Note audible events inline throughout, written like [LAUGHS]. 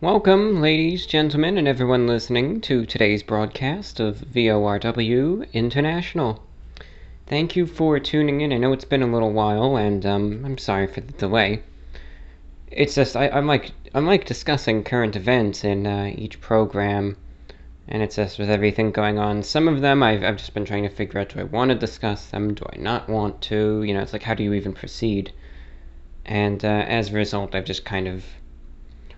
Welcome, ladies, gentlemen, and everyone listening to today's broadcast of VORW International. Thank you for tuning in. I know it's been a little while, and um, I'm sorry for the delay. It's just I, am like I'm like discussing current events in uh, each program, and it's just with everything going on. Some of them I've I've just been trying to figure out: do I want to discuss them? Do I not want to? You know, it's like how do you even proceed? And uh, as a result, I've just kind of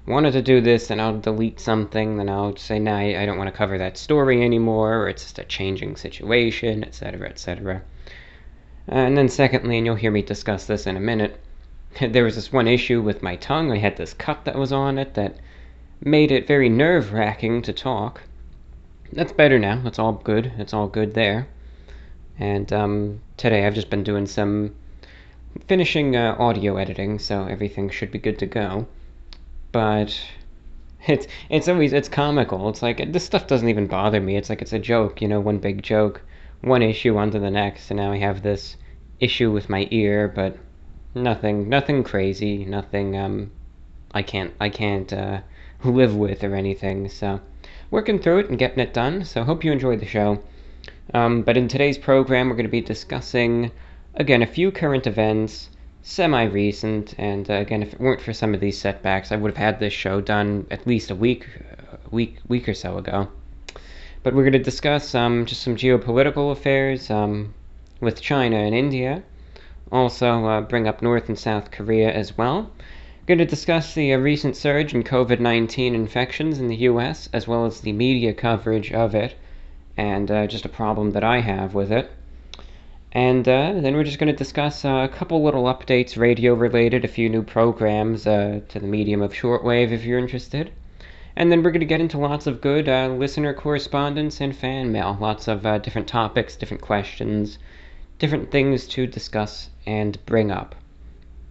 wanted to do this, and I'll delete something, then I'll say, nah, I don't want to cover that story anymore, or it's just a changing situation, etc., etc. And then, secondly, and you'll hear me discuss this in a minute, [LAUGHS] there was this one issue with my tongue. I had this cut that was on it that made it very nerve wracking to talk. That's better now. It's all good. It's all good there. And um, today I've just been doing some finishing uh, audio editing, so everything should be good to go but it's it's always it's comical. It's like this stuff doesn't even bother me. It's like it's a joke, you know, one big joke, one issue onto the next, and now I have this issue with my ear, but nothing nothing crazy, nothing um I can't I can't uh, [LAUGHS] live with or anything. So working through it and getting it done. So hope you enjoyed the show. Um, but in today's program, we're going to be discussing again a few current events semi-recent, and uh, again, if it weren't for some of these setbacks, I would have had this show done at least a week, week, week or so ago. But we're going to discuss um, just some geopolitical affairs um, with China and India. Also, uh, bring up North and South Korea as well. Going to discuss the uh, recent surge in COVID 19 infections in the US, as well as the media coverage of it, and uh, just a problem that I have with it. And uh, then we're just going to discuss uh, a couple little updates, radio related, a few new programs uh, to the medium of shortwave if you're interested. And then we're going to get into lots of good uh, listener correspondence and fan mail. Lots of uh, different topics, different questions, different things to discuss and bring up.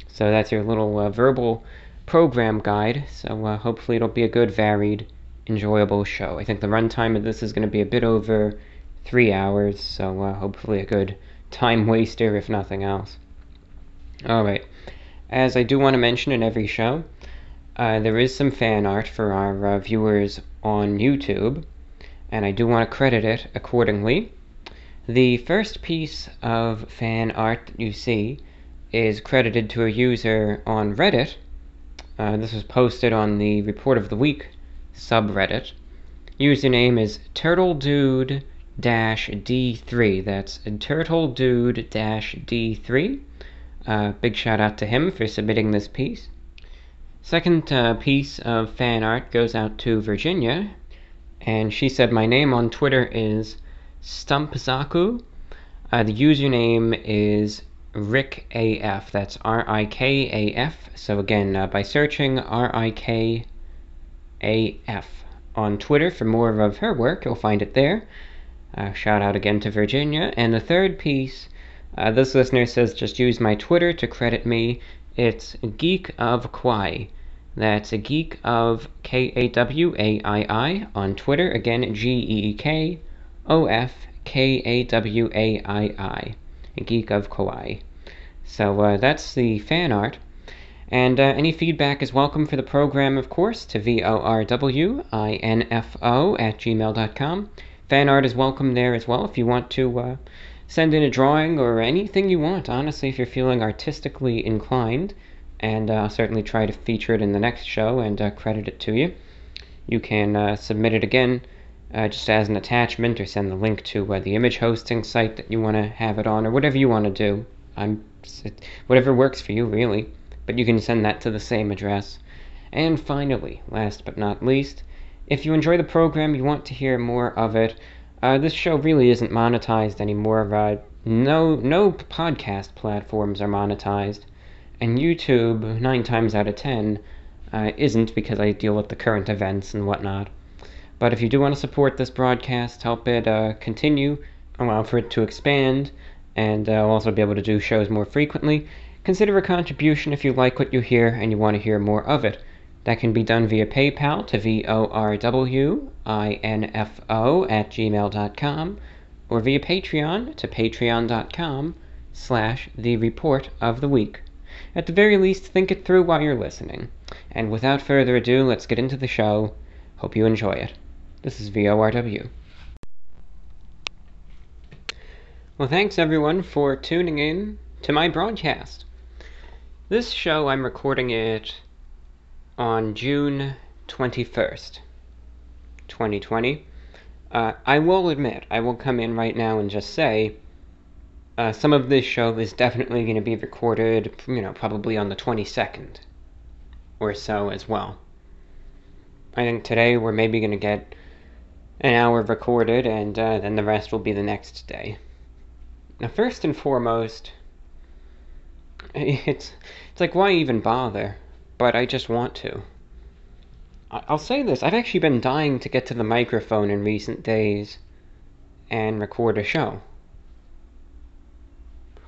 So that's your little uh, verbal program guide. So hopefully it'll be a good, varied, enjoyable show. I think the runtime of this is going to be a bit over three hours, so hopefully a good time waster, if nothing else. Alright, as I do want to mention in every show, uh, there is some fan art for our uh, viewers on YouTube, and I do want to credit it accordingly. The first piece of fan art that you see is credited to a user on Reddit. Uh, this was posted on the Report of the Week subreddit. Username is TurtleDude dash D3. That's Turtle Dude dash D3. Uh, big shout out to him for submitting this piece. Second uh, piece of fan art goes out to Virginia, and she said, My name on Twitter is StumpZaku. Uh, the username is Rick AF. That's R I K A F. So again, uh, by searching R I K A F on Twitter for more of her work, you'll find it there. Uh, shout out again to Virginia. And the third piece, uh, this listener says, just use my Twitter to credit me. It's Geek of Kawaii. That's a Geek of K A W A I I on Twitter. Again, G E E K O F K A W A I I. Geek of Kawaii. So uh, that's the fan art. And uh, any feedback is welcome for the program, of course, to VORWINFO at gmail.com. Fan art is welcome there as well if you want to uh, send in a drawing or anything you want, honestly, if you're feeling artistically inclined. And uh, I'll certainly try to feature it in the next show and uh, credit it to you. You can uh, submit it again just as an attachment or send the link to the image hosting site that you want to have it on or whatever you want to do. I'm whatever works for you, really. But you can send that to the same address. And finally, last but not least, if you enjoy the program, you want to hear more of it, uh, this show really isn't monetized anymore. Uh, no, no podcast platforms are monetized, and YouTube, nine times out of ten, uh, isn't because I deal with the current events and whatnot. But if you do want to support this broadcast, help it uh, continue, allow for it to expand, and uh, also be able to do shows more frequently, consider a contribution if you like what you hear and you want to hear more of it. That can be done via PayPal to V-O-R-W-I-N-F-O at gmail.com or via Patreon to patreon.com slash the report of the week. At the very least, think it through while you're listening. And without further ado, let's get into the show. Hope you enjoy it. This is VORW. Well, thanks everyone for tuning in to my broadcast. This show, I'm recording it on June 21st, 2020. Uh, I will admit, I will come in right now and just say, uh, some of this show is definitely going to be recorded, you know, probably on the 22nd or so as well. I think today we're maybe going to get an hour recorded, and uh, then the rest will be the next day. Now, first and foremost, [LAUGHS] it's it's like why even bother? But I just want to. I'll say this: I've actually been dying to get to the microphone in recent days and record a show.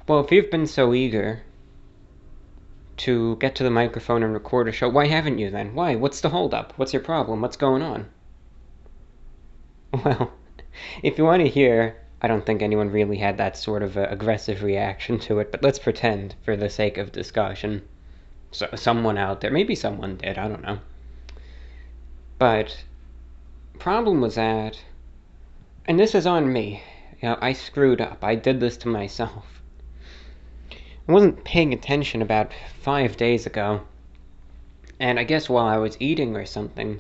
Well, if you've been so eager to get to the microphone and record a show, why haven't you then? Why? What's the holdup? What's your problem? What's going on? [LAUGHS] Well, if you want to hear, I don't think anyone really had that sort of uh, aggressive reaction to it, but let's pretend, for the sake of discussion, so someone out there, maybe someone did, I don't know. But problem was that, and this is on me. You know, I screwed up. I did this to myself. I wasn't paying attention about five days ago, and I guess while I was eating or something,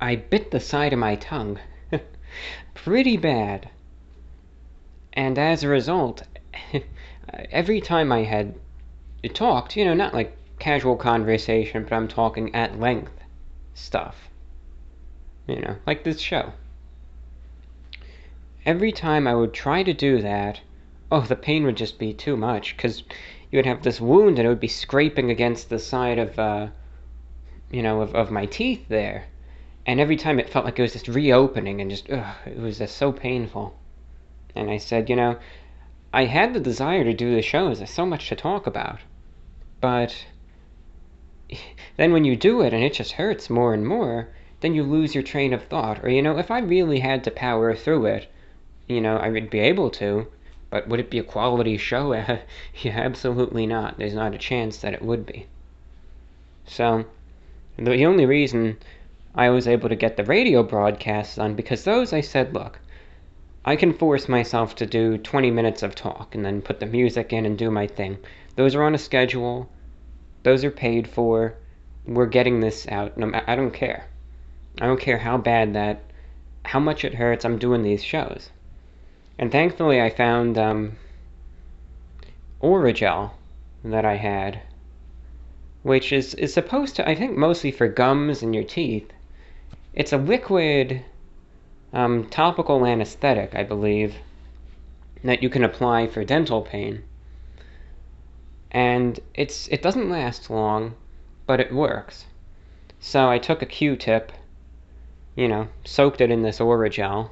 I bit the side of my tongue. [LAUGHS] Pretty bad. And as a result, [LAUGHS] every time I had talked, you know, not like casual conversation, but I'm talking at length stuff. You know, like this show. Every time I would try to do that, oh, the pain would just be too much because you would have this wound and it would be scraping against the side of, uh, you know, of, of my teeth there. And every time it felt like it was just reopening and just, ugh, it was just so painful. And I said, you know, I had the desire to do the shows. There's so much to talk about. But then when you do it and it just hurts more and more, then you lose your train of thought. Or, you know, if I really had to power through it, you know, I would be able to. But would it be a quality show? [LAUGHS] yeah, absolutely not. There's not a chance that it would be. So, the only reason I was able to get the radio broadcasts on, because those I said, look, I can force myself to do 20 minutes of talk and then put the music in and do my thing. Those are on a schedule. Those are paid for. We're getting this out. No, I don't care. I don't care how bad that, how much it hurts. I'm doing these shows. And thankfully, I found um, that I had, which is, is supposed to, I think, mostly for gums and your teeth. It's a liquid um, topical anesthetic, I believe, that you can apply for dental pain. And it's it doesn't last long, but it works. So I took a Q-tip, you know, soaked it in this Orajel,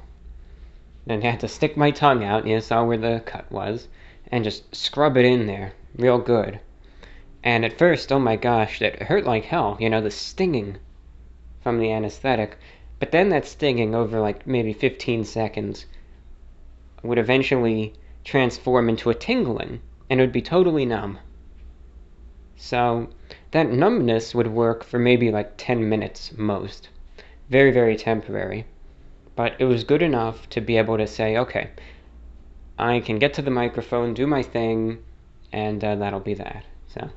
then had to stick my tongue out, you saw where the cut was, and just scrub it in there real good. And at first, oh my gosh, it hurt like hell, you know, the stinging from the anesthetic. But then that stinging over like maybe 15 seconds would eventually transform into a tingling, and it would be totally numb. So that numbness would work for maybe like 10 minutes most. Very, very temporary but it was good enough to be able to say, okay, I can get to the microphone, do my thing, and uh, that'll be that. So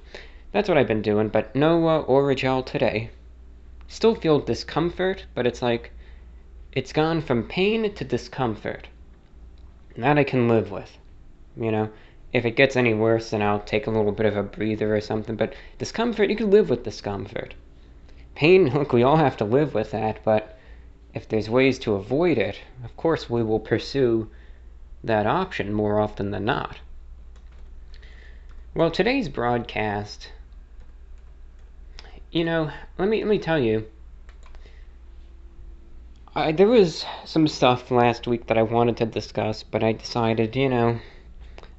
that's what I've been doing, but no uh, Orajel today. Still feel discomfort, but it's like it's gone from pain to discomfort. That I can live with. You know, if it gets any worse, then I'll take a little bit of a breather or something, but discomfort, you can live with discomfort. Pain, [LAUGHS] look, we all have to live with that, but if there's ways to avoid it, of course we will pursue that option more often than not. Well, today's broadcast, you know, let me let me tell you, I, there was some stuff last week that I wanted to discuss, but I decided, you know,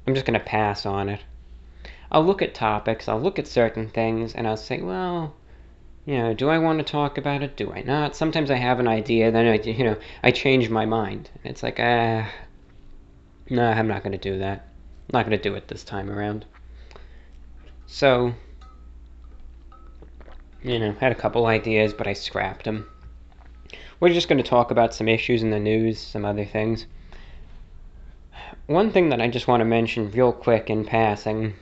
I'm just going to pass on it. I'll look at topics, I'll look at certain things, and I'll say, well, you know, do I want to talk about it? Do I not? Sometimes I have an idea, then I, you know, I change my mind. It's like, ah, uh, no, I'm not going to do that. I'm not going to do it this time around. So, you know, had a couple ideas, but I scrapped them. We're just going to talk about some issues in the news, some other things. One thing that I just want to mention real quick in passing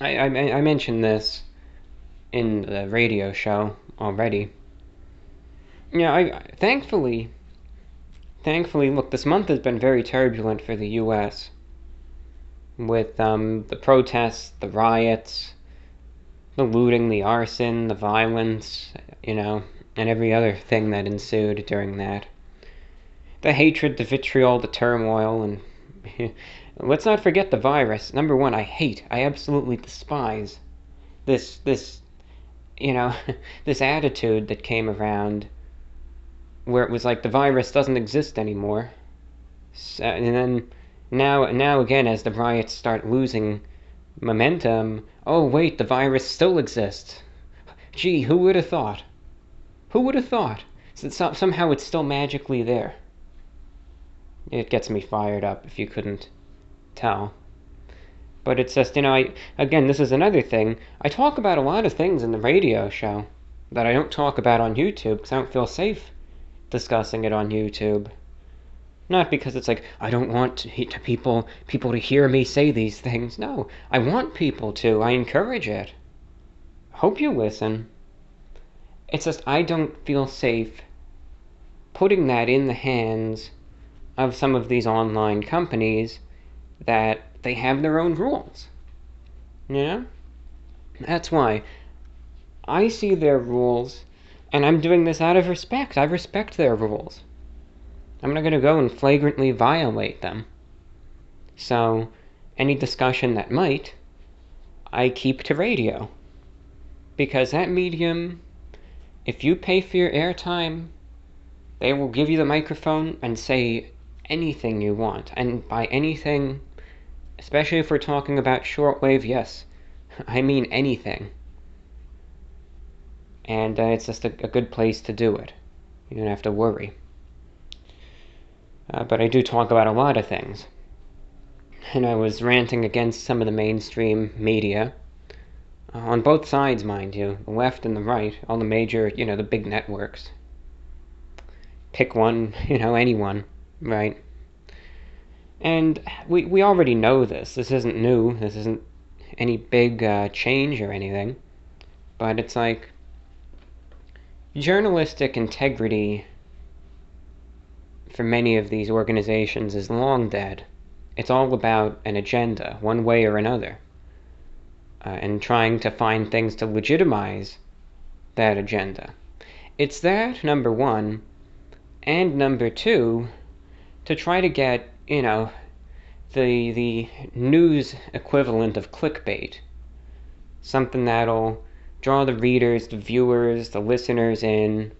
I, I, I mentioned this in the radio show already. Yeah, I thankfully, thankfully, look, this month has been very turbulent for the U.S. with um, the protests, the riots, the looting, the arson, the violence, you know, and every other thing that ensued during that. The hatred, the vitriol, the turmoil, and [LAUGHS] let's not forget the virus. Number one, I hate, I absolutely despise this this you know [LAUGHS] this attitude that came around where it was like the virus doesn't exist anymore. So, and then now now again as the riots start losing momentum, oh wait, the virus still exists. Gee, who would have thought? Who would have thought? So somehow it's still magically there. It gets me fired up if you couldn't tell. But it's just, you know, I, again, this is another thing. I talk about a lot of things in the radio show that I don't talk about on YouTube because I don't feel safe discussing it on YouTube. Not because it's like I don't want to, to people people to hear me say these things. No, I want people to. I encourage it. Hope you listen. It's just I don't feel safe putting that in the hands of some of these online companies that they have their own rules. You know? That's why I see their rules, and I'm doing this out of respect. I respect their rules. I'm not going to go and flagrantly violate them. So, any discussion that might, I keep to radio. Because that medium, if you pay for your airtime, they will give you the microphone and say anything you want. And by anything, especially if we're talking about shortwave, yes, [LAUGHS] I mean anything. And uh, it's just a, a, good place to do it. You don't have to worry. Uh, but I do talk about a lot of things. And I was ranting against some of the mainstream media. Uh, on both sides, mind you, the left and the right, all the major, you know, the big networks. Pick one, [LAUGHS] you know, anyone, right? And we, we already know this. This isn't new. This isn't any big uh, change or anything. But it's like journalistic integrity for many of these organizations is long dead. It's all about an agenda, one way or another, uh, and trying to find things to legitimize that agenda. It's that, number one, and number two, to try to get you know, the the news equivalent of clickbait. Something that'll draw the readers, the viewers, the listeners in,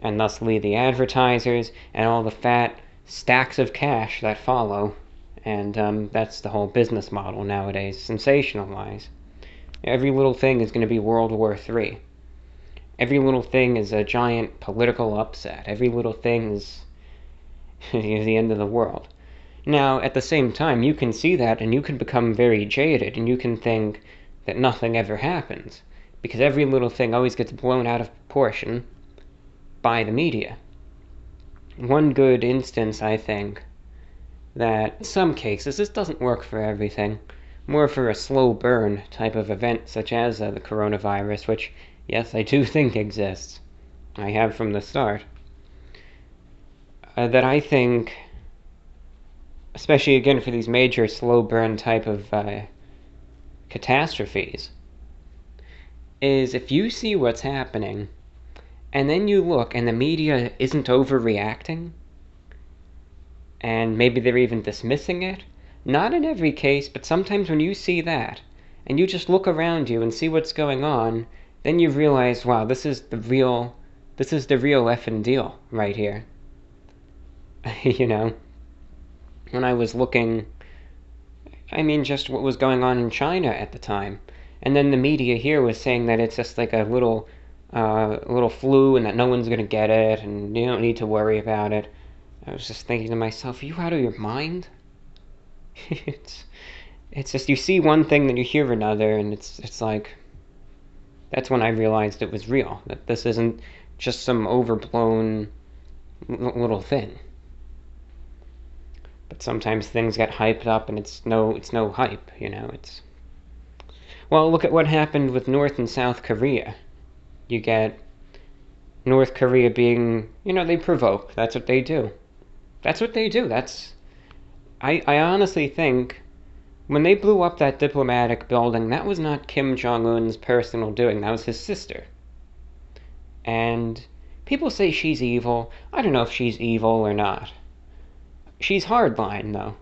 and thusly the advertisers and all the fat stacks of cash that follow. And um, that's the whole business model nowadays, sensationalize. Every little thing is going to be World War III. Every little thing is a giant political upset. Every little thing is [LAUGHS] the end of the world. Now, at the same time, you can see that and you can become very jaded and you can think that nothing ever happens because every little thing always gets blown out of proportion by the media. One good instance, I think, that in some cases, this doesn't work for everything, more for a slow burn type of event such as uh, the coronavirus, which, yes, I do [LAUGHS] think exists. I have from the start. Uh, that I think especially again for these major slow burn type of uh, catastrophes, is if you see what's happening and then you look and the media isn't overreacting and maybe they're even dismissing it. Not in every case, but sometimes when you see that and you just look around you and see what's going on, then you realize, wow, this is the real, this is the real effing deal right here. [LAUGHS] you know? when I was looking, I mean, just what was going on in China at the time. And then the media here was saying that it's just like a little, uh, little flu and that no one's to get it and you don't need to worry about it. I was just thinking to myself, are you out of your mind? [LAUGHS] it's, it's just you see one thing, then you hear another, and it's it's like, That's when I realized it was real, that this isn't just some overblown little thing. But sometimes things get hyped up and it's no it's no hype, you know, it's Well, look at what happened with North and South Korea. You get North Korea being, you know, they provoke. That's what they do. That's what they do. That's I I honestly think when they blew up that diplomatic building, that was not Kim Jong Un's personal doing. That was his sister. And people say she's evil. I don't know if she's evil or not. She's hardline, though.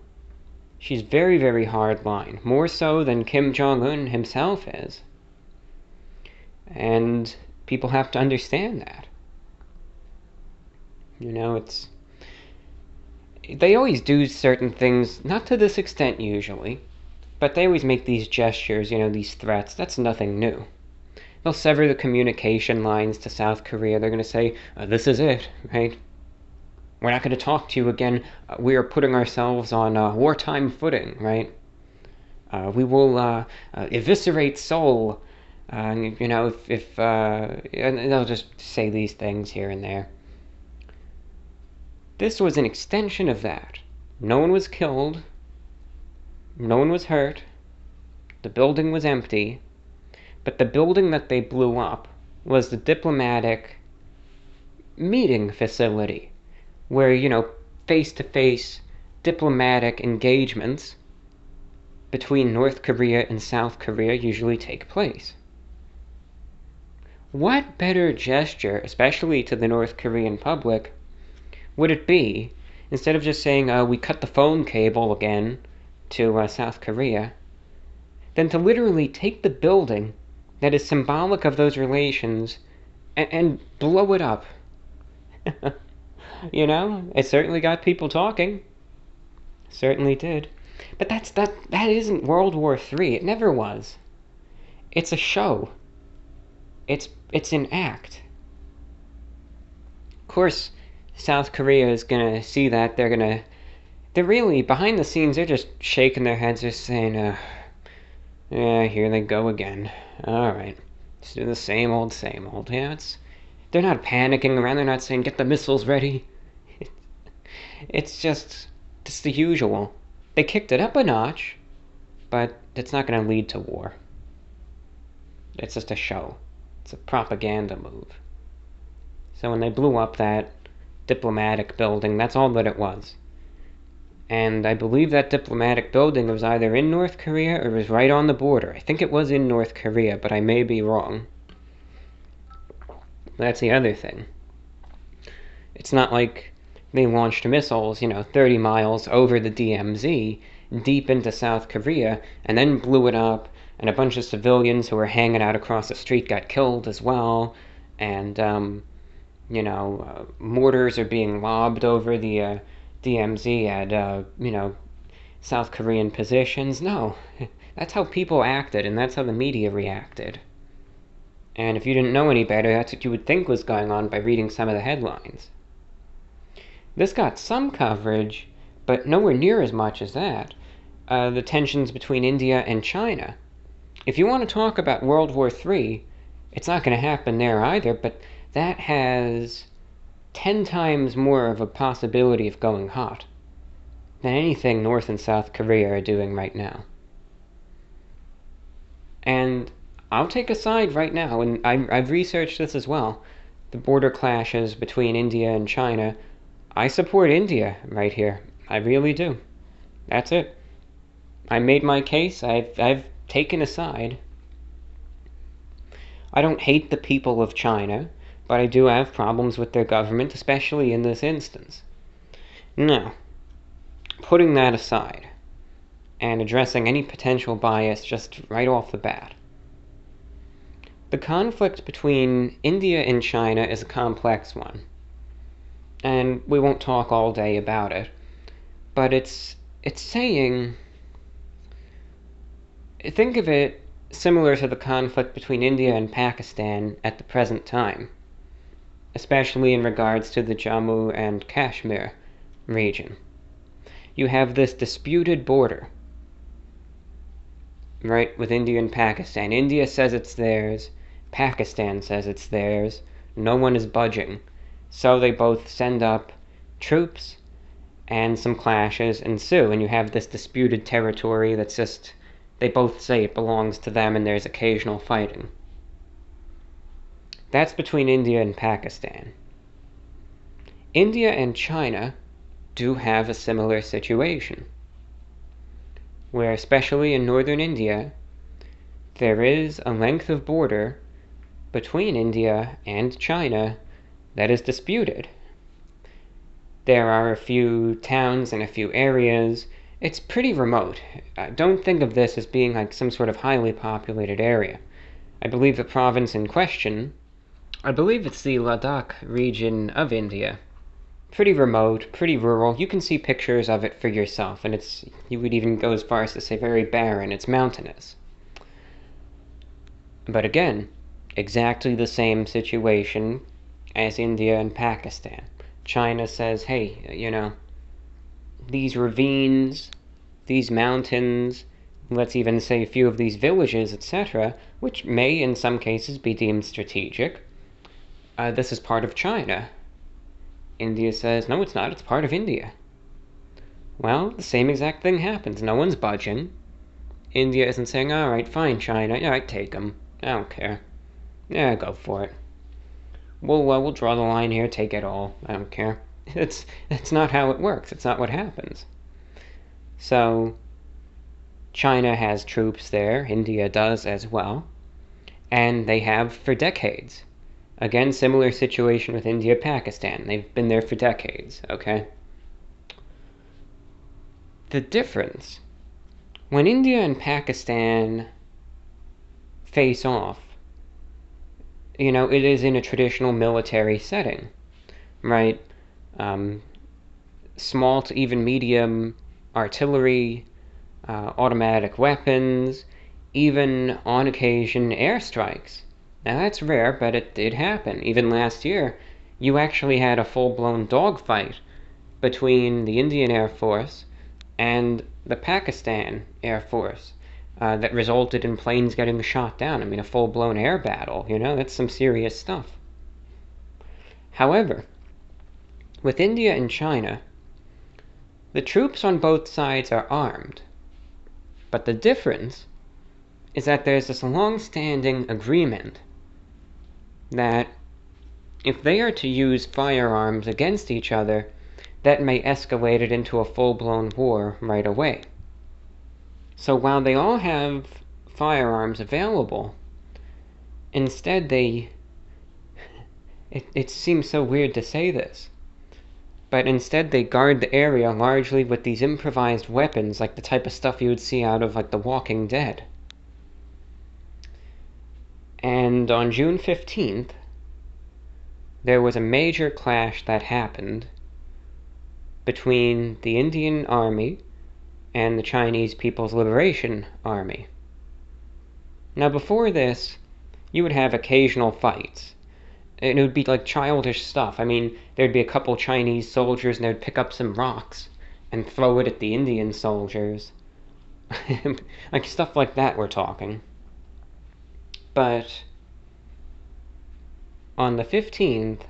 She's very, very hardline. More so than Kim Jong un himself is. And people have to understand that. You know, it's. They always do certain things, not to this extent usually, but they always make these gestures, you know, these threats. That's nothing new. They'll sever the communication lines to South Korea. They're going to say, uh, this is it, right? We're not going to talk to you again. Uh, we are putting ourselves on uh, wartime footing, right? Uh, we will uh, uh, eviscerate Seoul. you know, if, if and they'll just say these things here and there. This was an extension of that. No one was killed. No one was hurt. The building was empty. But the building that they blew up was the diplomatic meeting facility where, you know, face to face diplomatic engagements between North Korea and South Korea usually take place. What better gesture, especially to the North Korean public, would it be instead of just saying, uh, we cut the phone cable again to uh, South Korea, than to literally take the building that is symbolic of those relations and, and blow it up? [LAUGHS] you know, it certainly got people talking. Certainly did. But that's that that isn't World War III. It never was. It's a show. It's it's an act. Of course, South Korea is gonna see that. They're gonna they're really behind the scenes they're just shaking their heads just saying, uh yeah, here they go again. Alright. Just do the same old, same old. Yeah, it's they're not panicking around. They're not saying, get the missiles ready. It's just, it's the usual. They kicked it up a notch, but it's not going to lead to war. It's just a show. It's a propaganda move. So when they blew up that diplomatic building, that's all that it was. And I believe that diplomatic building was either in North Korea or was right on the border. I think it was in North Korea, but I may be wrong. That's the other thing. It's not like they launched missiles, you know, 30 miles over the DMZ, deep into South Korea, and then blew it up, and a bunch of civilians who were hanging out across the street got killed as well, and, um, you know, uh, mortars are being lobbed over the uh, DMZ at, uh, you know, South Korean positions. No, [LAUGHS] that's how people acted, and that's how the media reacted. And if you didn't know any better, that's what you would think was going on by reading some of the headlines. This got some coverage, but nowhere near as much as that. Uh, the tensions between India and China. If you want to talk about World War III, it's not going to happen there either, but that has 10 times more of a possibility of going hot than anything North and South Korea are doing right now. And I'll take a side right now, and I, I've researched this as well. The border clashes between India and China. I support India right here. I really do. That's it. I made my case. I've, I've taken a side. I don't hate the people of China, but I do have problems with their government, especially in this instance. Now, putting that aside and addressing any potential bias just right off the bat, the conflict between India and China is a complex one. And we won't talk all day about it. But it's it's saying think of it similar to the conflict between India and Pakistan at the present time, especially in regards to the Jammu and Kashmir region. You have this disputed border, right, with India and Pakistan. India says it's theirs, Pakistan says it's theirs. No one is budging. So they both send up troops and some clashes ensue, and you have this disputed territory that's just, they both say it belongs to them, and there's occasional fighting. That's between India and Pakistan. India and China do have a similar situation, where, especially in northern India, there is a length of border between India and China that is disputed. There are a few towns and a few areas. It's pretty remote. Uh, don't think of this as being like some sort of highly populated area. I believe the province in question, I believe it's the Ladakh region of India. Pretty remote, pretty rural. You can see pictures of it for yourself, and it's you would even go as far as to say very barren. It's mountainous. But again, exactly the same situation as India and Pakistan. China says, hey, you know, these ravines, these mountains, let's even say a few of these villages, etc., which may in some cases be deemed strategic, uh, this is part of China. India says, no, it's not, it's part of India. Well, the same exact thing happens. No one's budging. India isn't saying, all right, fine, China, yeah, I take them. I don't care. Yeah, go for it. We'll, uh, we'll draw the line here, take it all. I don't care. [LAUGHS] It's, it's not how it works. It's not what happens. So, China has troops there, India does as well, and they have for decades. Again, similar situation with India Pakistan. They've been there for decades, okay? The difference when India and Pakistan face off, you know, it is in a traditional military setting, right? Um, small to even medium artillery, uh, automatic weapons, even on occasion airstrikes. Now that's rare, but it did happen. Even last year, you actually had a full blown dogfight between the Indian Air Force and the Pakistan Air Force uh, that resulted in planes getting shot down. I mean, a full blown air battle, you know, that's some serious stuff. However, with India and China, the troops on both sides are armed. But the difference is that there's this long standing agreement that if they are to use firearms against each other, that may escalate it into a full blown war right away. So while they all have firearms available, instead they. It, it seems so weird to say this, but instead they guard the area largely with these improvised weapons, like the type of stuff you would see out of like The Walking Dead. And on June 15th, there was a major clash that happened between the Indian Army and the Chinese People's Liberation Army. Now, before this, you would have occasional fights. And it would be like childish stuff. I mean, there'd be a couple Chinese soldiers and they'd pick up some rocks and throw it at the Indian soldiers. [LAUGHS] like stuff like that, we're talking. But on the 15th,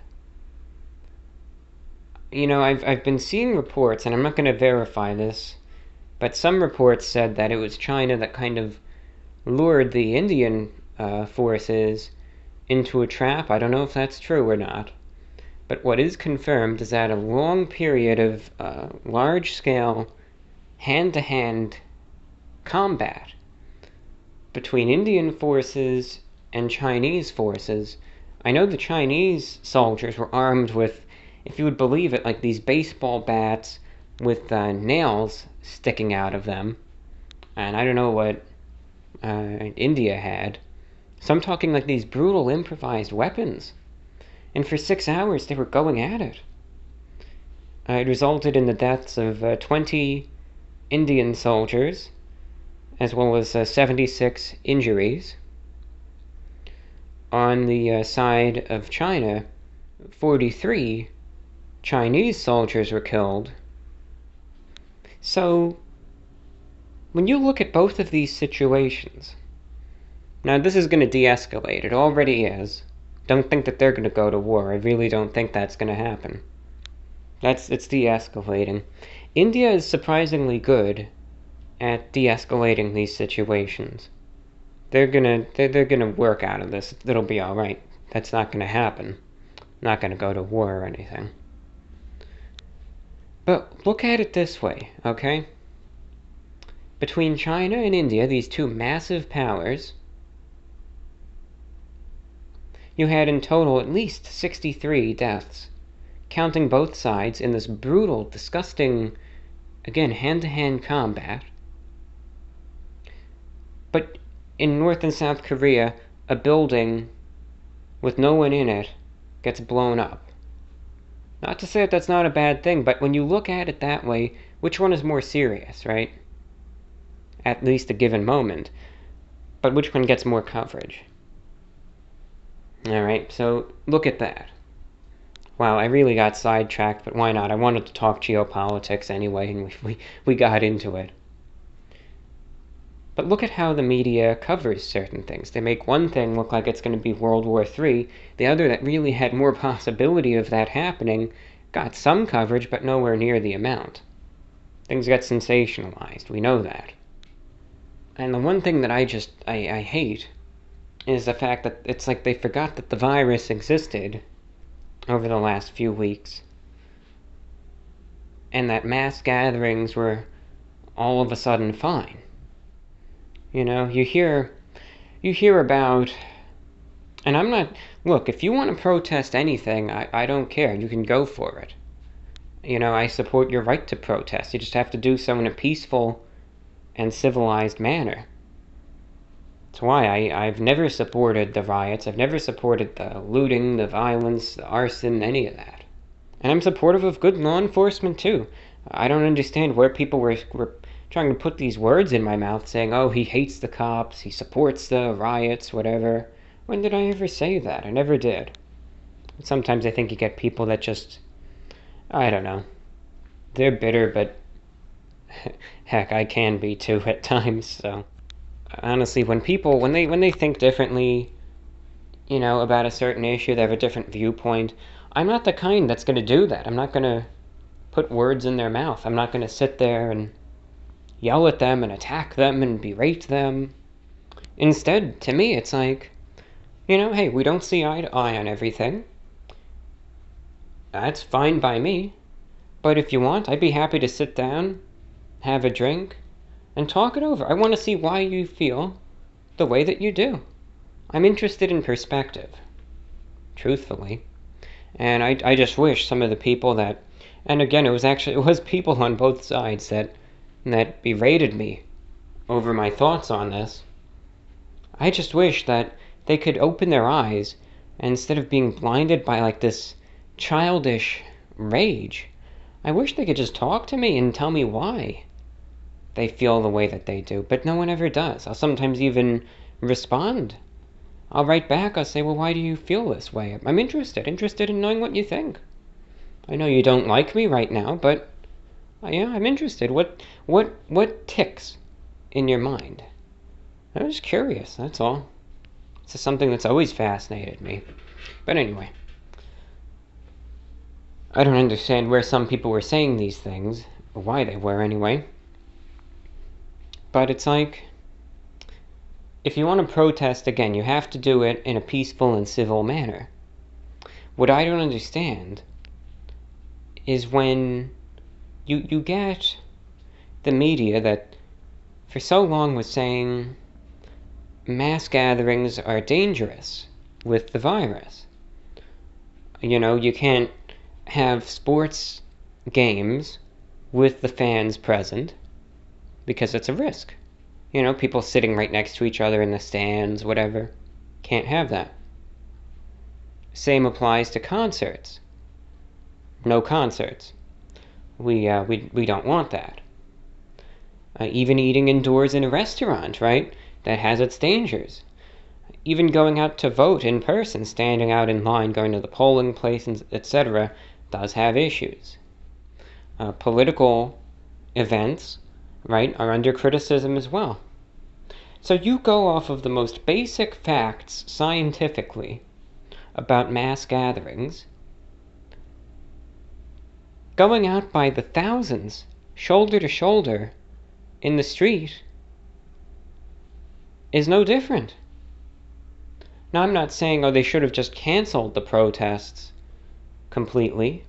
you know, I've, I've been seeing reports, and I'm not going to verify this, but some reports said that it was China that kind of lured the Indian uh, forces into a trap. I don't know if that's true or not. But what is confirmed is that a long period of uh, large scale hand to hand combat between Indian forces and Chinese forces. I know the Chinese soldiers were armed with, if you would believe it, like these baseball bats with uh, nails sticking out of them. And I don't know what uh, India had. So I'm talking like these brutal improvised weapons. And for six hours they were going at it. Uh, it resulted in the deaths of uh, 20 Indian soldiers as well as uh, 76 injuries. On the uh, side of China, 43 Chinese soldiers were killed. So, when you look at both of these situations, Now, this is going to de escalate. It already is. Don't think that they're going to go to war. I really don't think that's going to happen. That's it's de-escalating. India is surprisingly good at de-escalating these situations. They're gonna they're, they're gonna work out of this. It'll be all right. That's not gonna happen. Not gonna go to war or anything. But look at it this way, okay? Between China and India, these two massive powers, you had in total at least 63 deaths counting both sides in this brutal, disgusting, again, hand to hand combat. But in North and South Korea, a building with no one in it gets blown up. Not to say that that's not a bad thing, but when you look at it that way, which one is more serious, right? At least a given moment. But which one gets more coverage? Alright, so look at that. Wow, I really got sidetracked, but why not? I wanted to talk geopolitics anyway, and we, we, we got into it. But look at how the media covers certain things. They make one thing look like it's going to be World War III, the other that really had more possibility of that happening got some coverage, but nowhere near the amount. Things get sensationalized, we know that. And the one thing that I just, I, I hate is the fact that it's like they forgot that the virus existed over the last few weeks, and that mass gatherings were all of a sudden fine. You know, you hear you hear about and I'm not look, if you want to protest anything, I, I don't care. You can go for it. You know, I support your right to protest. You just have to do so in a peaceful and civilized manner. That's why I, I've never supported the riots. I've never supported the looting, the violence, the arson, any of that. And I'm supportive of good law enforcement too. I don't understand where people were, were trying to put these words in my mouth saying, oh, he hates the cops, he supports the riots, whatever. When did I ever say that? I never did. Sometimes I think you get people that just, I don't know. They're bitter, but [LAUGHS] heck, I can be too at times, so honestly, when people when they when they think differently, you know, about a certain issue, they have a different viewpoint. I'm not the kind that's going to do that. I'm not going to put words in their mouth. I'm not going to sit there and yell at them and attack them and berate them. Instead, to me, it's like, you know, hey, we don't see eye to eye on everything. That's fine by me. But if you want, I'd be happy to sit down, have a drink, and talk it over. I want to see why you feel the way that you do. I'm interested in perspective, truthfully. And I, I just wish some of the people that, and again, it was actually, [LAUGHS] it was people on both sides that, that berated me over my thoughts on this. I just wish that they could open their eyes instead of being blinded by like this childish rage, I wish they could just talk to me and tell me why they feel the way that they do, but no one ever does. I'll sometimes even respond. I'll write back, I'll say, well, why do you feel this way? I'm interested, interested in knowing what you think. I know you don't like me right now, but Oh, yeah, I'm interested. What, what, what ticks in your mind? I'm just curious, that's all. It's something that's always fascinated me. But anyway, I don't understand where some people were saying these things, or why they were anyway. But it's like, if you want to protest again, you have to do it in a peaceful and civil manner. What I don't understand is when you you get the media that for so long was saying mass gatherings are dangerous with the virus. You know, you can't have sports games with the fans present because it's a risk. You know, people sitting right next to each other in the stands, whatever. Can't have that. Same applies to concerts. No concerts. We, uh, we, we don't want that. Uh, even eating indoors in a restaurant, right? That has its dangers. Even going out to vote in person, standing out in line, going to the polling places, etc., does have issues. Uh, political events right, are under criticism as well. So you go off of the most basic facts scientifically about mass gatherings, going out by the thousands, shoulder to shoulder, in the street, is no different. Now, I'm not saying, oh, they should have just canceled the protests completely.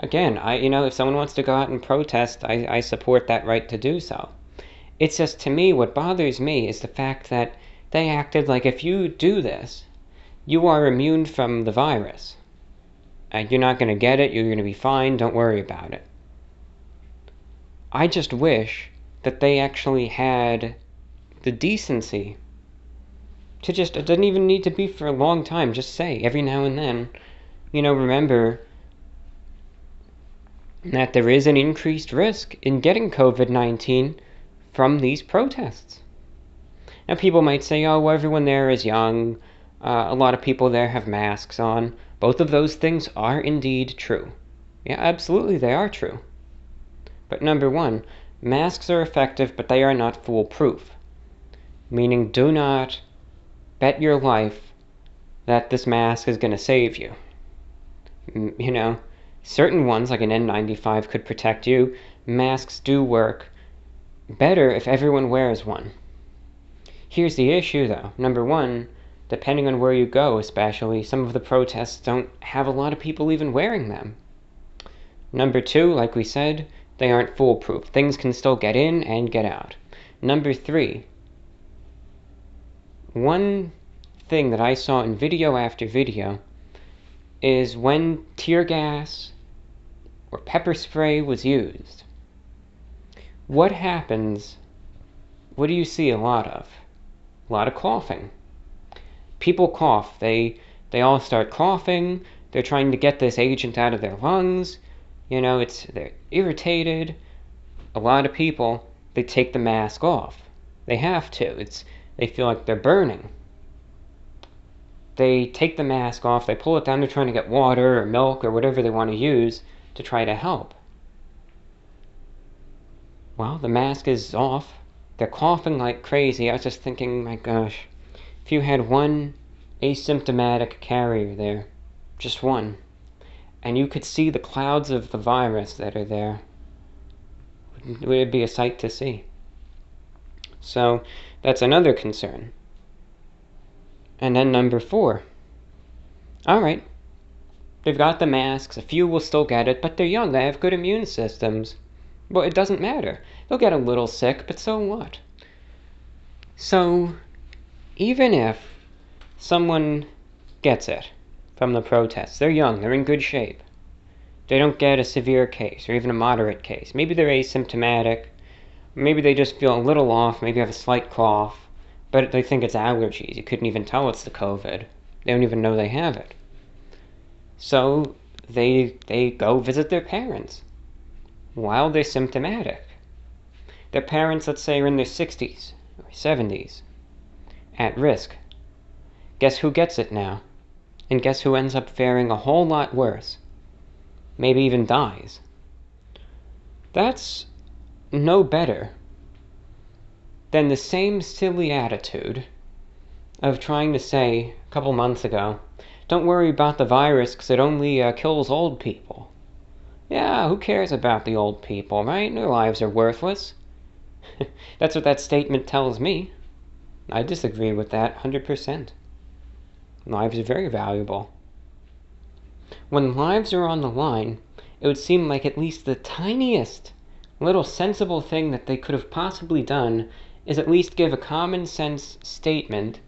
Again, I, you know, if someone wants to go out and protest, I, I support that right to do so. It's just to me, what bothers me is the fact that they acted like if you do this, you are immune from the virus. Uh, you're not going to get it, you're going to be fine, don't worry about it. I just wish that they actually had the decency to just, it doesn't even need to be for a long time, just say every now and then, you know, remember that there is an increased risk in getting COVID 19 from these protests. Now, people might say, oh, well, everyone there is young. Uh, a lot of people there have masks on. Both of those things are indeed true. Yeah, absolutely, they are true. But number one, masks are effective, but they are not foolproof. Meaning, do not bet your life that this mask is going to save you. You know, certain ones, like an N95, could protect you. Masks do work better if everyone wears one. Here's the issue, though. Number one, depending on where you go, especially, some of the protests don't have a lot of people even wearing them. Number two, like we said, they aren't foolproof. Things can still get in and get out. Number three, one thing that I saw in video after video is when tear gas or pepper spray was used. What happens? What do you see a lot of? A lot of coughing. People cough. They they all start coughing. They're trying to get this agent out of their lungs. You know, it's they're irritated. A lot of people they take the mask off. They have to. It's they feel like they're burning. They take the mask off, they pull it down, they're trying to get water or milk or whatever they want to use to try to help. Well, the mask is off. They're coughing like crazy. I was just thinking, my gosh, if you had one asymptomatic carrier there, just one, and you could see the clouds of the virus that are there, it would be a sight to see. So that's another concern. And then number four. All right. They've got the masks. A few will still get it, but they're young. They have good immune systems. Well, it doesn't matter. They'll get a little sick, but so what? So, even if someone gets it from the protests, they're young, they're in good shape. They don't get a severe case or even a moderate case. Maybe they're asymptomatic. Maybe they just feel a little off, maybe have a slight cough, but they think it's allergies. You couldn't even tell it's the COVID. They don't even know they have it. So they they go visit their parents while they're symptomatic. Their parents, let's say, are in their 60s or 70s, at risk. Guess who gets it now? And guess who ends up faring a whole lot worse? Maybe even dies. That's no better than the same silly attitude of trying to say a couple months ago, don't worry about the virus because it only uh, kills old people. Yeah, who cares about the old people, right? Their lives are worthless. [LAUGHS] That's what that statement tells me. I disagree with that 100%. Lives are very valuable. When lives are on the line, it would seem like at least the tiniest little sensible thing that they could have possibly done is at least give a common sense statement.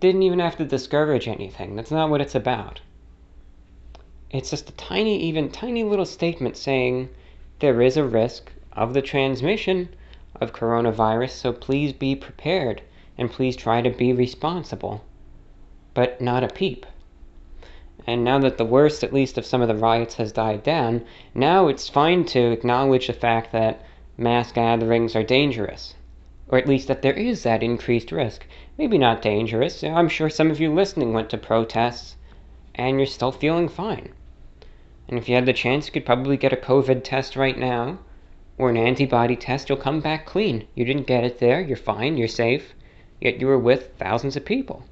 Didn't even have to discourage anything. That's not what it's about. It's just a tiny, even tiny little statement saying there is a risk of the transmission of coronavirus, so please be prepared and please try to be responsible. But not a peep. And now that the worst, at least, of some of the riots has died down, now it's fine to acknowledge the fact that mass gatherings are dangerous. Or at least that there is that increased risk. Maybe not dangerous. I'm sure some of you listening went to protests and you're still feeling fine. And if you had the chance, you could probably get a COVID test right now or an antibody test. You'll come back clean. You didn't get it there. You're fine. You're safe. Yet you were with thousands of people.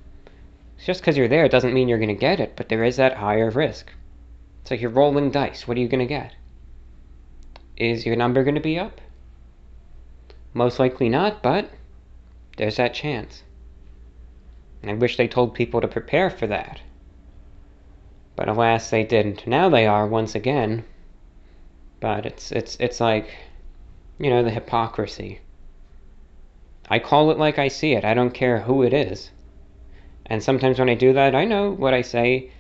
Just because you're there doesn't mean you're going to get it, but there is that higher risk. It's like you're rolling dice. What are you going to get? Is your number going to be up? Most likely not, but there's that chance. And I wish they told people to prepare for that. But alas, they didn't. Now they are once again. But it's it's it's like, you know, the hypocrisy. I call it like I see it. I don't care who it is. And sometimes when I do that, I know what I say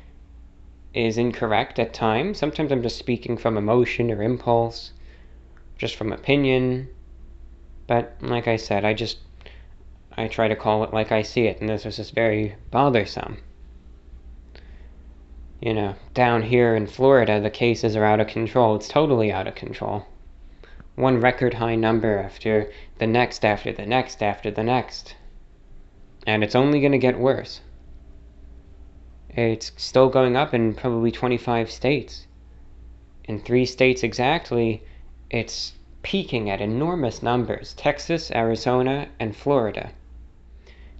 is incorrect at times. Sometimes I'm just speaking from emotion or impulse, just from opinion. But like I said, I just I try to call it like I see it, and this is just very bothersome. You know, down here in Florida, the cases are out of control. It's totally out of control one record high number after the next, after the next, after the next. And it's only going to get worse. It's still going up in probably 25 states. In three states exactly, it's peaking at enormous numbers Texas, Arizona, and Florida.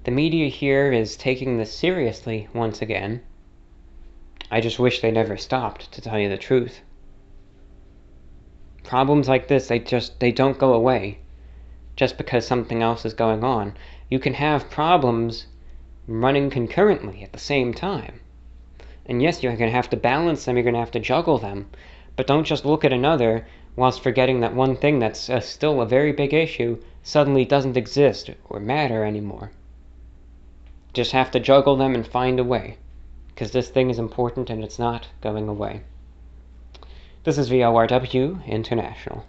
The media here is taking this seriously once again. I just wish they never stopped, to tell you the truth problems like this they just they don't go away just because something else is going on. You can have problems running concurrently at the same time. And yes you're going to have to balance them you're going to have to juggle them. But don't just look at another whilst forgetting that one thing that's uh, still a very big issue suddenly doesn't exist or matter anymore. Just have to juggle them and find a way because this thing is important and it's not going away this is VORW International.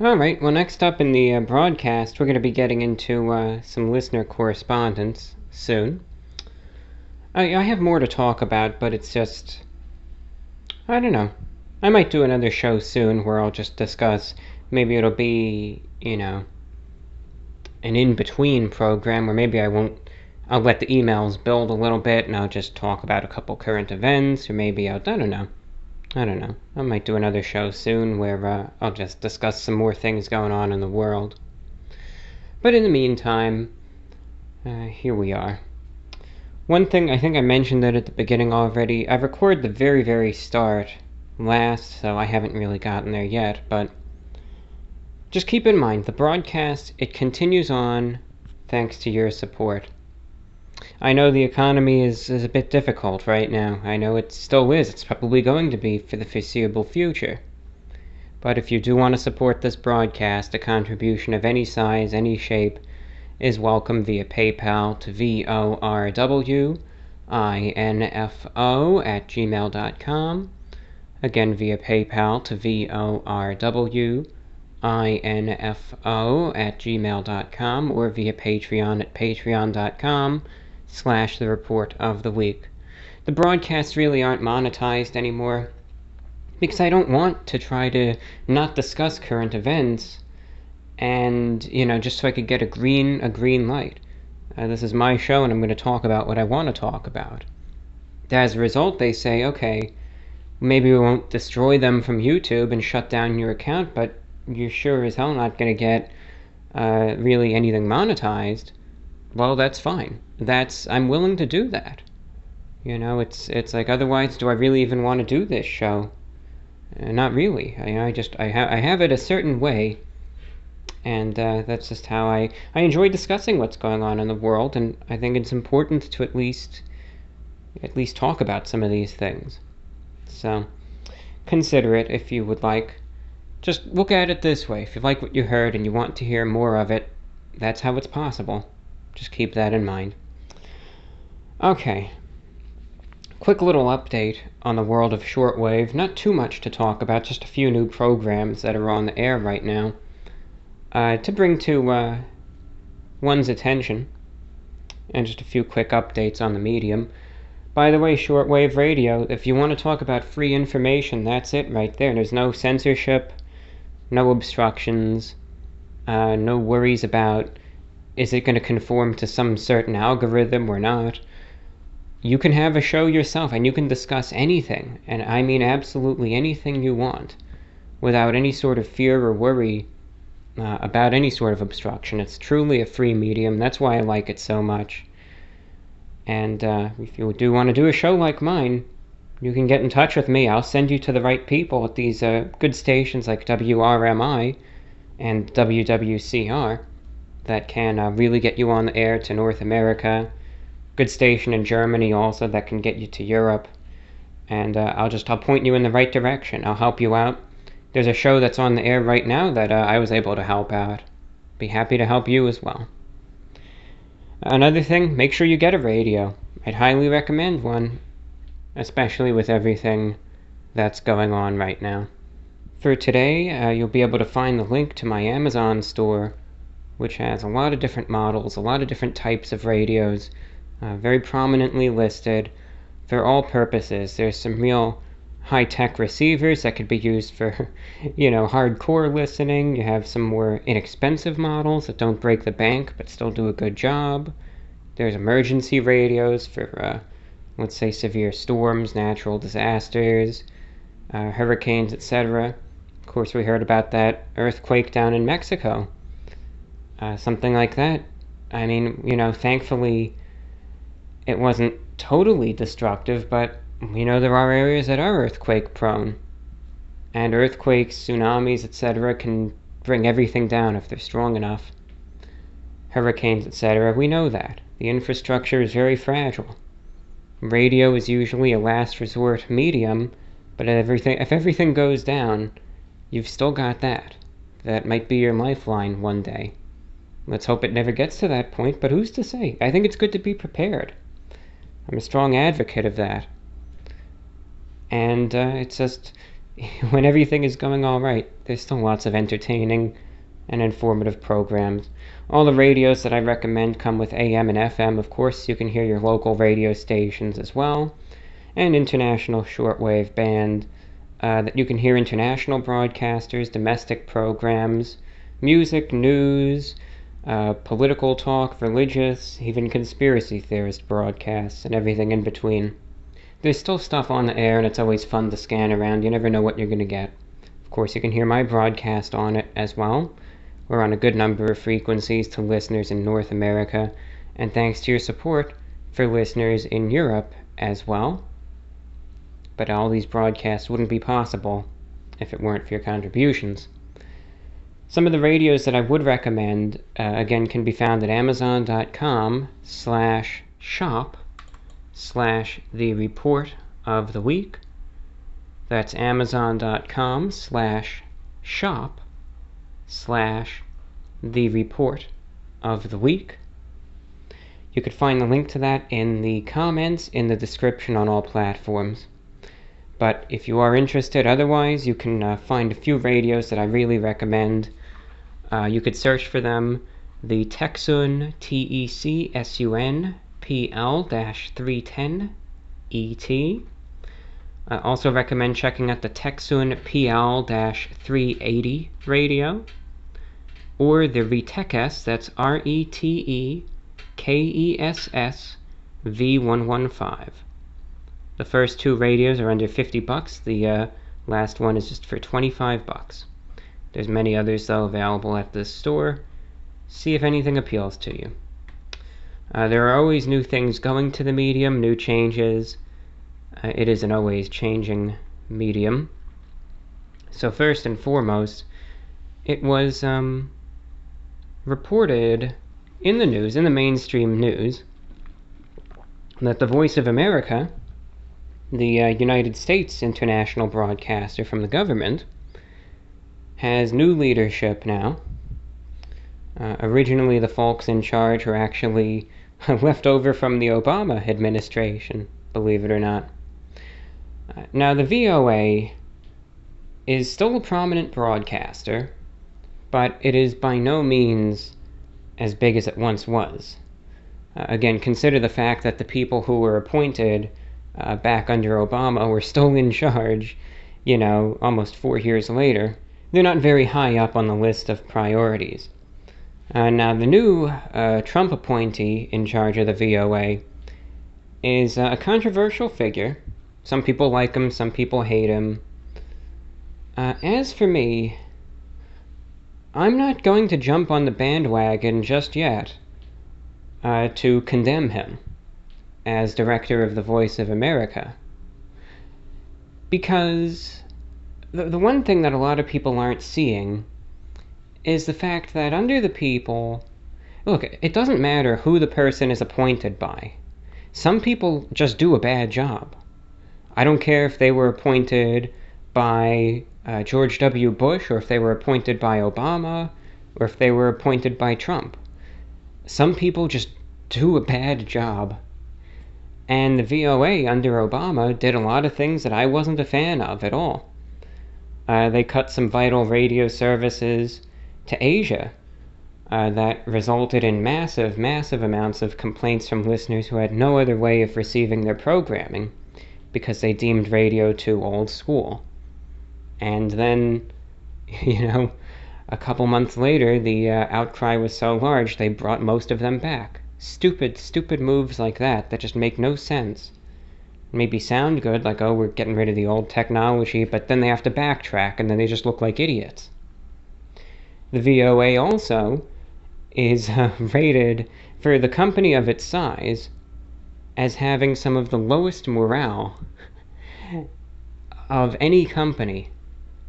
Alright, well, next up in the uh, broadcast, we're going to be getting into uh, some listener correspondence soon. I, I have more to talk about, but it's just. I don't know. I might do another show soon where I'll just discuss. Maybe it'll be, you know, an in between program where maybe I won't. I'll let the emails build a little bit and I'll just talk about a couple current events, or maybe I'll. I don't know. I don't know. I might do another show soon where uh, I'll just discuss some more things going on in the world. But in the meantime, uh, here we are. One thing, I think I mentioned it at the beginning already. I recorded the very, very start last, so I haven't really gotten there yet, but just keep in mind the broadcast, it continues on thanks to your support. I know the economy is, is a bit difficult right now. I know it still is. It's probably going to be for the foreseeable future. But if you do want to support this broadcast, a contribution of any size, any shape, is welcome via PayPal to VORWINFO at gmail.com. Again, via PayPal to VORWINFO at gmail.com or via Patreon at patreon.com slash the report of the week. The broadcasts really aren't monetized anymore because I don't want to try to not discuss current events and, you know, just so I could get a green a green light. Uh, this is my show and I'm going to talk about what I want to talk about. As a result, they say, okay, maybe we won't destroy them from YouTube and shut down your account, but you're sure as hell not going to get uh, really anything monetized well, that's fine. That's I'm willing to do that. You know, it's it's like otherwise, do I really even want to do this show? Uh, not really. I, I just I have I have it a certain way, and uh, that's just how I I enjoy discussing what's going on in the world, and I think it's important to at least at least talk about some of these things. So consider it if you would like. Just look at it this way: if you like what you heard and you want to hear more of it, that's how it's possible. Just keep that in mind. Okay. Quick little update on the world of shortwave. Not too much to talk about, just a few new programs that are on the air right now. Uh, to bring to uh, one's attention, and just a few quick updates on the medium. By the way, shortwave radio, if you want to talk about free information, that's it right there. There's no censorship, no obstructions, uh, no worries about is it going to conform to some certain algorithm or not? You can have a show yourself and you can discuss anything, and I mean absolutely anything you want, without any sort of fear or worry uh, about any sort of obstruction. It's truly a free medium. That's why I like it so much. And uh, if you do want to do a show like mine, you can get in touch with me. I'll send you to the right people at these uh, good stations like WRMI and WWCR that can uh, really get you on the air to North America. Good station in Germany also that can get you to Europe. And uh, I'll just I'll point you in the right direction. I'll help you out. There's a show that's on the air right now that uh, I was able to help out. Be happy to help you as well. Another thing, make sure you get a radio. I'd highly recommend one especially with everything that's going on right now. For today, uh, you'll be able to find the link to my Amazon store, which has a lot of different models, a lot of different types of radios, uh, very prominently listed for all purposes. There's some real high tech receivers that could be used for, [LAUGHS] you know, hardcore listening. You have some more inexpensive models that don't break the bank but still do a good job. There's emergency radios for uh, let's say severe storms, natural disasters, uh, hurricanes, etc. Of course, we heard about that earthquake down in Mexico. Uh, something like that. I mean, you know, thankfully it wasn't totally destructive, but we know there are areas that are earthquake prone. And earthquakes, tsunamis, etc., can bring everything down if they're strong enough. Hurricanes, etc., we know that. The infrastructure is very fragile. Radio is usually a last resort medium, but everything, if everything goes down, you've still got that. That might be your lifeline one day. Let's hope it never gets to that point, but who's to say? I think it's good to be prepared. I'm a strong advocate of that. And uh, it's just, [LAUGHS] when everything is going all right, there's still lots of entertaining and informative programs. All the radios that I recommend come with AM and FM. Of course, you can hear your local radio stations as well, and international shortwave band. Uh, that you can hear international broadcasters, domestic programs, music, news, uh, political talk, religious, even conspiracy theorist broadcasts, and everything in between. There's still stuff on the air, and it's always fun to scan around. You never know what you're going to get. Of course, you can hear my broadcast on it as well. We're on a good number of frequencies to listeners in North America, and thanks to your support for listeners in Europe as well. But all these broadcasts wouldn't be possible if it weren't for your contributions. Some of the radios that I would recommend, uh, again, can be found at amazon.com slash shop slash the report of the week. That's amazon.com slash shop slash the report of the week. You could find the link to that in the comments in the description on all platforms. But if you are interested otherwise, you can uh, find a few radios that I really recommend. Uh, you could search for them the Tecsun T E C S U N P L 310 ET. I also recommend checking out the Tecsun PL 380 radio or the Retekess, that's R E T E K E S S V115. The first two radios are under 50 bucks. The uh, last one is just for 25 bucks. There's many others though available at this store. See if anything appeals to you. Uh, there are always new things going to the medium, new changes. Uh, it is an always changing medium. So first and foremost, it was um, reported in the news, in the mainstream news, that the Voice of America, the uh, United States international broadcaster from the government, has new leadership now. Uh, originally, the folks in charge were actually [LAUGHS] left over from the Obama administration, believe it or not. Uh, now, the VOA is still a prominent broadcaster, but it is by no means as big as it once was. Uh, again, consider the fact that the people who were appointed uh, back under Obama were still in [LAUGHS] charge, you know, almost four years later. They're not very high up on the list of priorities. Uh, now, the new uh, Trump appointee in charge of the VOA is uh, a controversial figure. Some people like him, some people hate him. Uh, as for me, I'm not going to jump on the bandwagon just yet uh, to condemn him as director of The Voice of America. Because the, the one thing that a lot of people aren't seeing is the fact that under the people, look, it doesn't matter who the person is appointed by. Some people just do a bad job. I don't care if they were appointed by uh, George W. Bush or if they were appointed by Obama or if they were appointed by Trump. Some people just do a bad job. And the VOA under Obama did a lot of things that I wasn't a fan of at all. Uh, they cut some vital radio services to Asia uh, that resulted in massive, massive amounts of complaints from listeners who had no other way of receiving their programming because they deemed radio too old school. And then, [LAUGHS] you know, a couple months later, the uh, outcry was so large they brought most of them back. Stupid, stupid moves like that that just make no sense. Maybe sound good, like, oh, we're getting rid of the old technology, but then they have to backtrack and then they just look like idiots. The VOA also is [LAUGHS] uh, rated for the company of its size as having some of the lowest morale [LAUGHS] of any company.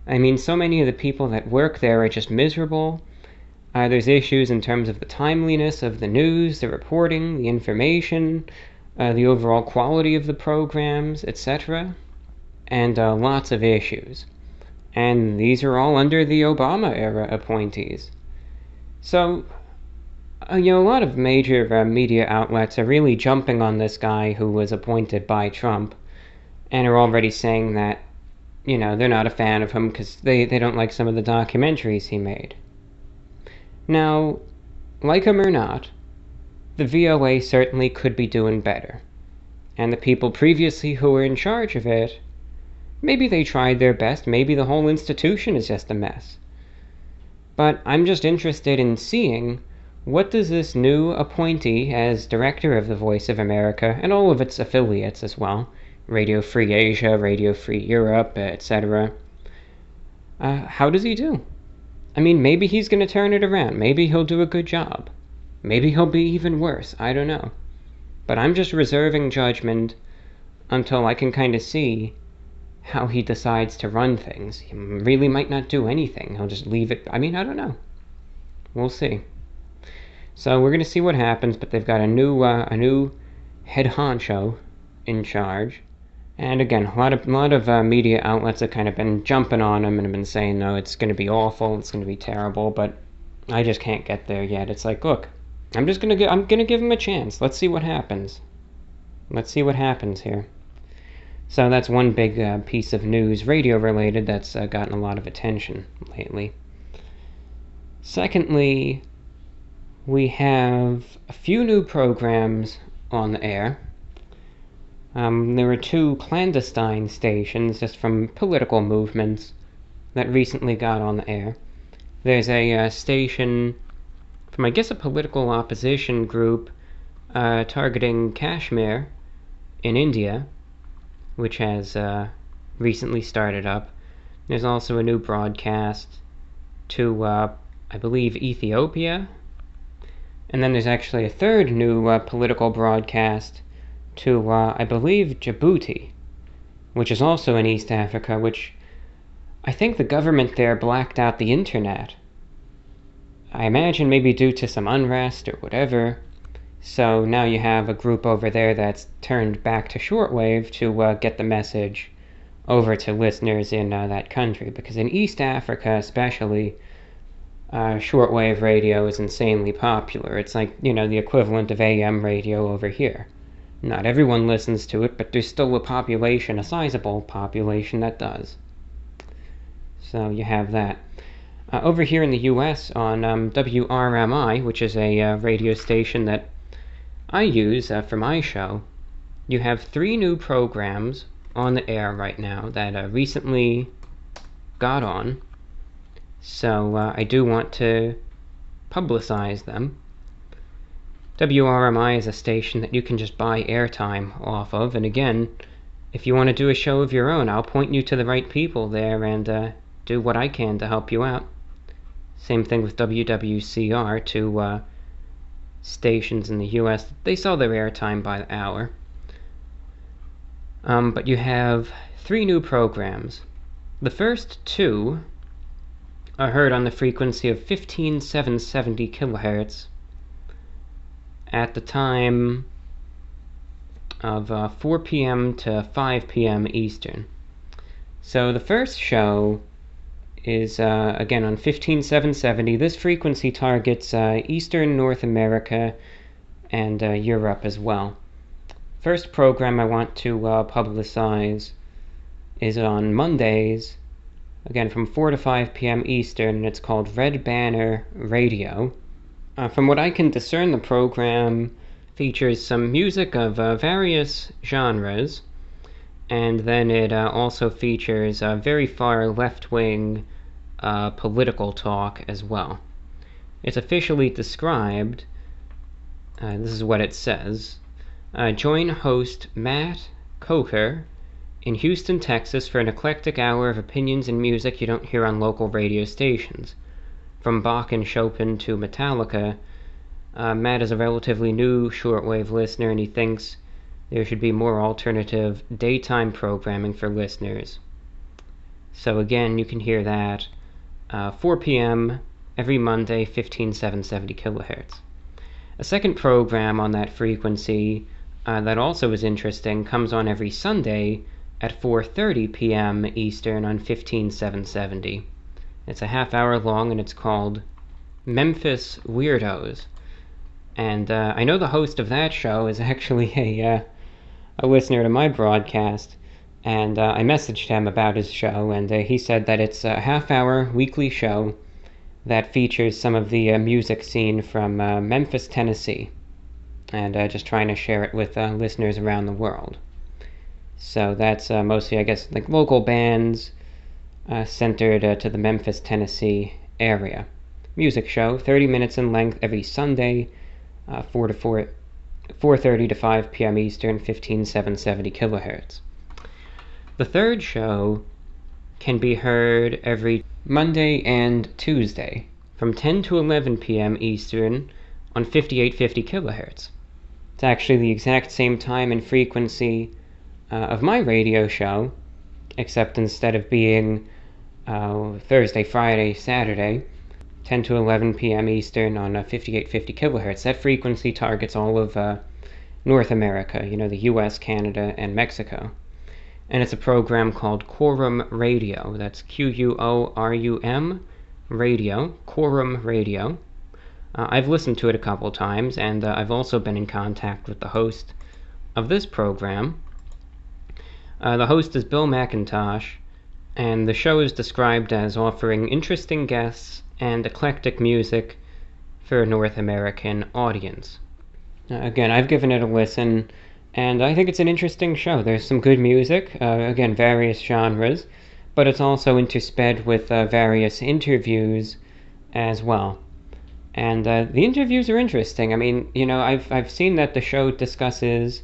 I mean, so many of the people that work there are just miserable. Uh, there's issues in terms of the timeliness of the news, the reporting, the information, uh, the overall quality of the programs, etc. And uh, lots of issues. And these are all under the Obama era appointees. So, uh, you know, a lot of major uh, media outlets are really jumping on this guy who was appointed by Trump and are already saying that, you know, they're not a fan of him because they, they don't like some of the documentaries he made. Now, like him or not, the VOA certainly could be doing better. And the people previously who were in charge of it, maybe they tried their best, maybe the whole institution is just a mess. But I'm just interested in seeing what does this new appointee as director of the Voice of America and all of its affiliates as well, Radio Free Asia, Radio Free Europe, etc. Uh, how does he do? I mean, maybe he's going to turn it around. Maybe he'll do a good job. Maybe he'll be even worse. I don't know. But I'm just reserving judgment until I can kind of see how he decides to run things. He really might not do anything. He'll just leave it. I mean, I don't know. We'll see. So we're going to see what happens, but they've got a new uh, a new head honcho in charge. And again, a lot of a lot of uh, media outlets have kind of been jumping on him and have been saying, "No, it's going to be awful. It's going to be terrible." But I just can't get there yet. It's like, look, I'm just gonna I'm gonna give him a chance. Let's see what happens. Let's see what happens here. So that's one big uh, piece of news, radio related, that's uh, gotten a lot of attention lately. Secondly, we have a few new programs on the air. Um, there were two clandestine stations just from political movements that recently got on the air. There's a uh, station from, I guess, a political opposition group uh, targeting Kashmir in India, which has uh, recently started up. There's also a new broadcast to, uh, I believe, Ethiopia. And then there's actually a third new uh, political broadcast to, uh, I believe, Djibouti, which is also in East Africa, which I think the government there blacked out the internet. I imagine maybe due to some unrest or whatever. So now you have a group over there that's turned back to shortwave to uh, get the message over to listeners in uh, that country. Because in East Africa, especially, uh, shortwave radio is insanely popular. It's like, you know, the equivalent of AM radio over here. Not everyone listens to it, but there's still a population, a sizable population that does. So you have that. Uh, over here in the US on um, WRMI, which is a uh, radio station that I use uh, for my show, you have three new programs on the air right now that uh, recently got on. So uh, I do want to publicize them. WRMI is a station that you can just buy airtime off of, and again, if you want to do a show of your own, I'll point you to the right people there and uh, do what I can to help you out. Same thing with WWCR, two uh, stations in the US. They sell their airtime by the hour. Um, but you have three new programs. The first two are heard on the frequency of 15770 kilohertz at the time of uh, 4 p.m. to 5 p.m. Eastern. So the first show is uh, again on 15770. This frequency targets uh, Eastern North America and uh, Europe as well. First program I want to uh, publicize is on Mondays, again from 4 to 5 p.m. Eastern, and it's called Red Banner Radio. Uh, from what I can discern, the program features some music of uh, various genres, and then it uh, also features a very far left wing uh, political talk as well. It's officially described, uh, this is what it says uh, Join host Matt Coker in Houston, Texas for an eclectic hour of opinions and music you don't hear on local radio stations. From Bach and Chopin to Metallica, uh, Matt is a relatively new shortwave listener and he thinks there should be more alternative daytime programming for listeners. So, again, you can hear that uh, 4 p.m. every Monday, 15770 kilohertz. A second program on that frequency uh, that also is interesting comes on every Sunday at 4:30 p.m. Eastern on 15770. It's a half hour long and it's called Memphis Weirdos. And uh, I know the host of that show is [LAUGHS] actually a uh, a listener to my broadcast, and uh, I messaged him about his show, and uh, he said that it's a half-hour weekly show that features some of the uh, music scene from uh, Memphis, Tennessee, and just trying to share it with listeners around the world. So that's mostly, I guess, like local bands centered to the Memphis, Tennessee area. Music show, 30 minutes in length every Sunday uh, 4 to 4 4.30 to 5 p.m. Eastern, 15770 kilohertz. The third show can be heard every Monday and Tuesday from 10 to 11 p.m. Eastern on 5850 kilohertz. It's actually the exact same time and frequency uh, of my radio show, except instead of being uh, Thursday, Friday, Saturday, 10 to 11 p.m. Eastern on uh, 5850 kilohertz. That frequency targets all of uh, North America, you know, the US, Canada, and Mexico. And it's a program called Quorum Radio. That's Q U O R U M Radio, Quorum Radio. Uh, I've listened to it a couple times, and uh, I've also been in contact with the host of this program. Uh, the host is Bill McIntosh, and the show is described as offering interesting guests and eclectic music for a North American audience. Again, I've given it a listen, and I think it's an interesting show. There's some good music, uh, again, various genres, but it's also intersped with uh, various interviews as well. And uh, the interviews are interesting. I mean, you know, I've, I've seen that the show discusses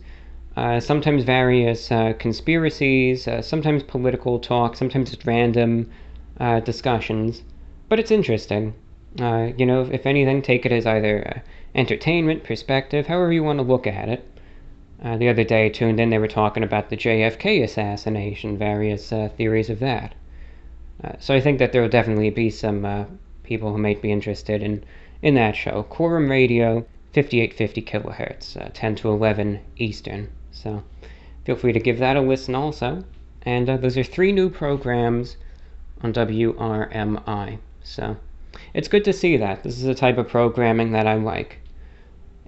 uh, sometimes various uh, conspiracies, sometimes political talk, sometimes just random discussions but it's interesting. Uh, you know, if anything, take it as either uh, entertainment, perspective, however you want to look at it. Uh, the other day, I tuned in, they were talking about the JFK assassination, various uh, theories of that. Uh, so I think that there will definitely be some uh, people who might be interested in, in that show. Quorum Radio, 5850 kilohertz, 10 to 11 Eastern. So feel free to give that a listen also. And those are three new programs on WRMI. So it's good to see that. This is the type of programming that I like.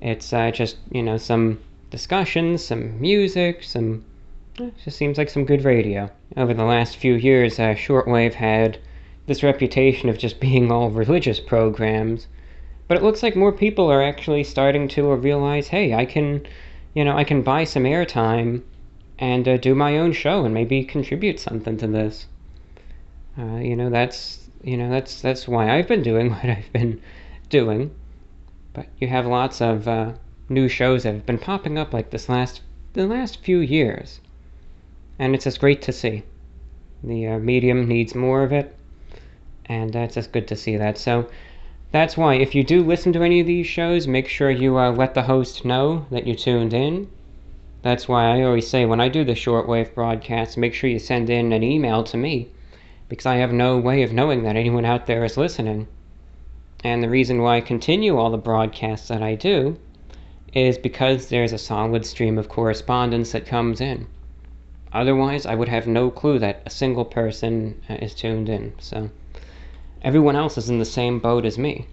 It's uh, just, you know, some discussions, some music, some. Eh, just seems like some good radio. Over the last few years, uh, Shortwave had this reputation of just [LAUGHS] being all religious programs. But it looks like more people are actually starting to realize hey, I can, you know, I can buy some airtime and uh, do my own show and maybe contribute something to this. Uh, you know, that's you know that's that's why I've been doing [LAUGHS] what I've been doing. But you have lots of uh, new shows that have been popping up like this last the last few years, and it's just great to see. The uh, medium needs more of it, and that's just good to see that. So that's why if you do listen to any of these shows, make sure you uh, let the host know that you tuned in. That's why I always say when I do the shortwave broadcast, make sure you send in an email to me because I have no way of knowing that anyone out there is listening. And the reason why I continue all the broadcasts that I do is because there's a solid stream of correspondence that comes in. Otherwise, I would have no clue that a single person uh, is tuned in. So everyone else is in the same boat as me.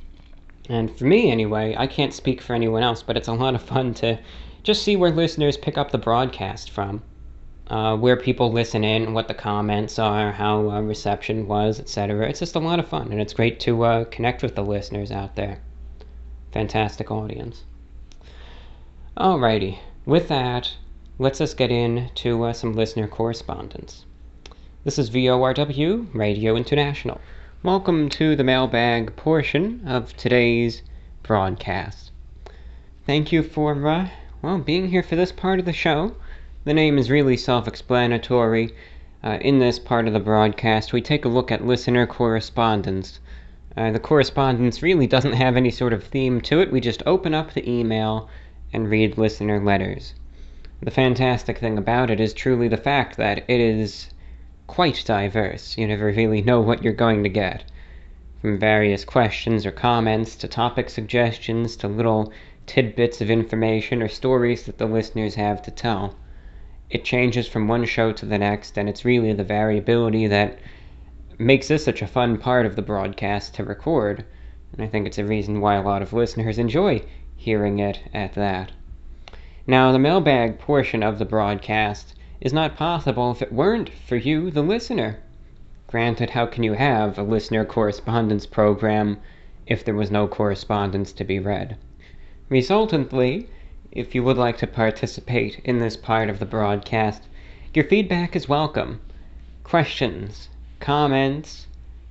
And for me, anyway, I can't speak for anyone else, but it's a lot of fun to just see where listeners pick up the broadcast from. Uh, where people listen in, what the comments are, how uh, reception was, etc. It's just a lot of fun, and it's great to uh, connect with the listeners out there. Fantastic audience. Alrighty, with that, let's just get into uh, some listener correspondence. This is VORW Radio International. Welcome to the mailbag portion of today's broadcast. Thank you for, uh, well, being here for this part of the show. The name is really self explanatory. Uh, in this part of the broadcast, we take a look at listener correspondence. Uh, the correspondence really doesn't have any sort of theme to it, we just open up the email and read listener letters. The fantastic thing about it is truly the fact that it is quite diverse. You never really know what you're going to get. From various questions or comments to topic suggestions to little tidbits of information or stories that the listeners have to tell. It changes from one show to the next, and it's really the variability that makes this such a fun part of the broadcast to record. And I think it's a reason why a lot of listeners enjoy hearing it at that. Now, the mailbag portion of the broadcast is not possible if it weren't for you, the listener. Granted, how can you have a listener correspondence program if there was no correspondence to be read? Resultantly, if you would like to participate in this part of the broadcast, your feedback is welcome. Questions, comments,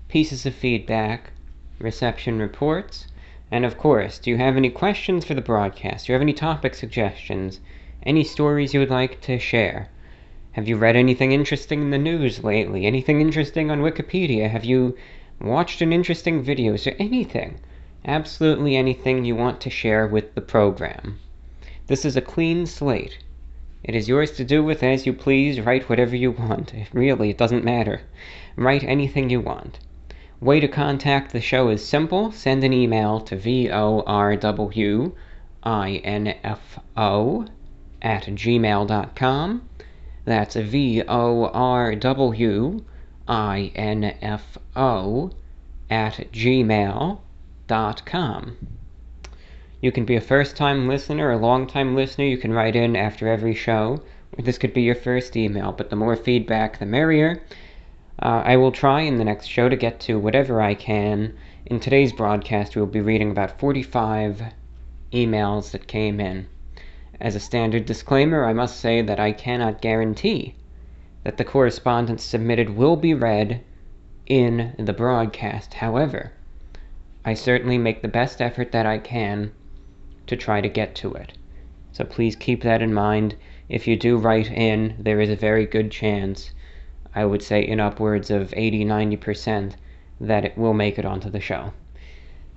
pieces of feedback, reception reports, and of course, do you have any questions for the broadcast? Do you have any topic suggestions? Any stories you would like to share? Have you read anything interesting in the news lately? Anything interesting on Wikipedia? Have you watched an interesting video? There anything, absolutely anything you want to share with the program? This is a clean slate. It is yours to do with as you please. Write whatever you want. Really, it doesn't matter. Write anything you want. Way to contact the show is simple. Send an email to vorwinfo at gmail.com. That's V O R W I N F O at gmail.com. You can be a first time listener a long time listener. You can write in after every show. This could be your first email, but the more feedback, the merrier. Uh, I will try in the next show to get to whatever I can. In today's broadcast, we will be reading about 45 emails that came in. As a standard disclaimer, I must say that I cannot guarantee that the correspondence submitted will be read in the broadcast. However, I certainly make the best effort that I can to try to get to it. So please keep that in mind. If you do write in, there is a very good chance, I would say in upwards of 80 90%, that it will make it onto the show.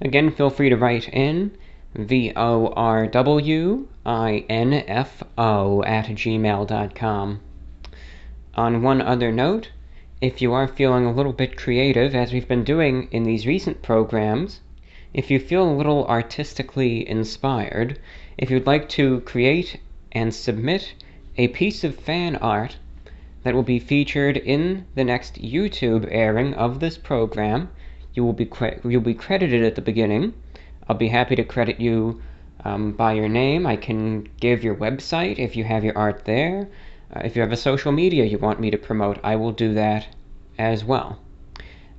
Again, feel free to write in V O R W I N F O at gmail.com. On one other note, if you are feeling a little bit creative, as we've been doing in these recent programs, if you feel a little artistically inspired, if you'd like to create and submit a piece of fan art that will be featured in the next YouTube airing of this program, you will be cre- you'll be credited at the beginning I'll be happy to credit you um, by your name. I can give your website if you have your art there. Uh, if you have a social media you want me to promote, I will do that as well.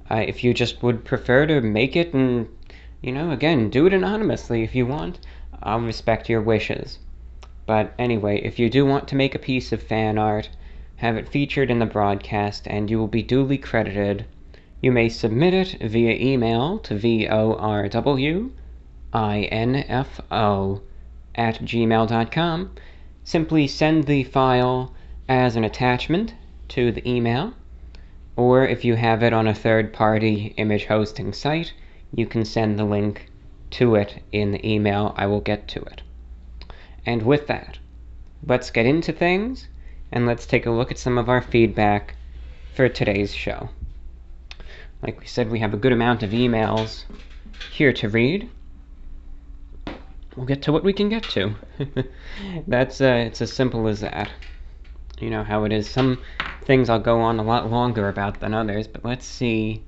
Uh, if you just would prefer to make it and, you know, again, do it anonymously if you want, I'll respect your wishes. But anyway, if you do want to make a piece of fan art, have it featured in the broadcast, and you will be duly credited, you may submit it via email to VORW info at gmail.com. Simply send the file as an attachment to the email. or if you have it on a third-party image hosting site, you can send the link to it in the email. I will get to it. And with that, let's get into things, and let's take a look at some of our feedback for today's show. Like we said, we have a good amount of emails here to read. We'll get to what we can get to. [LAUGHS] That's uh, it's as simple as that. You know how it is. Some things I'll go on a lot longer about than others, but let's see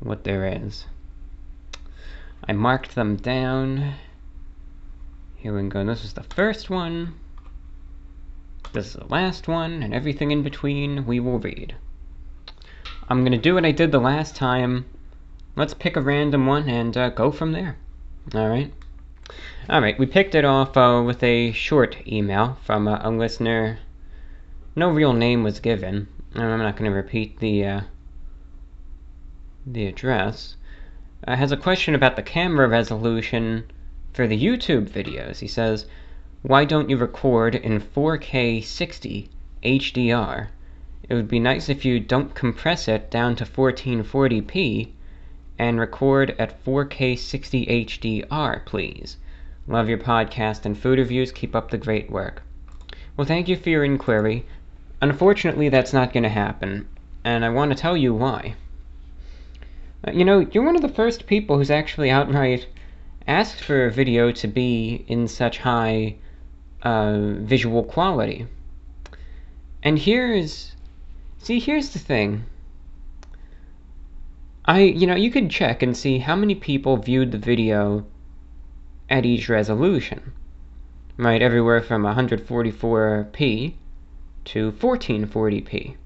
what there is. I marked them down. Here we go. This is the first one. This is the last one, and everything in between we will read. I'm going to do what I did the last time. Let's pick a random one and uh, go from there. Alright? Alright, we picked it off uh, with a short email from uh, a listener. No real name was given. I'm not going to repeat the, uh, the address. Uh, has a question about the camera resolution for the YouTube videos. He says, why don't you record in 4K 60 HDR? It would be nice if you don't compress it down to 1440p and record at 4K 60 HDR, please. Love your podcast and food reviews. Keep up the great work. Well, thank you for your inquiry. Unfortunately, that's not going to happen, and I want to tell you why. Uh, you know, you're one of the first people who's actually outright asked for a video to be in such high uh, visual quality. And here's, see, here's the thing. I, you know, you could check and see how many people viewed the video at each resolution. Right, everywhere from 144p to 1440p.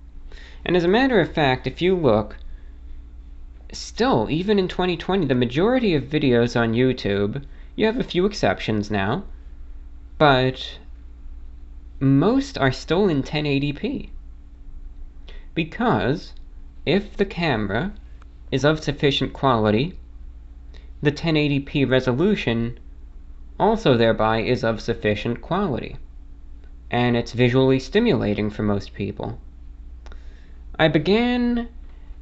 And as a matter of fact, if you look, still, even in 2020, the majority of videos on YouTube, you have a few exceptions now, but most are still in 1080p. Because if the camera is of sufficient quality, the 1080p resolution also thereby is of sufficient quality, and it's visually stimulating for most people. I began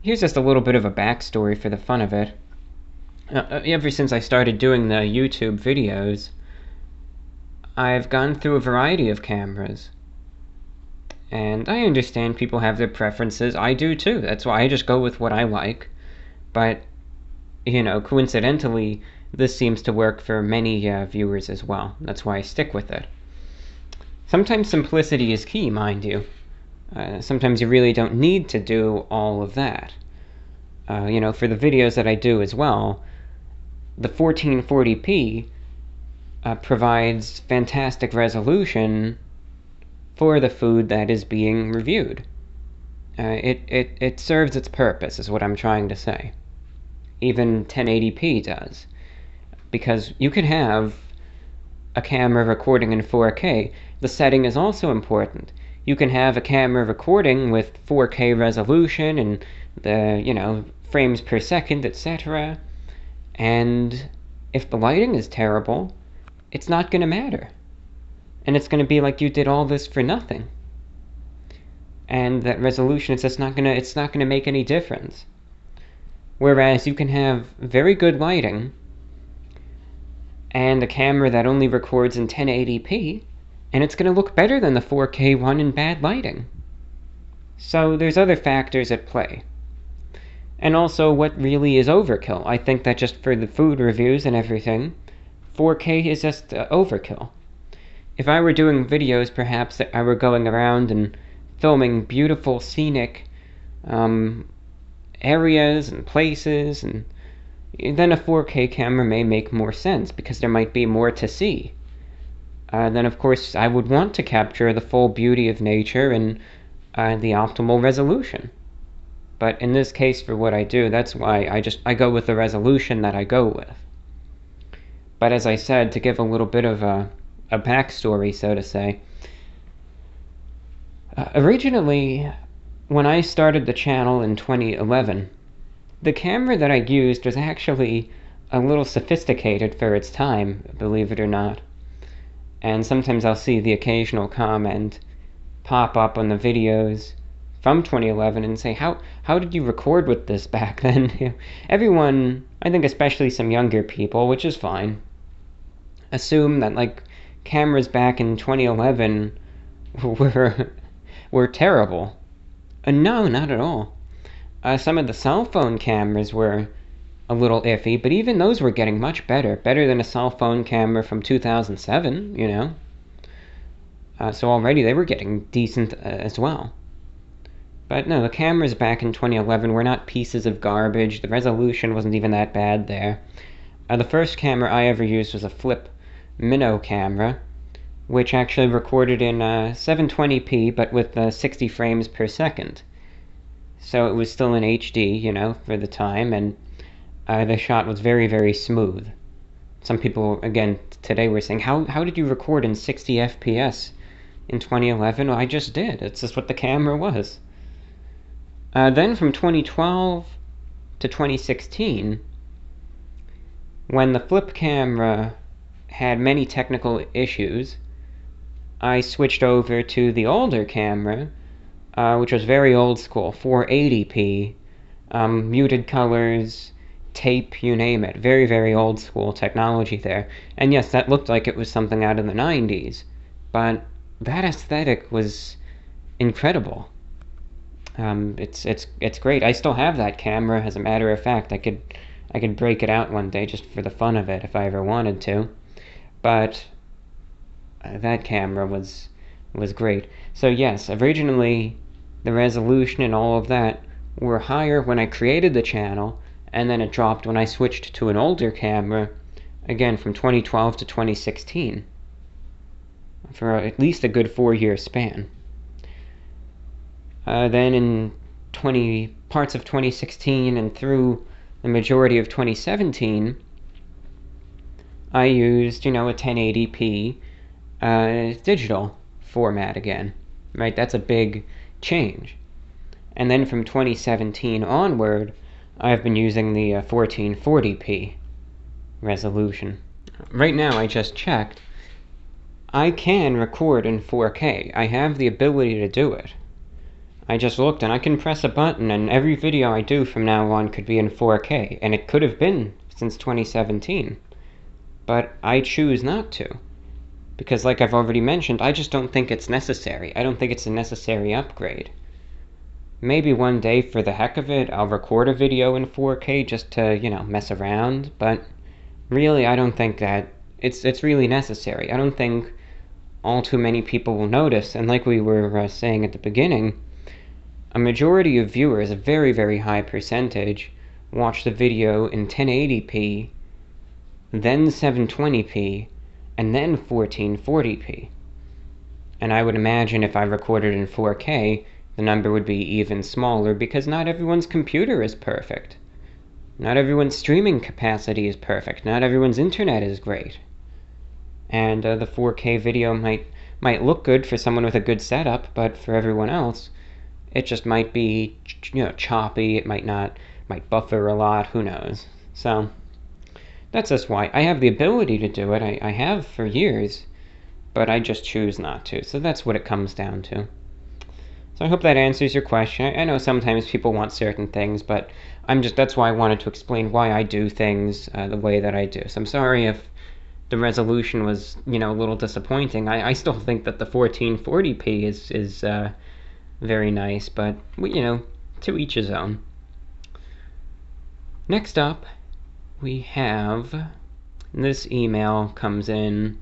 here's just a little bit of a backstory for the fun of it. Uh, uh, ever since I started doing the YouTube videos, I've gone through a variety of cameras. And I understand people have their preferences. I do too. That's why I just go with what I like. But, you know, coincidentally, this seems to work for many uh, viewers as well. That's why I stick with it. Sometimes simplicity is key, mind you. Uh, sometimes you really don't need to do all of that. Uh, you know, for the videos that I do as well, the 1440p uh, provides fantastic resolution for the food that is being reviewed. Uh, it, it, it serves its purpose, is what I'm trying to say. Even 1080p does. Because you can have a camera recording in 4K. The setting is also important you can have a camera recording with 4K resolution and the, you know, frames per second, etc. And if the lighting is terrible, it's not going to matter. And it's going to be like you did all this for nothing. And that resolution is just not going to it's not going to make any difference. Whereas you can have very good lighting and a camera that only records in 1080p and it's going to look better than the 4K one in bad lighting. So there's other factors at play. And also, what really is overkill? I think that just for the food reviews and everything, 4K is just uh, overkill. If I were doing videos, perhaps that I were going around and filming beautiful scenic um, areas and places, and then a 4K camera may make more sense because there might be more to see uh, then of course I would want to capture the full beauty of nature and uh, the optimal resolution. But in this case, for what I do, that's why I just I go with the resolution that I go with. But as I said, to give a little bit of a, a backstory, so to say, uh, originally, when I started the channel in 2011, the camera that I used was actually a little sophisticated for its time, believe it or not and sometimes I'll see the occasional comment pop up on the videos from 2011 and say, how, how did you record with this back then? [LAUGHS] Everyone, I think especially some younger people, which is fine, assume that like cameras back in 2011 [LAUGHS] were, were terrible. Uh, no, not at all. Uh, some of the cell phone cameras were a little iffy, but even those were getting much better. Better than a cell phone camera from 2007, you know? Uh, so already they were getting decent uh, as well. But no, the cameras back in 2011 were not pieces of garbage. The resolution wasn't even that bad there. Uh, the first camera I ever used was a Flip Mino camera, which actually recorded in 720p uh, but with uh, 60 frames per second. So it was still in HD, you know, for the time, and uh, the shot was very, very smooth. Some people, again, today were saying, how, how did you record in 60 FPS in 2011? Well, I just did. It's just what the camera was. Uh, then from 2012 to 2016, when the flip camera had many technical issues, I switched over to the older camera, uh, which was very old school, 480p, um, muted colors, tape, you name it. Very, very old school technology there. And yes, that looked like it was something out of the 90s, but that aesthetic was incredible. Um, it's it's it's great. I still have that camera. As a matter of fact, I could I could break it out one day just for the fun of it if I ever wanted to. But uh, that camera was was great. So yes, originally the resolution and all of that were higher when I created the channel, and then it dropped when I switched to an older camera, again from 2012 to 2016, for at least a good four year span. Uh, then in 20 parts of 2016 and through the majority of 2017, I used, you know, a 1080p uh, digital format again. Right? That's a big change. And then from 2017 onward, I've been using the uh, 1440p resolution. Right now, I just checked. I can record in 4K. I have the ability to do it. I just looked and I can press a button and every video I do from now on could be in 4K, and it could have been since 2017. But I choose not to. Because like I've already mentioned, I just don't think it's necessary. I don't think it's a necessary upgrade. Maybe one day, for the heck of it, I'll record a video in 4K just to, you know, mess around, but really I don't think that it's, it's really necessary. I don't think all too many people will notice, and like we were uh, saying at the beginning, a majority of viewers, a very, very high percentage, watch the video in 1080p, then 720p, and then 1440p. And I would imagine if I recorded in 4K, the number would be even smaller because not everyone's computer is perfect. Not everyone's streaming capacity is perfect. Not everyone's internet is great. And uh, the 4K video might might look good for someone with a good setup, but for everyone else, it just might be, you know, choppy. It might not, might buffer a lot. Who knows? So that's just why I have the ability to do it. I, I have for years, but I just choose not to. So that's what it comes down to. So I hope that answers your question. I, I know sometimes people want certain things, but I'm just that's why I wanted to explain why I do things uh, the way that I do. So I'm sorry if the resolution was you know a little disappointing. I, I still think that the 1440p is is uh, very nice, but, you know, to each his own. Next up, we have this email comes in.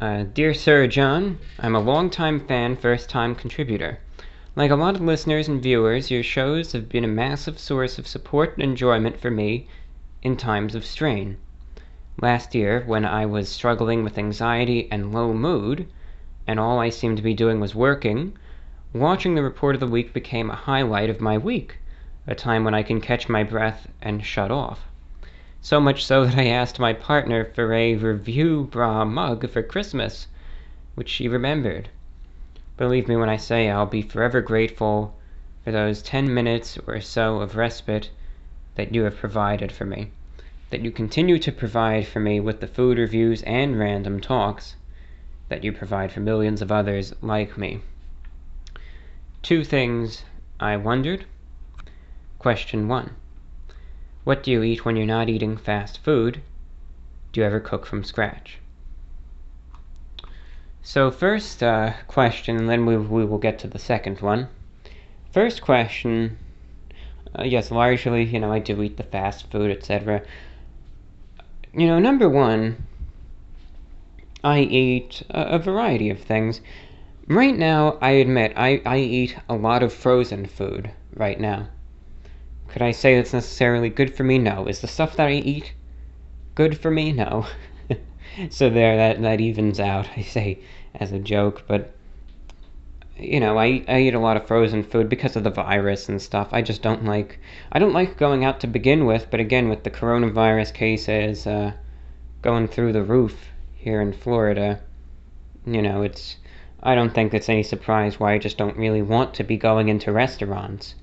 Uh, Dear Sir John, I'm a long-time fan, first-time contributor. Like a lot of listeners and viewers, your shows have been a massive source of support and enjoyment for me in times of strain. Last year, when I was struggling with anxiety and low mood, and all I seemed to be doing was working, Watching the report of the week became a highlight of my week, a time when I can catch my breath and shut off. So much so that I asked my partner for a Reviewbrah mug for Christmas, which she remembered. Believe me when I say I'll be forever grateful for those 10 minutes or so of respite that you have provided for me, that you continue to provide for me with the food reviews and random talks, that you provide for millions of others like me. Two things I wondered. Question one What do you eat when you're not eating fast food? Do you ever cook from scratch? So, first uh, question, and then we, we will get to the second one. First question uh, yes, largely, you know, I do eat the fast food, etc. You know, number one, I eat a, a variety of things. Right now, I admit, I, I eat a lot of frozen food right now. Could I say it's necessarily good for me? No. Is the stuff that I eat good for me? No. [LAUGHS] so there, that, that evens out, [LAUGHS] I say as a joke, but you know, I, I eat a lot of frozen food because of the virus and stuff. I just don't like I don't like going out to begin with, but again with the coronavirus cases uh, going through the roof here in Florida, you know, it's I don't think it's any surprise why I just don't really want to be going into restaurants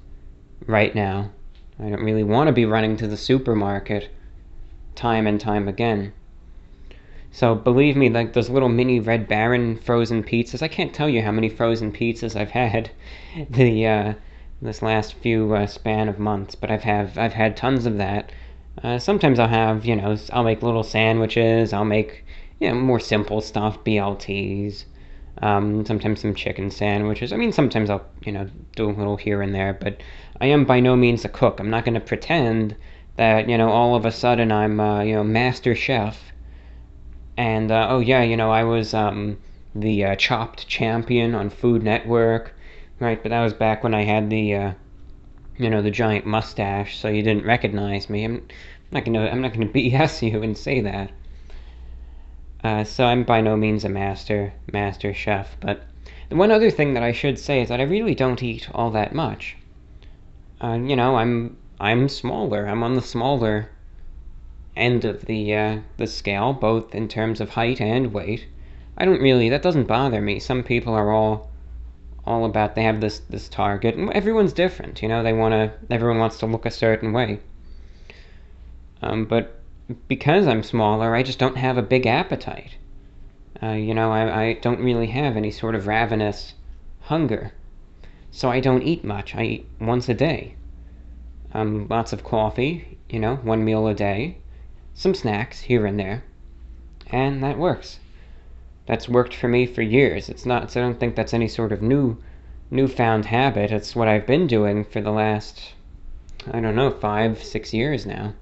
right now. I don't really want to be running to the supermarket time and time again. So believe me, like those little mini Red Baron frozen pizzas, I can't tell you how many frozen pizzas I've [LAUGHS] had the uh, this last few uh, span of months. But I've have I've had tons of that. Uh, sometimes I'll have you know I'll make little sandwiches. I'll make you know more simple stuff, BLTs. Um, sometimes some chicken sandwiches. I mean, sometimes I'll you know do a little here and there, but I am by no means a cook. I'm not going to pretend that you know all of a sudden I'm uh, you know master chef and uh, oh yeah, you know I was um, the uh, Chopped champion on Food Network, right? But that was back when I had the uh, you know the giant mustache, so you didn't recognize me. I'm not gonna I'm not gonna [LAUGHS] BS you and say that. Uh, so I'm by no means a master master chef, but the one other thing that I should say is that I really don't eat all that much. Uh, you know, I'm I'm smaller. I'm on the smaller end of the uh, the scale, both in terms of height and weight. I don't really that doesn't bother me. Some people are all all about they have this this target, and everyone's different. You know, they want to everyone wants to look a certain way. Um, but because I'm smaller, I just don't have a big appetite. Uh, you know, I, I don't really have any sort of ravenous hunger. So I don't eat much. I eat once a day. Um, lots of coffee, you know, one meal a day some snacks here and there, and that works. That's worked for me for years. It's not. So I don't think that's any sort of new, newfound habit. It's what I've been doing for the last, I don't know, five, six years now.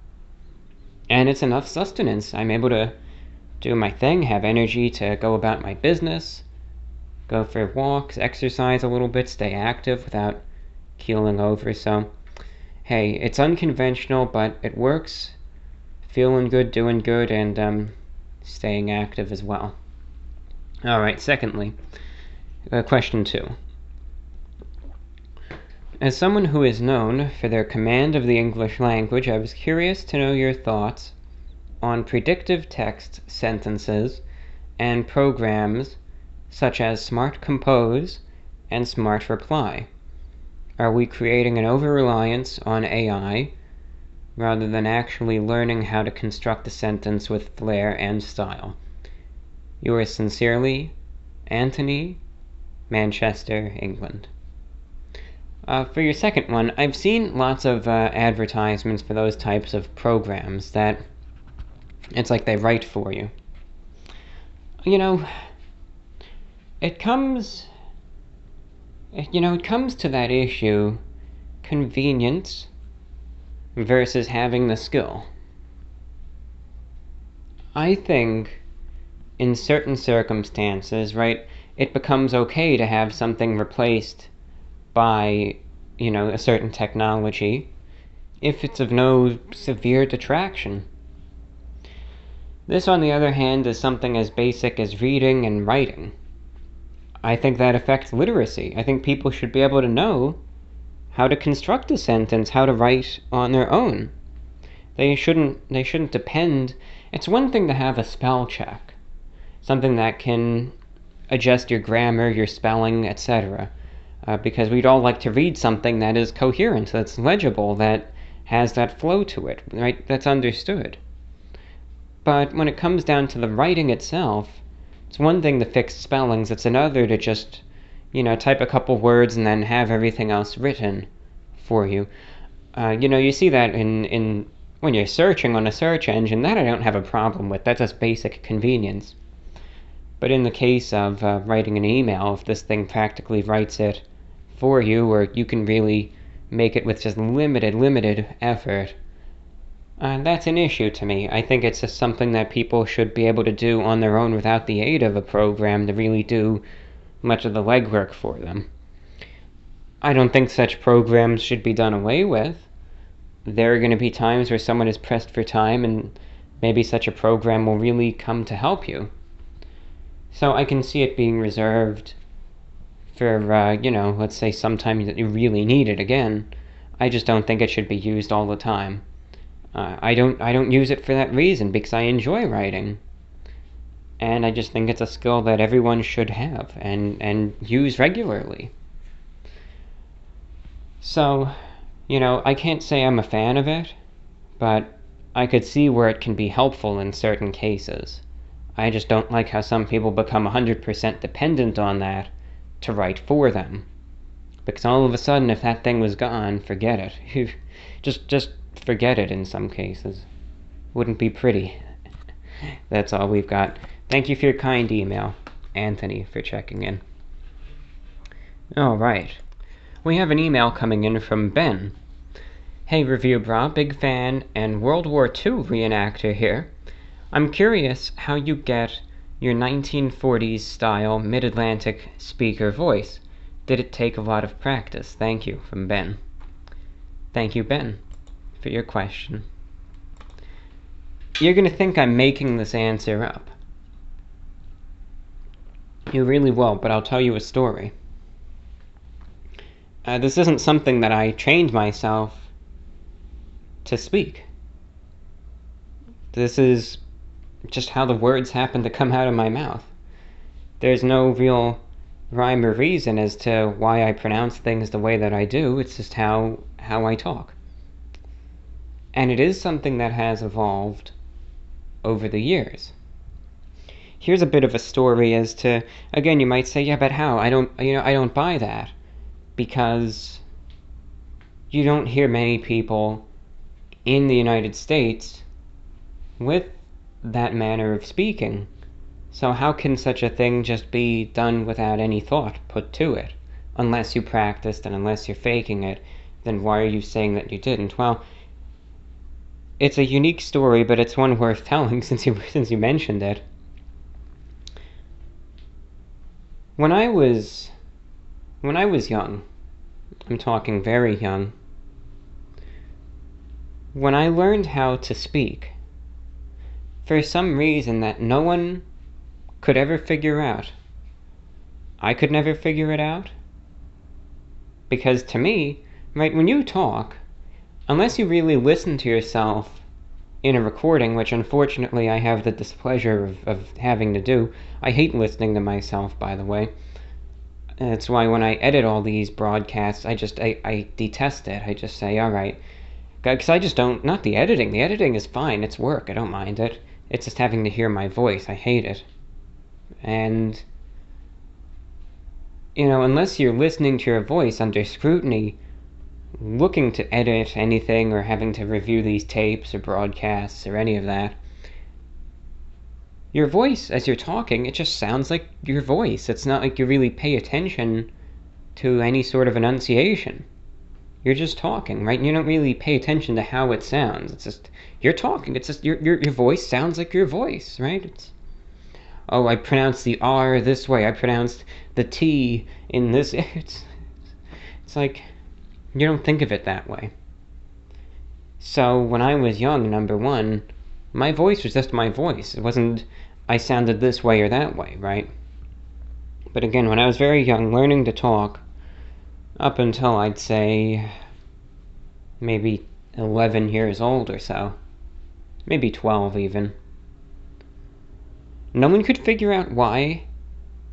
And it's enough sustenance. I'm able to do my thing, have energy to go about my business, go for walks, exercise a little bit, stay active without keeling over. So, hey, it's unconventional, but it works feeling good, doing good, and um, staying active as well. All right, secondly, uh, question two. As someone who is known for their command of the English language, I was curious to know your thoughts on predictive text sentences and programs such as Smart Compose and Smart Reply. Are we creating an over reliance on AI rather than actually learning how to construct a sentence with flair and style. Yours sincerely, Anthony, Manchester, England. Uh, for your second one, I've seen lots of uh, advertisements for those types of programs that it's like they write for you. You know, it comes, you know, it comes to that issue convenience versus having the skill. I think in certain circumstances, right, it becomes okay to have something replaced by, you know, a certain technology if it's of no severe detraction. This, on the other hand, is something as basic as reading and writing. I think that affects literacy. I think people should be able to know how to construct a sentence, how to write on their own. They shouldn't they shouldn't depend. It's one thing to have a spell check, something that can adjust your grammar, your spelling, etc. Uh, because we'd all like to read something that is coherent, that's legible, that has that flow to it, right? That's understood. But when it comes down to the writing itself, it's one thing to fix spellings, it's another to just you know, type a couple words and then have everything else written for you. Uh, you know, you see that in, in when you're searching on a search engine, that I don't have a problem with. That's just basic convenience. But in the case of uh, writing an email, if this thing practically writes it for you, where you can really make it with just limited, limited effort, uh, that's an issue to me. I think it's just something that people should be able to do on their own without the aid of a program to really do much of the legwork for them. I don't think such programs should be done away with. There are going to be times where someone is pressed for time, and maybe such a program will really come to help you. So I can see it being reserved for, uh, you know, let's say sometime that you really need it again. I just don't think it should be used all the time. Uh, I don't I don't use it for that reason because I enjoy writing. And I just think it's a skill that everyone should have and, and use regularly. So, you know, I can't say I'm a fan of it, but I could see where it can be helpful in certain cases. I just don't like how some people become 100% dependent on that to write for them. Because all of a sudden, if that thing was gone, forget it. [LAUGHS] just, just forget it in some cases. Wouldn't be pretty. [LAUGHS] That's all we've got. Thank you for your kind email, Anthony, for checking in. All right. We have an email coming in from Ben. Hey, Reviewbrah, big fan and World War II reenactor here. I'm curious how you get your 1940s style mid Atlantic speaker voice. Did it take a lot of practice? Thank you, from Ben. Thank you, Ben, for your question. You're going to think I'm making this answer up. You really will, but I'll tell you a story. Uh, this isn't something that I trained myself to speak. This is just how the words happen to come out of my mouth. There's no real rhyme or reason as to why I pronounce things the way that I do. It's just how how I talk. And it is something that has evolved over the years. Here's a bit of a story as to again you might say, yeah, but how? I don't you know, I don't buy that because you don't hear many people in the United States with that manner of speaking. So, how can such a thing just be done without any thought put to it? Unless you practiced and unless you're faking it, then why are you saying that you didn't? Well, it's a unique story, but it's one worth telling [LAUGHS] since you since you mentioned it. When I was when I was young, I'm talking very young, when I learned how to speak, for some reason that no one could ever figure out, I could never figure it out. Because to me, right, when you talk, unless you really listen to yourself in a recording, which unfortunately I have the displeasure of, of having to do, I hate listening to myself, by the way that's why when I edit all these broadcasts, I just I, I detest it. I just say, all right, because I just don't. Not the editing. The editing is fine. It's work. I don't mind it. It's just having to hear my voice. I hate it. And you know, unless you're listening to your voice under scrutiny, looking to edit anything or having to review these tapes or broadcasts or any of that, your voice as you're talking, it just sounds like your voice. It's not like you really pay attention to any sort of enunciation. You're just talking, right? You don't really pay attention to how it sounds. It's just you're talking. It's just your your your voice sounds like your voice, right? It's oh, I pronounced the R this way. I pronounced the T in this. [LAUGHS] It's it's like you don't think of it that way. So when I was young, number one, my voice was just my voice. It wasn't I sounded this way or that way, right? But again, when I was very young, learning to talk, up until I'd say maybe 11 years old or so, maybe 12 even, no one could figure out why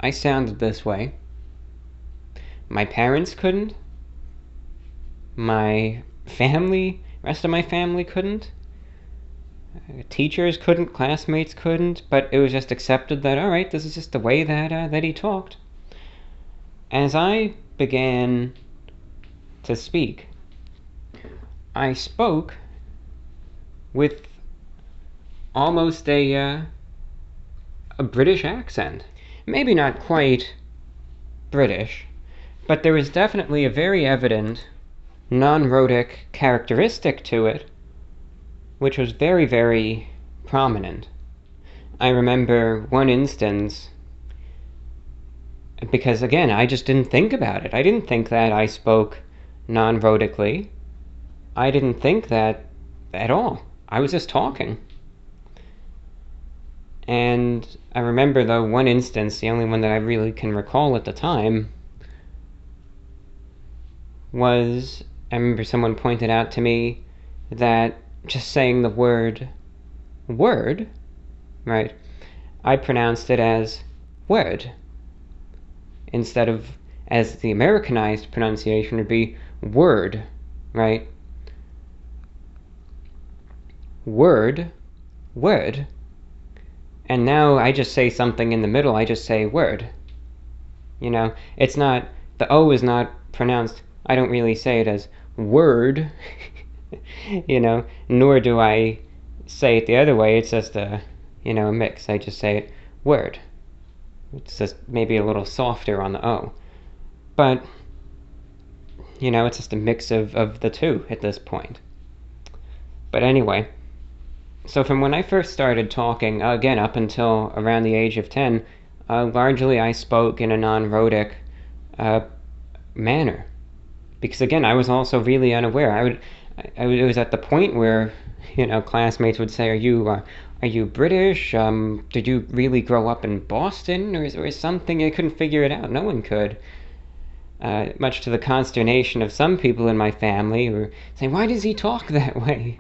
I sounded this way. My parents couldn't. My family, rest of my family couldn't teachers couldn't, classmates couldn't, but it was just accepted that all right, this is just the way that uh, that he talked. as I began to speak, I spoke with almost a uh, a British accent. Maybe not quite British, but there was definitely a very evident non-rhotic characteristic to it, which was very, very prominent. I remember one instance because again, I just didn't think about it. I didn't think that I spoke non rhotically. I didn't think that at all. I was just talking. And I remember, though, one instance, the only one that I really can recall at the time, was I remember someone pointed out to me that just saying the word word, right, I pronounced it as word instead of as the Americanized pronunciation would be word, right? Word, word. And now I just say something in the middle, I just say word. You know, it's not, the O is not pronounced, I don't really say it as word, [LAUGHS] you know, nor do I say it the other way, it's just a, you know, a mix. I just say it word. It's just maybe a little softer on the O. But, you know, it's just a mix of, of the two at this point. But anyway, so from when I first started talking, again, up until around the age of 10, uh, largely I spoke in a non rhotic uh, manner. Because again, I was also really unaware. I would, I, I was at the point where, you know, classmates would say, "Are you, uh, are you British? Um, did you really grow up in Boston, or is, or something?" I couldn't figure it out. No one could. Uh, much to the consternation of some people in my family who were saying, "Why does he talk [LAUGHS] that way?"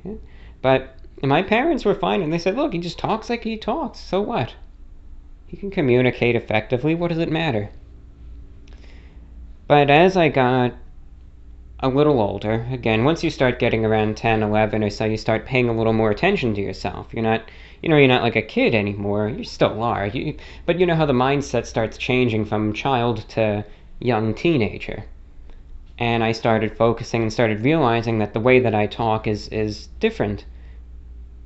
But my parents were fine, and they said, "Look, he just talks like he talks. So what? He can communicate effectively. What does it matter?" But as I got a little older, again, once you start getting around 10, 11 or so, you start paying a little more attention to yourself. You're not you know, you're not like a kid anymore. You still are. You, but you know how the mindset starts changing from child to young teenager. And I started focusing and started realizing that the way that I talk is, is different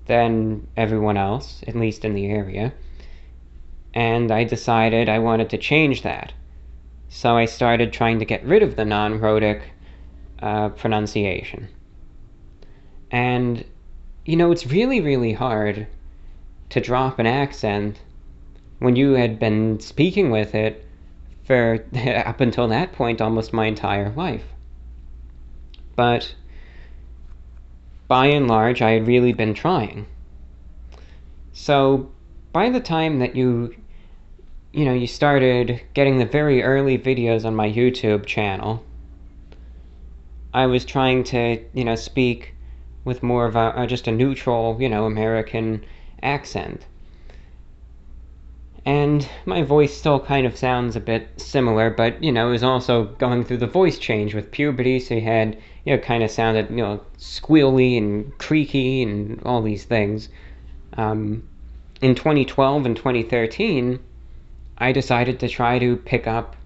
than everyone else, at least in the area. And I decided I wanted to change that. So I started trying to get rid of the non rhotic uh, pronunciation. And, you know, it's really, really hard to drop an accent when you had been speaking with it for [LAUGHS] up until that point almost my entire life. But by and large, I had really been trying. So by the time that you you know, you started getting the very early videos on my YouTube channel, I was trying to, you know, speak with more of a, just a neutral, you know, American accent. And my voice still kind of sounds a bit similar, but you know, it was also going through the voice change with puberty, so you had, you know, kind of sounded, you know, squealy and creaky and all these things. Um, in 2012 and 2013, I decided to try to pick up,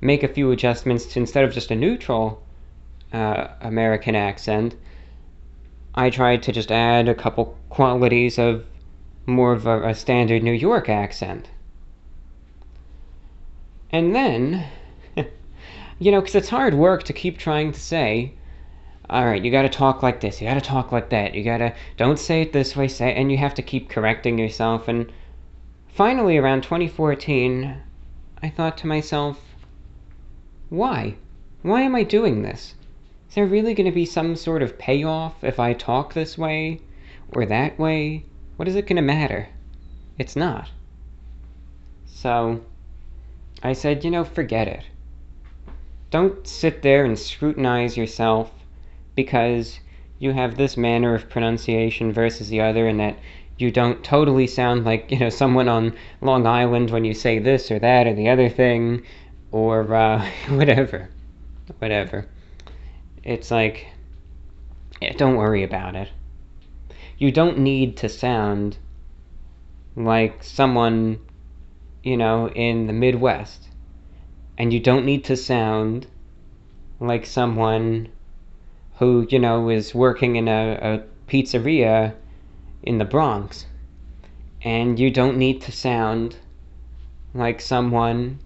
make a few adjustments to instead of just a neutral uh, American accent, I tried to just add a couple qualities of more of a, a standard New York accent. And then, [LAUGHS] you know, because it's hard work to keep trying to say, all right, you got to talk like this, you got to talk like that, you got to, don't say it this way, say, and you have to keep correcting yourself. And finally, around 2014, I thought to myself, why? Why am I doing this? Is there really going to be some sort of payoff if I talk this way or that way? What is it going to matter? It's not. So I said, you know, forget it. Don't sit there and scrutinize yourself because you have this manner of pronunciation versus the other and that you don't totally sound like, you know, someone on Long Island when you say this or that or the other thing or uh, [LAUGHS] whatever. Whatever. It's like, yeah, don't worry about it you don't need to sound like someone, you know, in the Midwest. and you don't need to sound like someone who, you know, is working in a, a pizzeria in the Bronx. And you don't need to sound like someone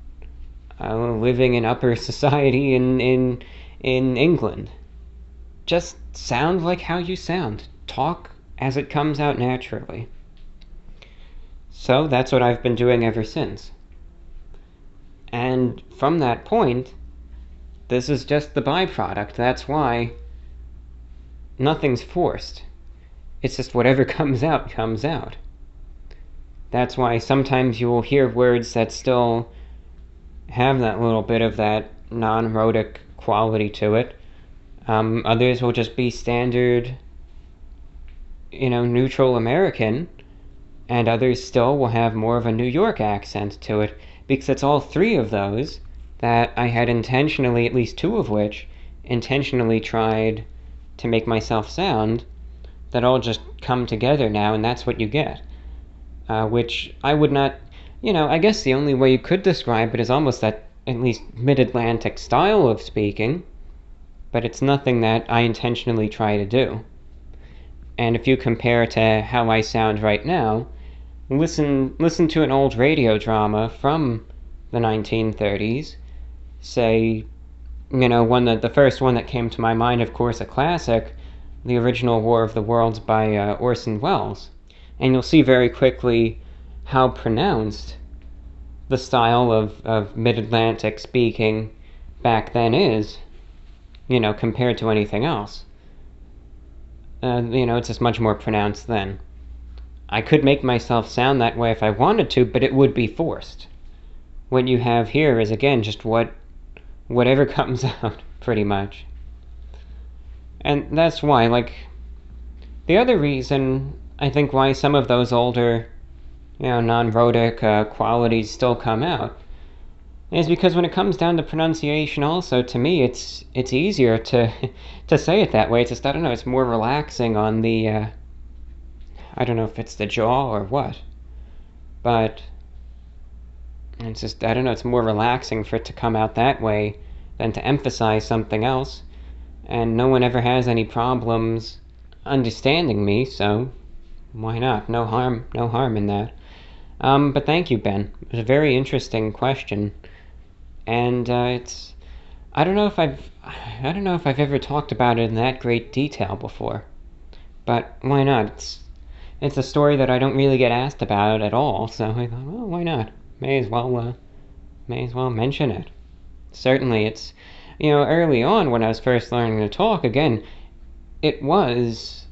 uh, living in upper [LAUGHS] society in, in, in England. Just sound like how you sound. Talk as it comes out naturally. So that's what I've been doing ever since. And from that point, this is just the byproduct. That's why nothing's forced. It's just whatever [LAUGHS] comes out, comes out. That's why sometimes you will hear words that still have that little bit of that non rhotic quality to it. Um, others will just be standard, you know, neutral American, and others still will have more of a New York accent to it, because it's all three of those that I had intentionally, at least two of which, intentionally tried to make myself sound, that all just come together now, and that's what you get. Uh, which I would not, you know, I guess the only way you could describe it is almost that at least mid Atlantic style of speaking but it's nothing that I intentionally try to do. And if you compare to how I sound right now, listen listen to an old radio drama from the 1930s, say, you know, one that the first one that came to my mind, of course, a classic, the original War of the Worlds by uh, Orson Welles, and you'll see very quickly how pronounced the style of, of mid-Atlantic speaking back then is you know, compared to anything else. Uh, you know, it's just much more pronounced then. I could make myself sound that way if I wanted to, but it would be forced. What you have here is again just what whatever [LAUGHS] comes out, pretty much. And that's why, like, the other reason I think why some of those older, you know, non-rhotic uh, qualities still come out is because when it comes down to pronunciation also to me it's it's easier to [LAUGHS] to say it that way. It's just i don't know it's more relaxing on the uh, i don't know if it's the jaw or what but it's just i don't know it's more relaxing for it to come out that way than to emphasize something else. And no one ever has any problems understanding me so why not? No harm no harm in that. Um, but thank you ben. It was a very interesting question and uh, it's I don't know if I've I don't know if I've ever talked about it in that great detail before, but why not? It's it's a story that I don't really get asked about at all, [LAUGHS] so I thought, well, why not? May as well uh, may as well mention it. Certainly, it's you know early on when I was first learning to talk again, it was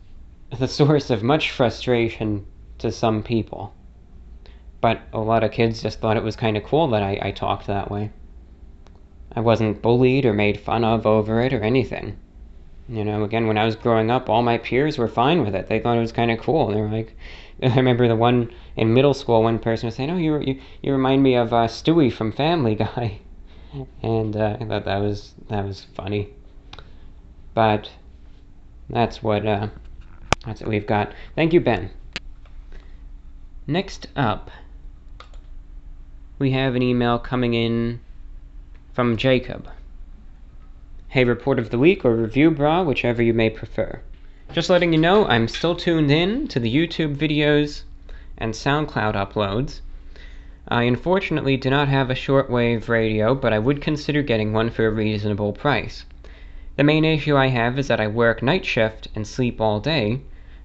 the [LAUGHS] source of much frustration to some people. But a lot of kids just thought it was kind of cool that I, I talked that way. I wasn't bullied or made fun of over it or anything. You know, again, when I was growing up, all my peers were fine with it. They thought it was kind of cool. They were like, [LAUGHS] I remember the one in middle school, one person was saying, "Oh, you you, you remind me of uh, Stewie from Family [LAUGHS] Guy," and uh, I thought that was that was funny. But that's what uh, that's what we've got. Thank you, Ben. Next up, we have an email coming in from Jacob. Hey, report of the week or Reviewbrah, whichever you may prefer. Just letting you know, I'm still tuned in to the YouTube videos and SoundCloud uploads. I unfortunately do not have a shortwave radio, but I would consider getting one for a reasonable price. The main issue I have is that I work night shift and sleep all day,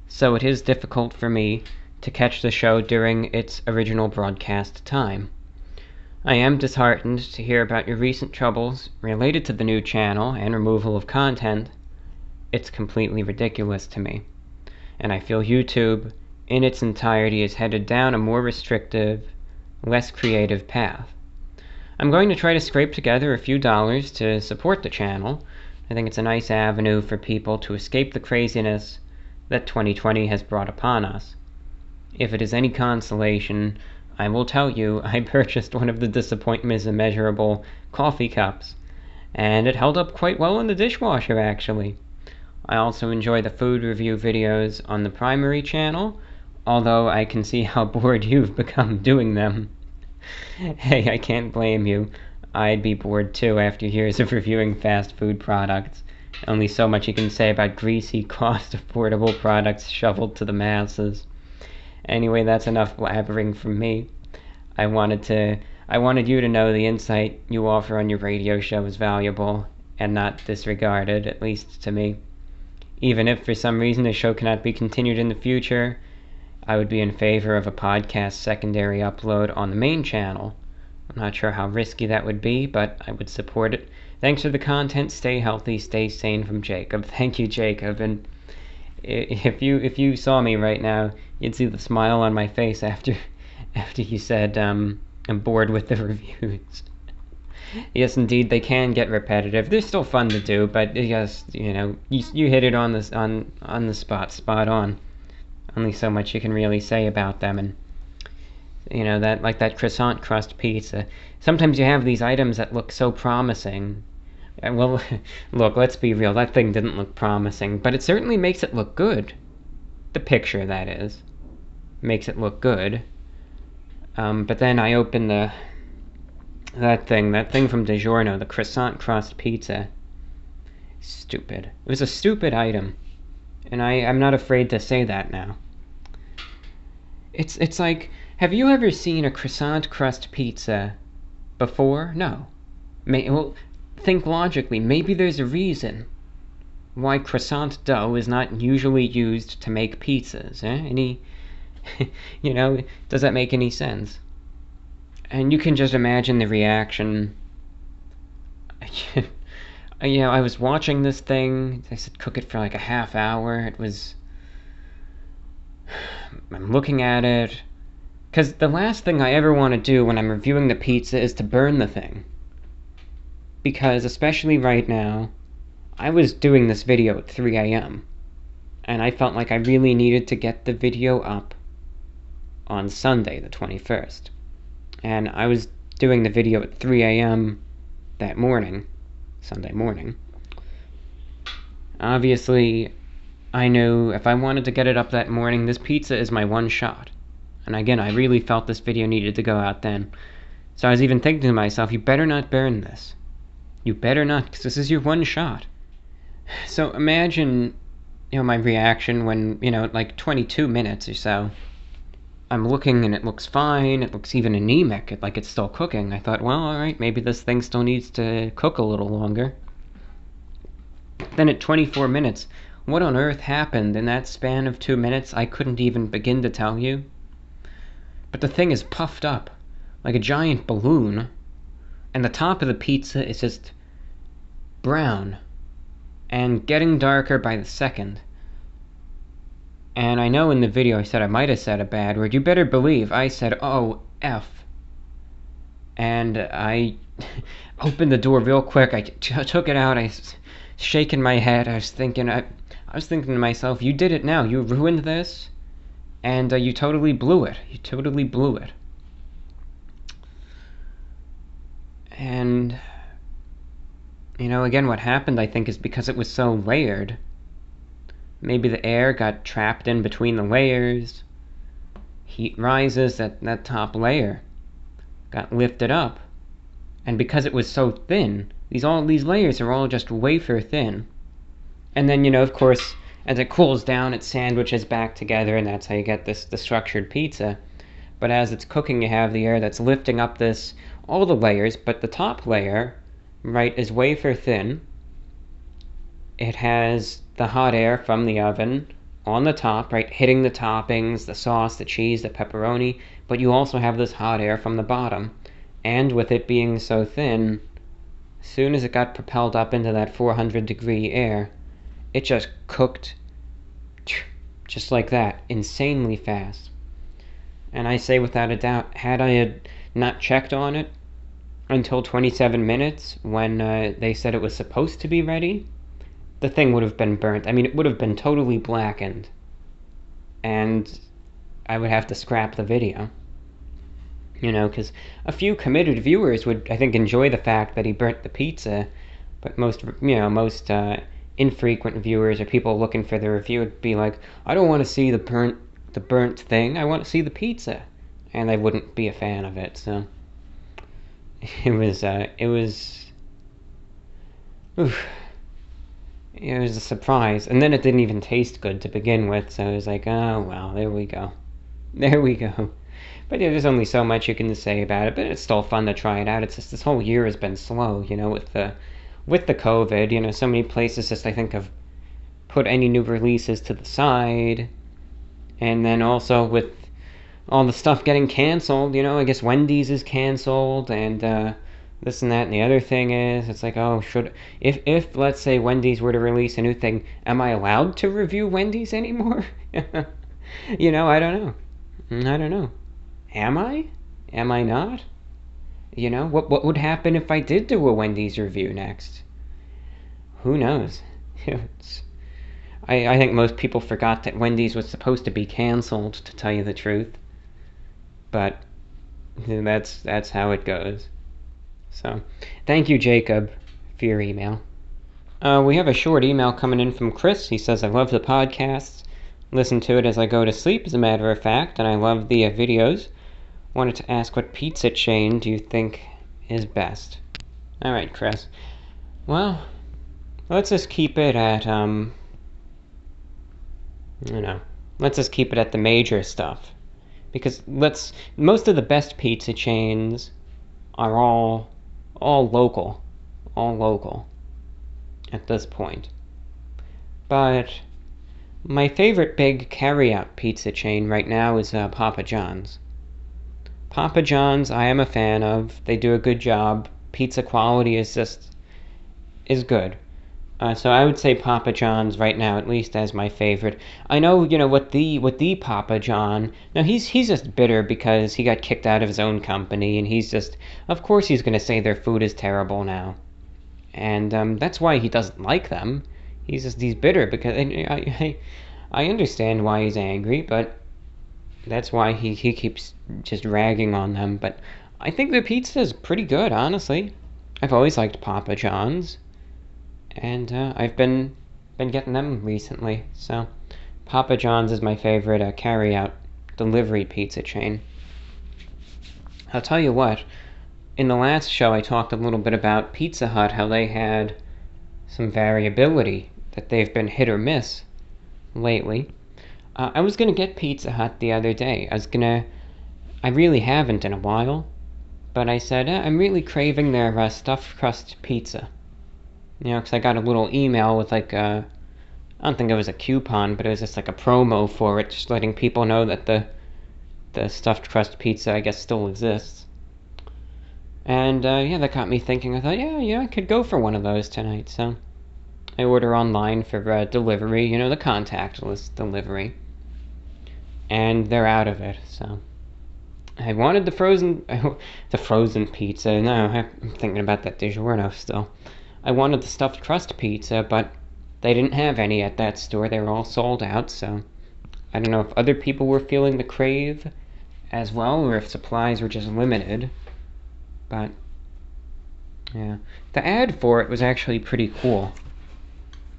so it is difficult for me to catch the show during its original broadcast time. I am disheartened to hear about your recent troubles related to the new channel and removal of content. It's completely ridiculous to me. And I feel YouTube, in its entirety, is headed down a more restrictive, less creative path. I'm going to try to scrape together a few dollars to support the channel. I think it's a nice avenue for people to escape the craziness that 2020 has brought upon us. If it is any consolation, I will tell you, [LAUGHS] I purchased one of the disappointments immeasurable coffee cups, and it held up quite well in the dishwasher actually. I also enjoy the food review videos on the primary channel, although I can see how [LAUGHS] bored you've become doing them. [LAUGHS] hey, I can't blame you. I'd be bored too after years of reviewing fast food products. Only so much you can say about greasy, cost affordable products shoveled to the masses. Anyway, that's enough blabbering from me. I wanted to I wanted you to know the insight you offer on your radio show is valuable and not disregarded, at least to me. Even if for some reason the show cannot be continued in the future, I would be in favor of a podcast secondary upload on the main channel. I'm not sure how risky that would be, but I would support it. Thanks for the content. Stay healthy, stay sane from Jacob. [LAUGHS] Thank you, Jacob. And if you if you saw me right now, you'd see the smile on my face after [LAUGHS] after you said um, I'm bored with the [LAUGHS] reviews yes, indeed, they can get repetitive. They're still fun to do, but yes, you know, you, you hit it on the on on the spot, spot on. Only so much you can really say about them, and you know that like that croissant crust pizza. Sometimes you have these items that look so promising. Well, [LAUGHS] look, let's be real. That thing didn't look promising, but it certainly makes it look good. The picture, that is, makes it look good. Um, but then I open the that thing, that thing from DiGiorno, the croissant crust pizza. Stupid. It was a stupid item. And I, I'm not afraid to say that now. It's it's like have you ever seen a croissant crust pizza before? No. May, well, think logically. Maybe there's a reason why croissant dough is not usually used to make pizzas. Eh? Any, [LAUGHS] you know, does that make any sense? and you can just imagine the reaction. [LAUGHS] you know, I was watching this thing. They said cook it for like a half hour. It was. [SIGHS] I'm looking at it. Because the last thing I ever want to do when I'm reviewing the pizza is to burn the thing. Because, especially right now, I was doing this video at 3 a.m. And I felt like I really needed to get the video up on Sunday, the 21st and I was doing the video at 3 a.m. that morning, Sunday morning. Obviously, I knew if I wanted to get it up that morning, this pizza is my one shot. And again, I really felt this video needed to go out then. So I was even thinking to myself, you better not burn this. You better not, because this is your one shot. [SIGHS] So imagine, you know, my reaction when, you know, like 22 minutes or so, I'm looking and it looks fine. It looks even anemic, it, like it's still cooking. I thought, well, all right, maybe this thing still needs to cook a little longer. Then at 24 minutes, what on earth happened in that span of two minutes? I couldn't even begin to tell you. But the thing is puffed up like a giant balloon, and the top of the pizza is just brown and getting darker by the second. And I know in the video I said I might have said a bad word. You better believe I said, oh, F. And I [LAUGHS] opened the door real quick. I took it out. I shaking my head. I was thinking, I, I was thinking to myself, you did it now. You ruined this. And uh, you totally blew it. You totally blew it. And, you know, again, what happened, I think, is because it was so layered Maybe the air got trapped in between the layers. Heat rises at that top layer, got lifted up. And because it was so thin, these all these layers are all just wafer thin. And then, you know, of course, as it cools down, it sandwiches back together, and that's how you get this the structured pizza. But as it's cooking, you have the air that's lifting up this all the layers, but the top layer, right, is wafer thin. It has the hot air from the oven on the top, right, hitting the toppings, the sauce, the cheese, the pepperoni, but you also have this hot air from the bottom. And with it being so thin, as soon as it got propelled up into that 400 degree air, it just cooked [TSK] just like that, insanely fast. And I say without a doubt, had I had not checked on it until 27 minutes when uh, they said it was supposed to be ready, the thing would have been burnt. I mean, it would have been totally blackened. And I would have to scrap the video. You know, because a few committed viewers would, I think, enjoy the fact that he burnt the pizza, but most, you know, most uh, infrequent viewers or people looking for the review would be like, I don't want to see the burnt, the burnt thing. I want to see the pizza, and they wouldn't be a fan of it. So, [LAUGHS] it was uh, it was oof, it was a surprise. And then it didn't even taste good to begin with so it was like oh well there we go. [LAUGHS] There we go. But yeah there's only so much you can say about it but it's still fun to try it out. It's just this whole year has been slow you know with the with the covid you know so many places just i think have put any new releases to the side. And then also with all the stuff getting canceled. You know, I guess Wendy's is canceled, and uh, this and that. And the other thing is, it's like, oh, should if if let's say Wendy's were to release a new thing, am I allowed to review Wendy's anymore? [LAUGHS] you know, I don't know. Mm, I don't know. Am I? Am I not? You know, what what would happen if I did do a Wendy's review next? Who knows? [LAUGHS] it's, I, I think most people forgot that Wendy's was supposed to be canceled, to tell you the truth but that's that's how it goes. So, thank you, Jacob, for your email. Uh, we have a short email coming in from Chris. He says, "I love the podcast. Listen to it as I go to sleep, as a matter of fact, and I love the uh, videos. Wanted to ask what pizza chain do you think is best?" All right, Chris. Well, let's just keep it at um. You know, let's just keep it at the major stuff because let's most of the best pizza chains are all all local, all local at this point. But my favorite big carryout pizza chain right now is uh, Papa John's. Papa John's, I am a fan of. They do a good job. Pizza quality is just is good. Uh, so I would say Papa John's right now, at least as my favorite. I know, you know, what the what the Papa John. Now he's he's just bitter because he got kicked out of his own company, and he's just, of course, he's gonna say their food is terrible now, and um, that's why he doesn't like them. He's just he's bitter because I, I I understand why he's angry, but that's why he he keeps just ragging on them. But I think their pizza is pretty good, honestly. I've always liked Papa John's and uh, I've been been getting them recently. So, Papa John's is my favorite uh, carry-out delivery pizza chain. I'll tell you what. In the last show, I talked a little bit about Pizza Hut, how they had some variability, that they've been hit or miss lately. Uh, I was gonna get Pizza Hut the other day. I was gonna. I really haven't in a while, but I said eh, I'm really craving their uh, stuffed crust pizza. You know, because I got a little email with like a, I don't think it was a coupon, but it was just like a promo for it, just letting people know that the, the stuffed crust pizza, I guess, still exists. And uh, yeah, that got me thinking. I thought, yeah, yeah, I could go for one of those tonight. So I order online for uh, delivery. You know, the contactless delivery, and they're out of it. So I wanted the frozen, [LAUGHS] the frozen pizza. No, I'm thinking about that DiGiorno still. I wanted the stuffed crust pizza, but they didn't have any at that store. They were all sold out, so I don't know if other people were feeling the crave as well or if supplies were just limited. But yeah, the ad for it was actually pretty cool.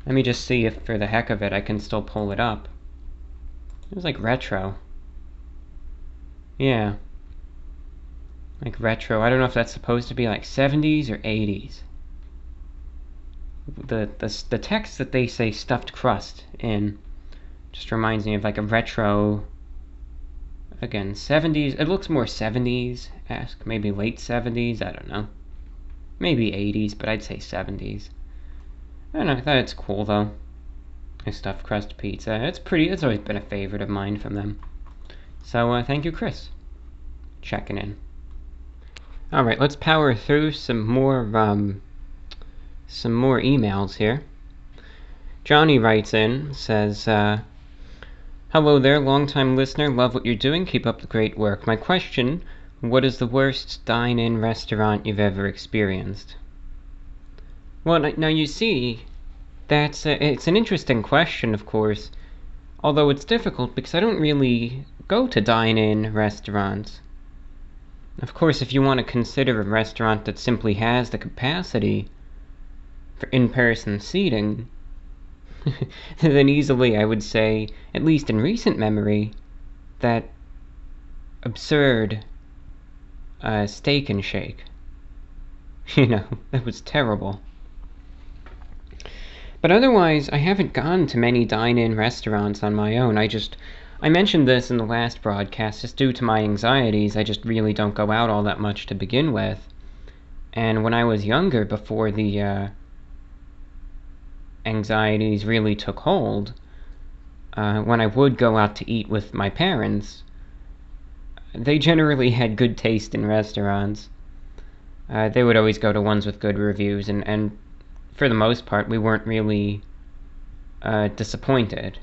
Let me just see if for the heck of it I can still pull it up. It was like retro. Yeah. Like retro. I don't know if that's supposed to be like 70s or 80s the, the the text that they say stuffed crust in just reminds me of like a retro again 70s it looks more 70s esque maybe late 70s i don't know. Maybe 80s but i'd say 70s i don't know i thought it's cool though. A stuffed crust pizza. It's pretty it's always been a favorite of mine from them. So uh, thank you chris. Checking in. All right let's power through some more um, some more emails here. Johnny writes in, says, uh, Hello there, long-time listener. Love what you're doing. Keep up the great work. My question What is the worst dine in restaurant you've ever experienced? Well, now you see, that's a, it's an interesting question, of course, although it's difficult because I don't really go to dine in restaurants. Of course, if you want to consider a restaurant that simply has the capacity for in-person seating, [LAUGHS] then easily I would say, at least in recent memory, that absurd uh, steak and shake. [LAUGHS] You know, that was terrible. But otherwise, I haven't gone to many dine-in restaurants on my own. I just I mentioned this in the last broadcast, just due to my anxieties, I just really don't go out all that much to begin with. And when I was younger, before the uh, anxieties really took hold, uh, when I would go out to eat with my parents, they generally had good taste in restaurants. Uh, they would always go to ones with good reviews, and, and for the most part, we weren't really uh, disappointed.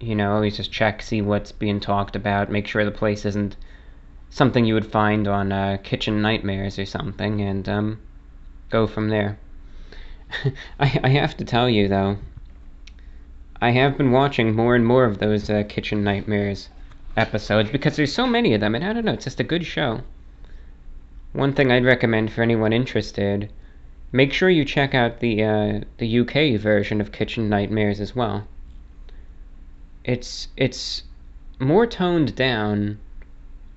You know, always just check, see what's being talked about, make sure the place isn't something you would find on uh, Kitchen Nightmares or something, and um, go from there. [LAUGHS] I, I have to tell you, though, I have been watching more and more of those uh, Kitchen Nightmares episodes because there's so many of them, and I don't know, it's just a good show. One thing I'd recommend for anyone interested, make sure you check out the uh, the UK version of Kitchen Nightmares as well. It's it's more toned down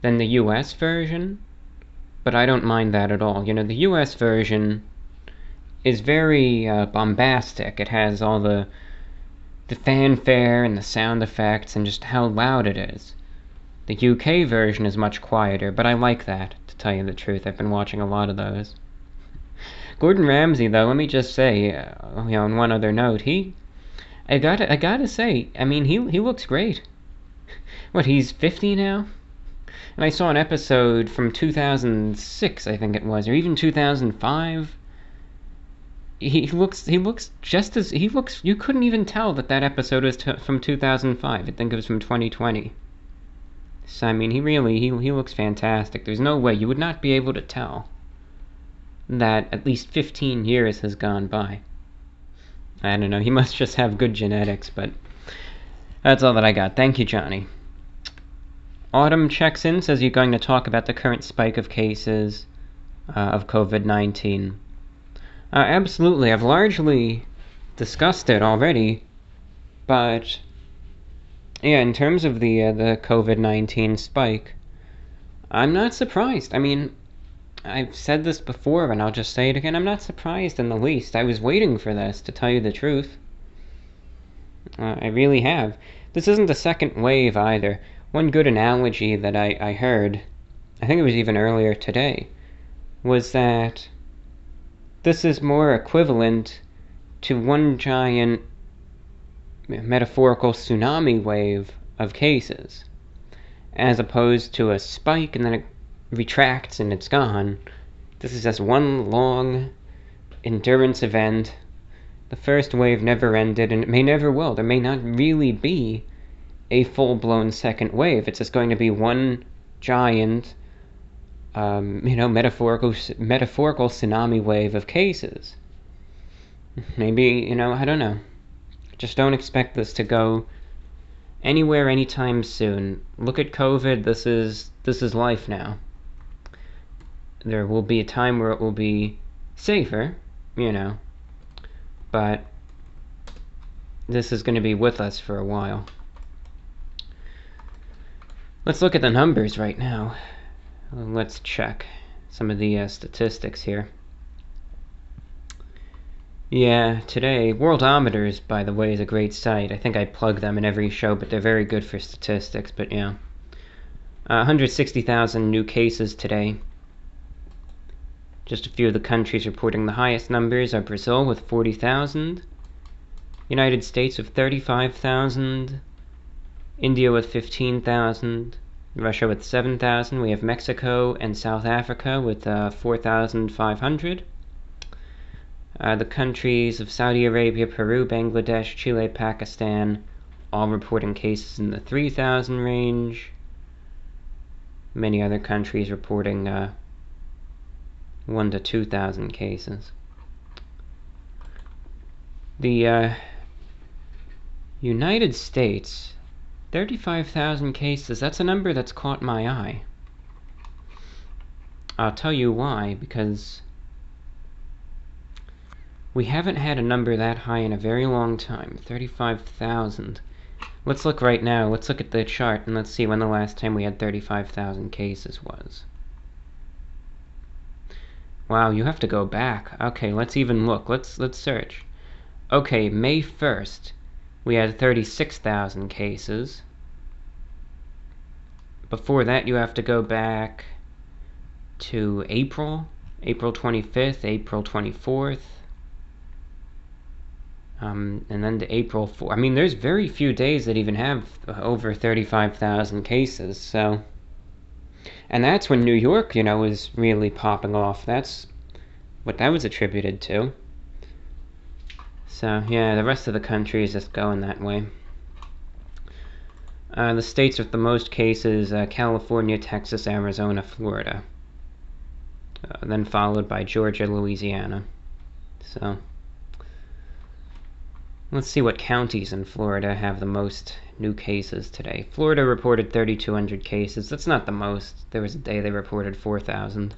than the US version, but I don't mind that at all. You know, the US version is very uh, bombastic. It has all the the fanfare and the sound effects and just how loud it is. The UK version is much quieter, but I like that, to tell you the truth. I've been watching a lot of those. [LAUGHS] Gordon Ramsay, though, let me just say, uh, you know, on one other note, he, I gotta, I gotta say, I mean, he he looks great. [LAUGHS] What, he's 50 now? And I saw an episode from 2006, I think it was, or even 2005 he looks he looks just as he looks you couldn't even tell that that episode was t- from 2005 i think it was from 2020 so i mean he really he, he looks fantastic. There's no way you would not be able to tell that at least 15 years has gone by. I don't know he [LAUGHS] must just have good genetics but that's all that i got. Thank you johnny. Autumn checks in says you're going to talk about the current spike of cases uh, of covid-19 uh, absolutely, I've largely discussed it already, but yeah, in terms of the uh, the COVID nineteen spike, I'm not surprised. I mean, I've said this before, and I'll just say it again. I'm not surprised in the least. I was waiting for this, to tell you the truth. Uh, I really have. This isn't the second wave either. One good analogy that I, I heard, I think it was even earlier today, was that this is more equivalent to one giant metaphorical tsunami wave of cases, as opposed to a spike and then it retracts and it's gone. This is just one long endurance event. The first wave never ended, and it may never will. There may not really be a full blown second wave. It's just going to be one giant um, you know, metaphorical metaphorical tsunami wave of cases. Maybe you know, I don't know. Just don't expect this to go anywhere anytime soon. Look at COVID. This is this is life now. There will be a time where it will be safer, you know, but this is going to be with us for a while. Let's look at the numbers right now. Let's check some of the uh, statistics here. Yeah, today, Worldometers, by the way, is a great site. I think I plug them in every show, but they're very good for statistics, but yeah. Uh, 160,000 new cases today. Just a few of the countries reporting the highest numbers are Brazil with 40,000, United States with 35,000, India with 15,000, Russia with 7,000. We have Mexico and South Africa with uh, 4,500. Uh, the countries of Saudi Arabia, Peru, Bangladesh, Chile, Pakistan, all reporting cases in the 3,000 range. Many other countries reporting uh, 1 to 2,000 cases. The uh, United States 35,000 cases, that's a number that's caught my eye. I'll tell you why, because we haven't had a number that high in a very long time 35,000. Let's look right now. Let's look at the chart and let's see when the last time we had 35,000 cases was. Wow, you have to go back. Okay, let's even look. Let's let's search. Okay, May 1st, we had 36,000 cases. Before that, you have to go back to April, April 25th, April 24th, um, and then to April 4th. I mean, there's very few days that even have over 35,000 cases, so. And that's when New York, you know, is really popping off. That's what that was attributed to. So, yeah, the rest of the country is just going that way. Uh, the states with the most cases uh, California, Texas, Arizona, Florida. Uh, then followed by Georgia, Louisiana. So, let's see what counties in Florida have the most new cases today. Florida reported 3,200 cases. That's not the most. There was a day they reported 4,000.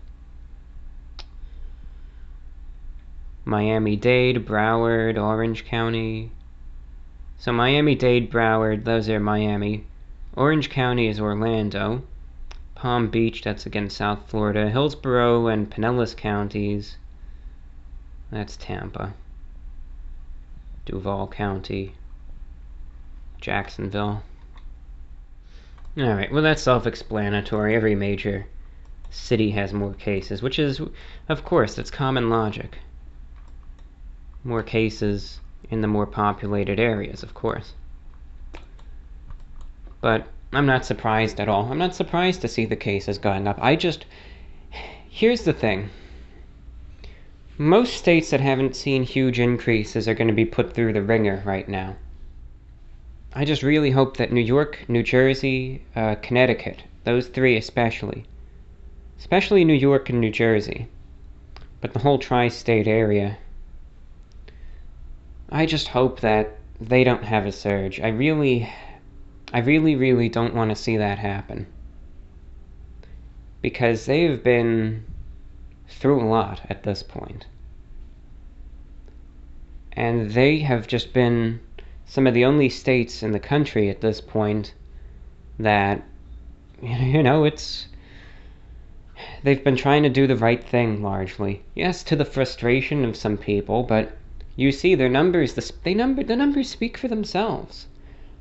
Miami Dade, Broward, Orange County. So Miami Dade, Broward, those are Miami. Orange County is Orlando. Palm Beach, that's again South Florida. Hillsborough and Pinellas counties. That's Tampa. Duval County. Jacksonville. Alright, well that's self-explanatory. Every major city has more cases, which is, of course, that's common logic more cases in the more populated areas, of course. But I'm not surprised at all. I'm not surprised to see the cases going up. I just. Here's the thing most states that haven't seen huge increases are going to be put through the ringer right now. I just really hope that New York, New Jersey, uh, Connecticut, those three especially, especially New York and New Jersey, but the whole tri state area, I just hope that they don't have a surge. I really, I really, really don't want to see that happen. Because they've been through a lot at this point. And they have just been some of the only states in the country at this point that, [LAUGHS] you know, it's. They've been trying to do the right thing largely. Yes, to the frustration of some people, but you see, their numbers, the, they number, the numbers speak for themselves.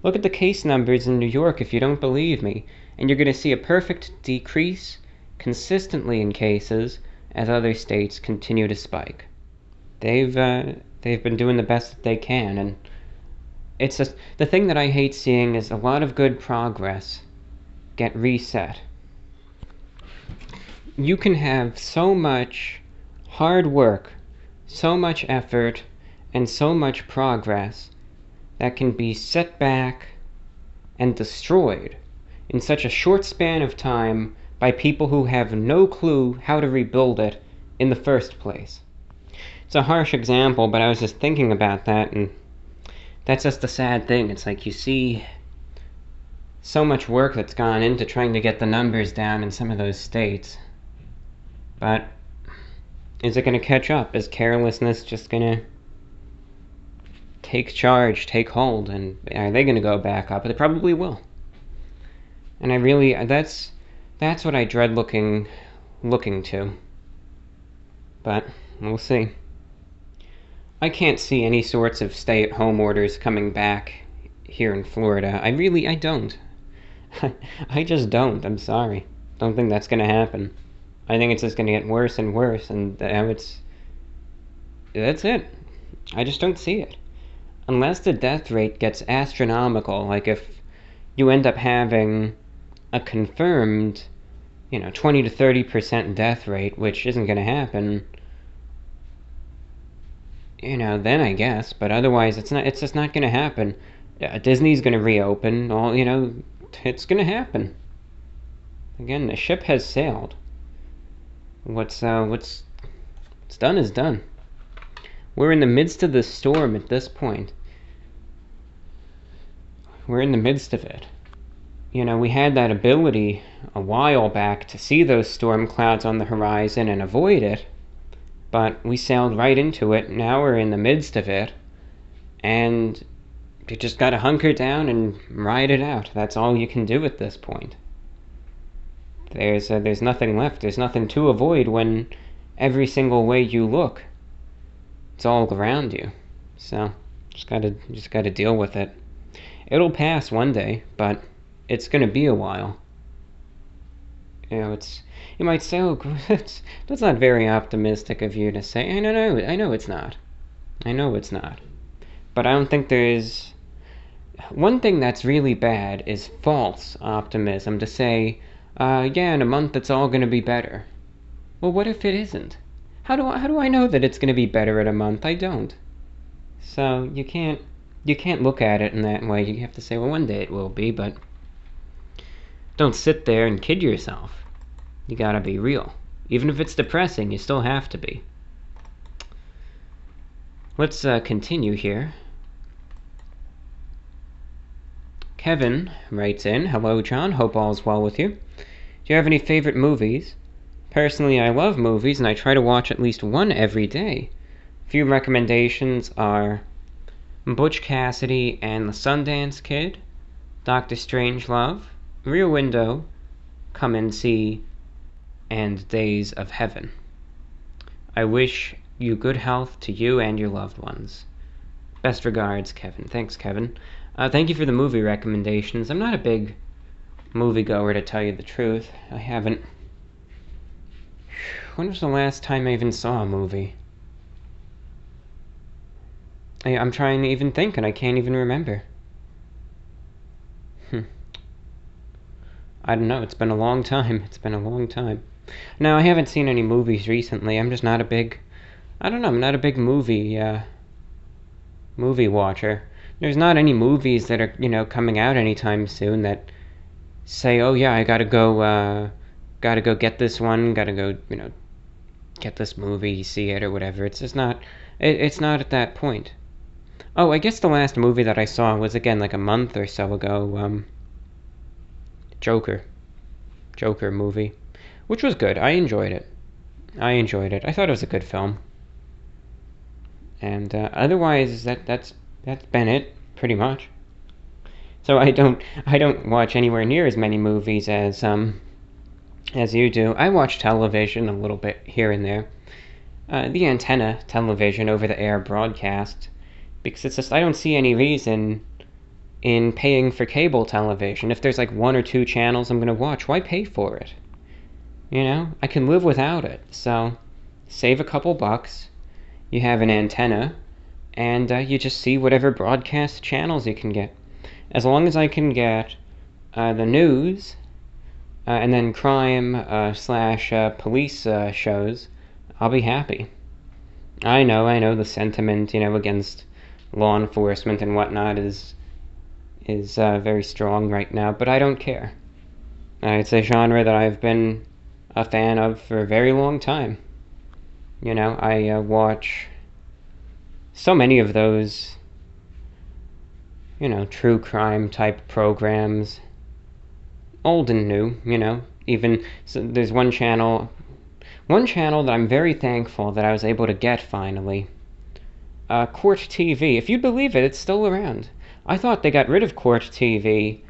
Look at the case numbers in New York if you don't believe me, and you're going to see a perfect decrease consistently in cases as other states continue to spike. They've uh, they've been doing the best that they can, and it's just the thing that I hate seeing is a lot of good progress get reset. You can have so much hard work, so much effort, and so much progress that can be set back and destroyed in such a short span of time by people who have no clue how to rebuild it in the first place. It's a harsh example, but I was just thinking about that, and that's just the sad thing. It's like you see so much work that's gone into trying to get the numbers down in some of those states. But is it going to catch up? Is carelessness just going to take charge, take hold, and are they going to go back up? They probably will. And I really that's that's what I dread looking looking to. But we'll see. I can't see any sorts of stay-at-home orders coming back here in Florida. I really I don't. [LAUGHS] I just don't. I'm sorry. Don't think that's going to happen. I think it's just going to get worse and worse and it's that's it. I just don't see it unless the death rate gets astronomical, like if you end up having a confirmed, you know, 20 to 30% death rate, which isn't going to happen, you know, then I guess, but otherwise it's not it's just not going to happen. Uh, Disney's going to reopen, all, you know, it's going to happen. Again, the ship has sailed. What's uh what's what's done is done. We're in the midst of the storm at this point. We're in the midst of it. You know, we had that ability a while back to see those storm clouds on the horizon and avoid it, but we sailed right into it. Now we're in the midst of it, and you just gotta hunker down and ride it out. That's all you can do at this point. There's uh, there's nothing left. There's nothing to avoid when every single way you look, it's all around you. So just gotta just gotta deal with it. It'll pass one day, but it's gonna be a while. You know, it's you might say, oh, [LAUGHS] that's, that's not very optimistic of you to say. I know, I know it's not. I know it's not. But I don't think there's. One thing that's really bad is false optimism to say, uh, yeah, in a month it's all going to be better. Well, what if it isn't? How do I, how do I know that it's going to be better in a month? I don't. So you can't you can't look at it in that way. You have to say, well, one day it will be, but don't sit there and kid yourself. You gotta be real. Even if it's depressing, you still have to be. Let's uh, continue here. Kevin writes in Hello, John. Hope all's well with you. Do you have any favorite movies? Personally, I love movies and I try to watch at least one every day. A few recommendations are Butch Cassidy and the Sundance Kid, Doctor Strangelove, Rear Window, Come and See, and Days of Heaven. I wish you good health to you and your loved ones. Best regards, Kevin. Thanks, Kevin. Uh, thank you for the movie recommendations. I'm not a big moviegoer, to tell you the truth. I haven't. When was the last time I even saw a movie? I, am trying to even think, and I can't even remember. Hmm. I don't know. It's been a long time. It's been a long time. Now, I haven't seen any movies recently. I'm just not a big, I don't know, I'm not a big movie, uh, movie watcher. There's not any movies that are, you know, coming out anytime soon that say, oh yeah, I gotta go, uh, gotta go get this one, gotta go, you know, get this movie, see it or whatever. It's just not, it, it's not at that point. Oh, I guess the last movie that I saw was again like a month or so ago, um, Joker. Joker movie which was good. I enjoyed it. I enjoyed it. I thought it was a good film. And uh, otherwise, that that's that's been it pretty much. So I don't I don't watch anywhere near as many movies as um as you do. I watch television a little bit here and there. Uh, the antenna television over the air broadcast because it's just I don't see any reason in paying for cable television. If there's like one or two channels I'm going to watch, why pay for it? You know, I can live without it. So save a couple bucks. You have an antenna, and uh, you just see whatever broadcast channels you can get. As long as I can get uh, the news, uh, and then crime uh, slash uh, police uh, shows, I'll be happy. I know, I know the sentiment, you know, against law enforcement and whatnot is is very strong right now, but I don't care. it's a genre that I've been a fan of for a very long time. You know, I uh, watch so many of those, you know, true crime type programs, old and new, you know. Even so there's one channel, one channel that I'm very thankful that I was able to get finally. Uh, Court TV. If you'd believe it, it's still around. I thought they got rid of Court TV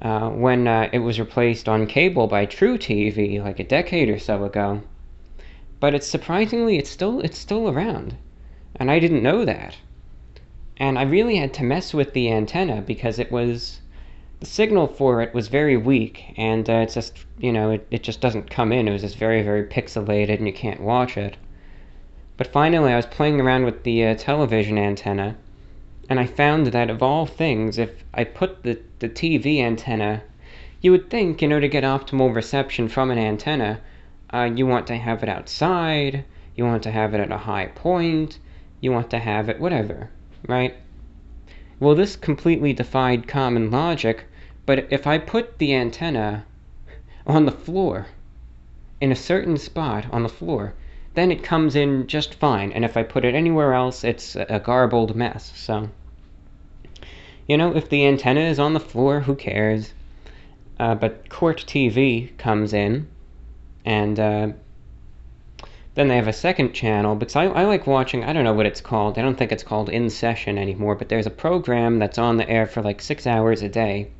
uh, when uh, it was replaced on cable by truTV like a decade or so ago. But it's surprisingly it's still it's still around, and I didn't know that. And I really had to mess with the antenna because it was the signal for it was very weak, and uh, it's just you know it, it just doesn't come in. It was just very very pixelated, and you can't watch it. But finally, I was playing around with the uh, television antenna and I found that of all things, if I put the, the TV antenna, you would think, you know, to get optimal reception from an antenna, uh, you want to have it outside, you want to have it at a high point, you want to have it whatever, right? Well, this completely defied common logic, but if I put the antenna on the floor, in a certain spot on the floor, then it comes in just fine. And if I put it anywhere else, it's a garbled mess. So, you know, if the antenna is on the floor, who cares? Uh, but Court TV comes in, and uh, then they have a second channel because I, I like watching, I don't know what it's called. I don't think it's called In Session anymore, but there's a program that's on the air for like six hours a day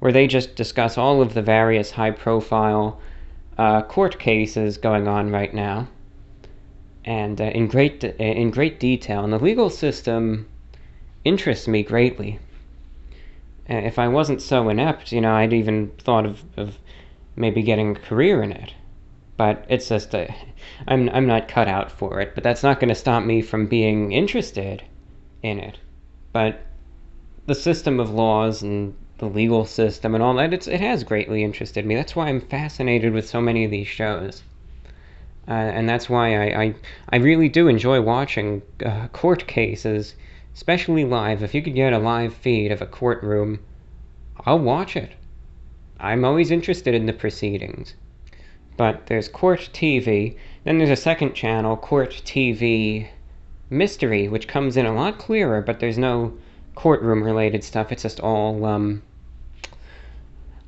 where they just discuss all of the various high profile uh, court cases going on right now and uh, in great in great detail. And the legal system interests me greatly. Uh, if I wasn't so inept, you know, I'd even thought of, of maybe getting a career in it. But it's just a, I'm I'm not cut out for it. But that's not going to stop me from being interested in it. But the system of laws and the legal system and all that, it's, it has greatly interested me. That's why I'm fascinated with so many of these shows. Uh, and that's why I, I, I really do enjoy watching uh, court cases, especially live. If you could get a live feed of a courtroom, I'll watch it. I'm always interested in the proceedings. But there's Court TV, then there's a second channel, Court TV Mystery, which comes in a lot clearer, but there's no courtroom related stuff. It's just all um,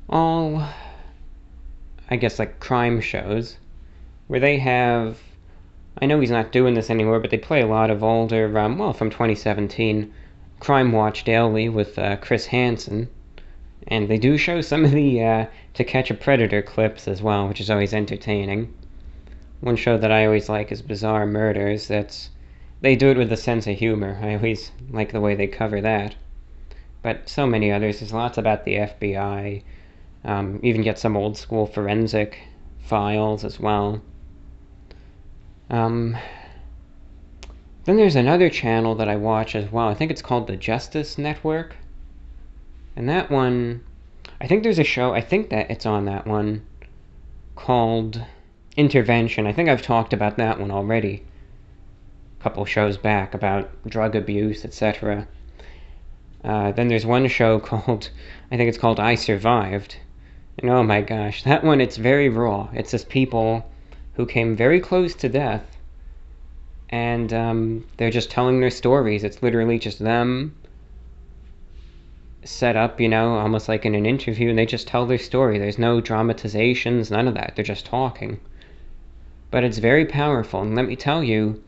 all, I guess, like crime shows, where they have. I know he's not doing this anymore, but they play a lot of older, um, well, from 2017, Crime Watch Daily with uh, Chris Hansen. And they do show some of the uh, To Catch a Predator clips as well, which is always entertaining. One show that I always like is Bizarre Murders. That's they do it with a sense of humor. I always like the way they cover that. But so many others. There's lots about the FBI, um, even get some old school forensic files as well. Um, then there's another channel that I watch as well. I think it's called the Justice Network. And that one, I think there's a show, I think that it's on that one called Intervention. I think I've talked about that one already a couple shows back about drug abuse, etc. Uh, then there's one show [LAUGHS] called, I think it's called I Survived. And oh my gosh, that one, it's very raw. It's just people who came very close to death and um, they're just telling their stories. It's literally just them set up, you know, almost like in an interview, and they just tell their story. There's no dramatizations, none of that. They're just talking. But it's very powerful, and let me tell you,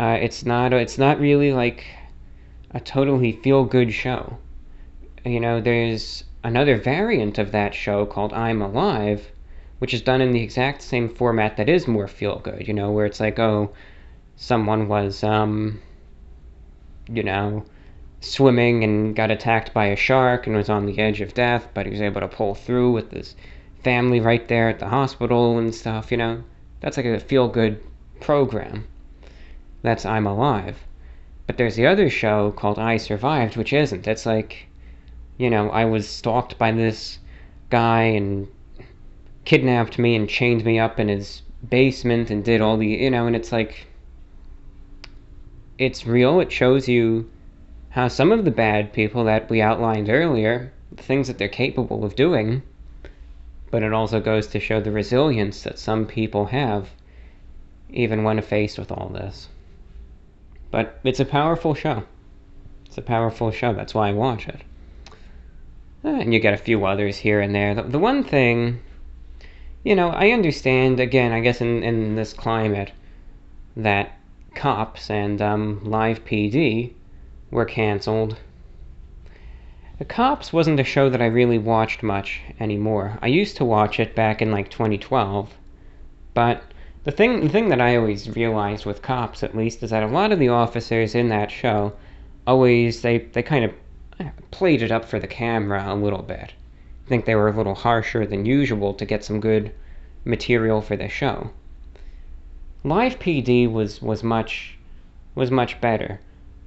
uh, it's not. It's not really like a totally feel good show. You know, there's another variant of that show called I'm Alive, which is done in the exact same format that is more feel good, you know, where it's like, oh, someone was, um, you know, swimming and got attacked by a shark and was on the edge of death, but he was able to pull through with his family right there at the hospital and stuff, you know. That's like a feel good program. That's I'm Alive. But there's the other show called I Survived, which isn't. It's like you know, I was stalked by this guy and kidnapped me and chained me up in his basement and did all the, you know, and it's like, it's real. It shows you how some of the bad people that we outlined earlier, the things that they're capable of doing, but it also goes to show the resilience that some people have, even when faced with all this. But it's a powerful show. It's a powerful show. That's why I watch it. Eh, and you get a few others here and there. The, the one thing, you know, I understand, again, I guess in, in this climate, that cops and um, live PD were canceled. The Cops wasn't a show that I really watched much anymore. I used to watch it back in like 2012, but the thing the thing that I always realized with Cops at least is that a lot of the officers in that show always they they kind of played it up for the camera a little bit. I think they were a little harsher than usual to get some good material for the show. Live PD was was much was much better.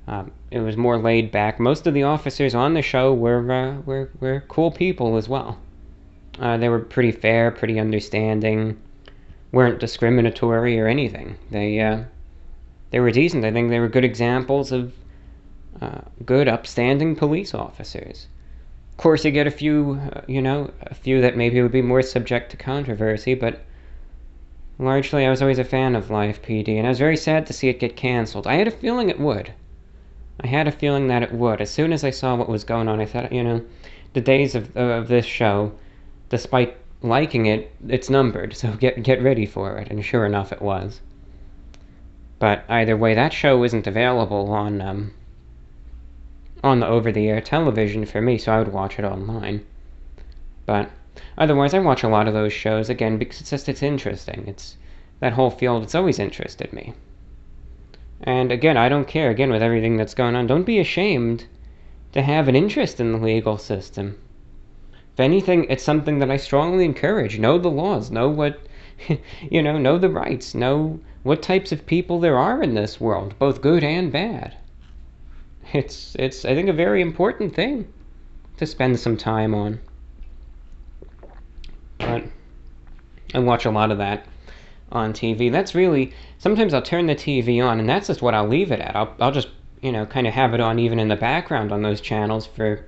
Um, it was more laid back. Most of the officers on the show were uh, were were cool people as well. Uh, they were pretty fair, pretty understanding, weren't discriminatory or anything. They uh, they were decent. I think they were good examples of uh, good, upstanding police officers. Of course, you get a few, uh, you know, a few that maybe would be more subject to controversy, but largely I was always a fan of Live PD, and I was very sad to see it get canceled. I had a feeling it would. I had a feeling that it would. As soon as I saw what was going on, I thought, you know, the days of, of this show, despite liking it, it's numbered, so [LAUGHS] get, get ready for it, and sure enough, it was. But either way, that show isn't available on um, on the over-the-air television for me, so I would watch it online. But otherwise, I watch a lot of those shows again because it's just it's interesting. It's that whole field, it's always interested me. And again, I don't care, again, with everything that's going on. Don't be ashamed to have an interest in the legal system. If anything, it's something that I strongly encourage. Know the laws, know what, [LAUGHS] you know, know the rights, know what types of people there are in this world, both good and bad. It's, it's, I think, a very important thing to spend some time on. But I watch a lot of that on TV. That's really sometimes I'll turn the TV on, and that's just what I'll leave it at. I'll I'll just you know kind of have it on even in the background on those channels for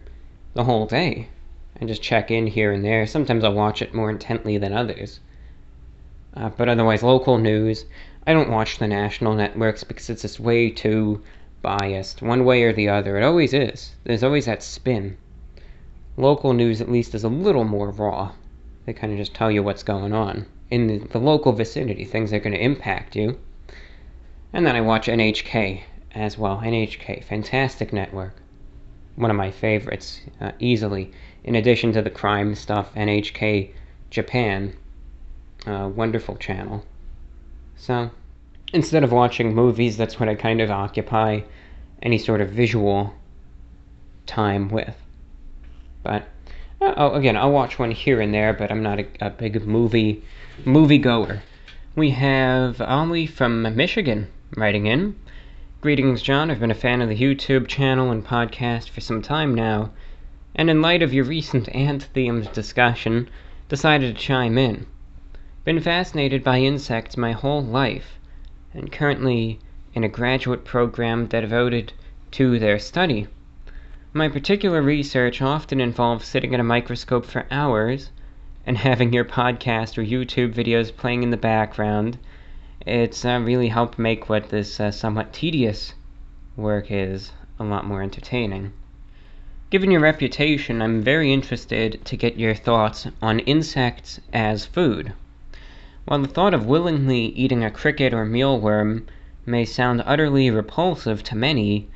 the whole day, and just check in here and there. Sometimes I'll watch it more intently than others. Uh, but otherwise, local news. I don't watch the national networks because it's just way too biased, one way or the other. It always is. There's always that spin. Local news, at least, is a little more raw. They kind of just tell you what's going on in the, the local vicinity, things that are going to impact you. And then I watch NHK as well. NHK, fantastic network. One of my favorites, uh, easily. In addition to the crime stuff, NHK Japan, uh, wonderful channel. So, instead of watching movies, that's what I kind of occupy any sort of visual time with. But uh, oh, again, I'll watch one here and there, but I'm not a, a big movie movie goer. We have Ali from Michigan writing in. Greetings, John. I've been a fan of the YouTube channel and podcast for some time now, and in light of your recent ant themed discussion, decided to chime in. Been fascinated by insects my whole life, and currently in a graduate program devoted to their study. My particular research often involves sitting at a microscope for hours and having your podcast or YouTube videos playing in the background. It's uh, really helped make what this uh, somewhat tedious work is a lot more entertaining. Given your reputation, I'm very interested to get your thoughts on insects as food. While the thought of willingly eating a cricket or mealworm may sound utterly repulsive to many,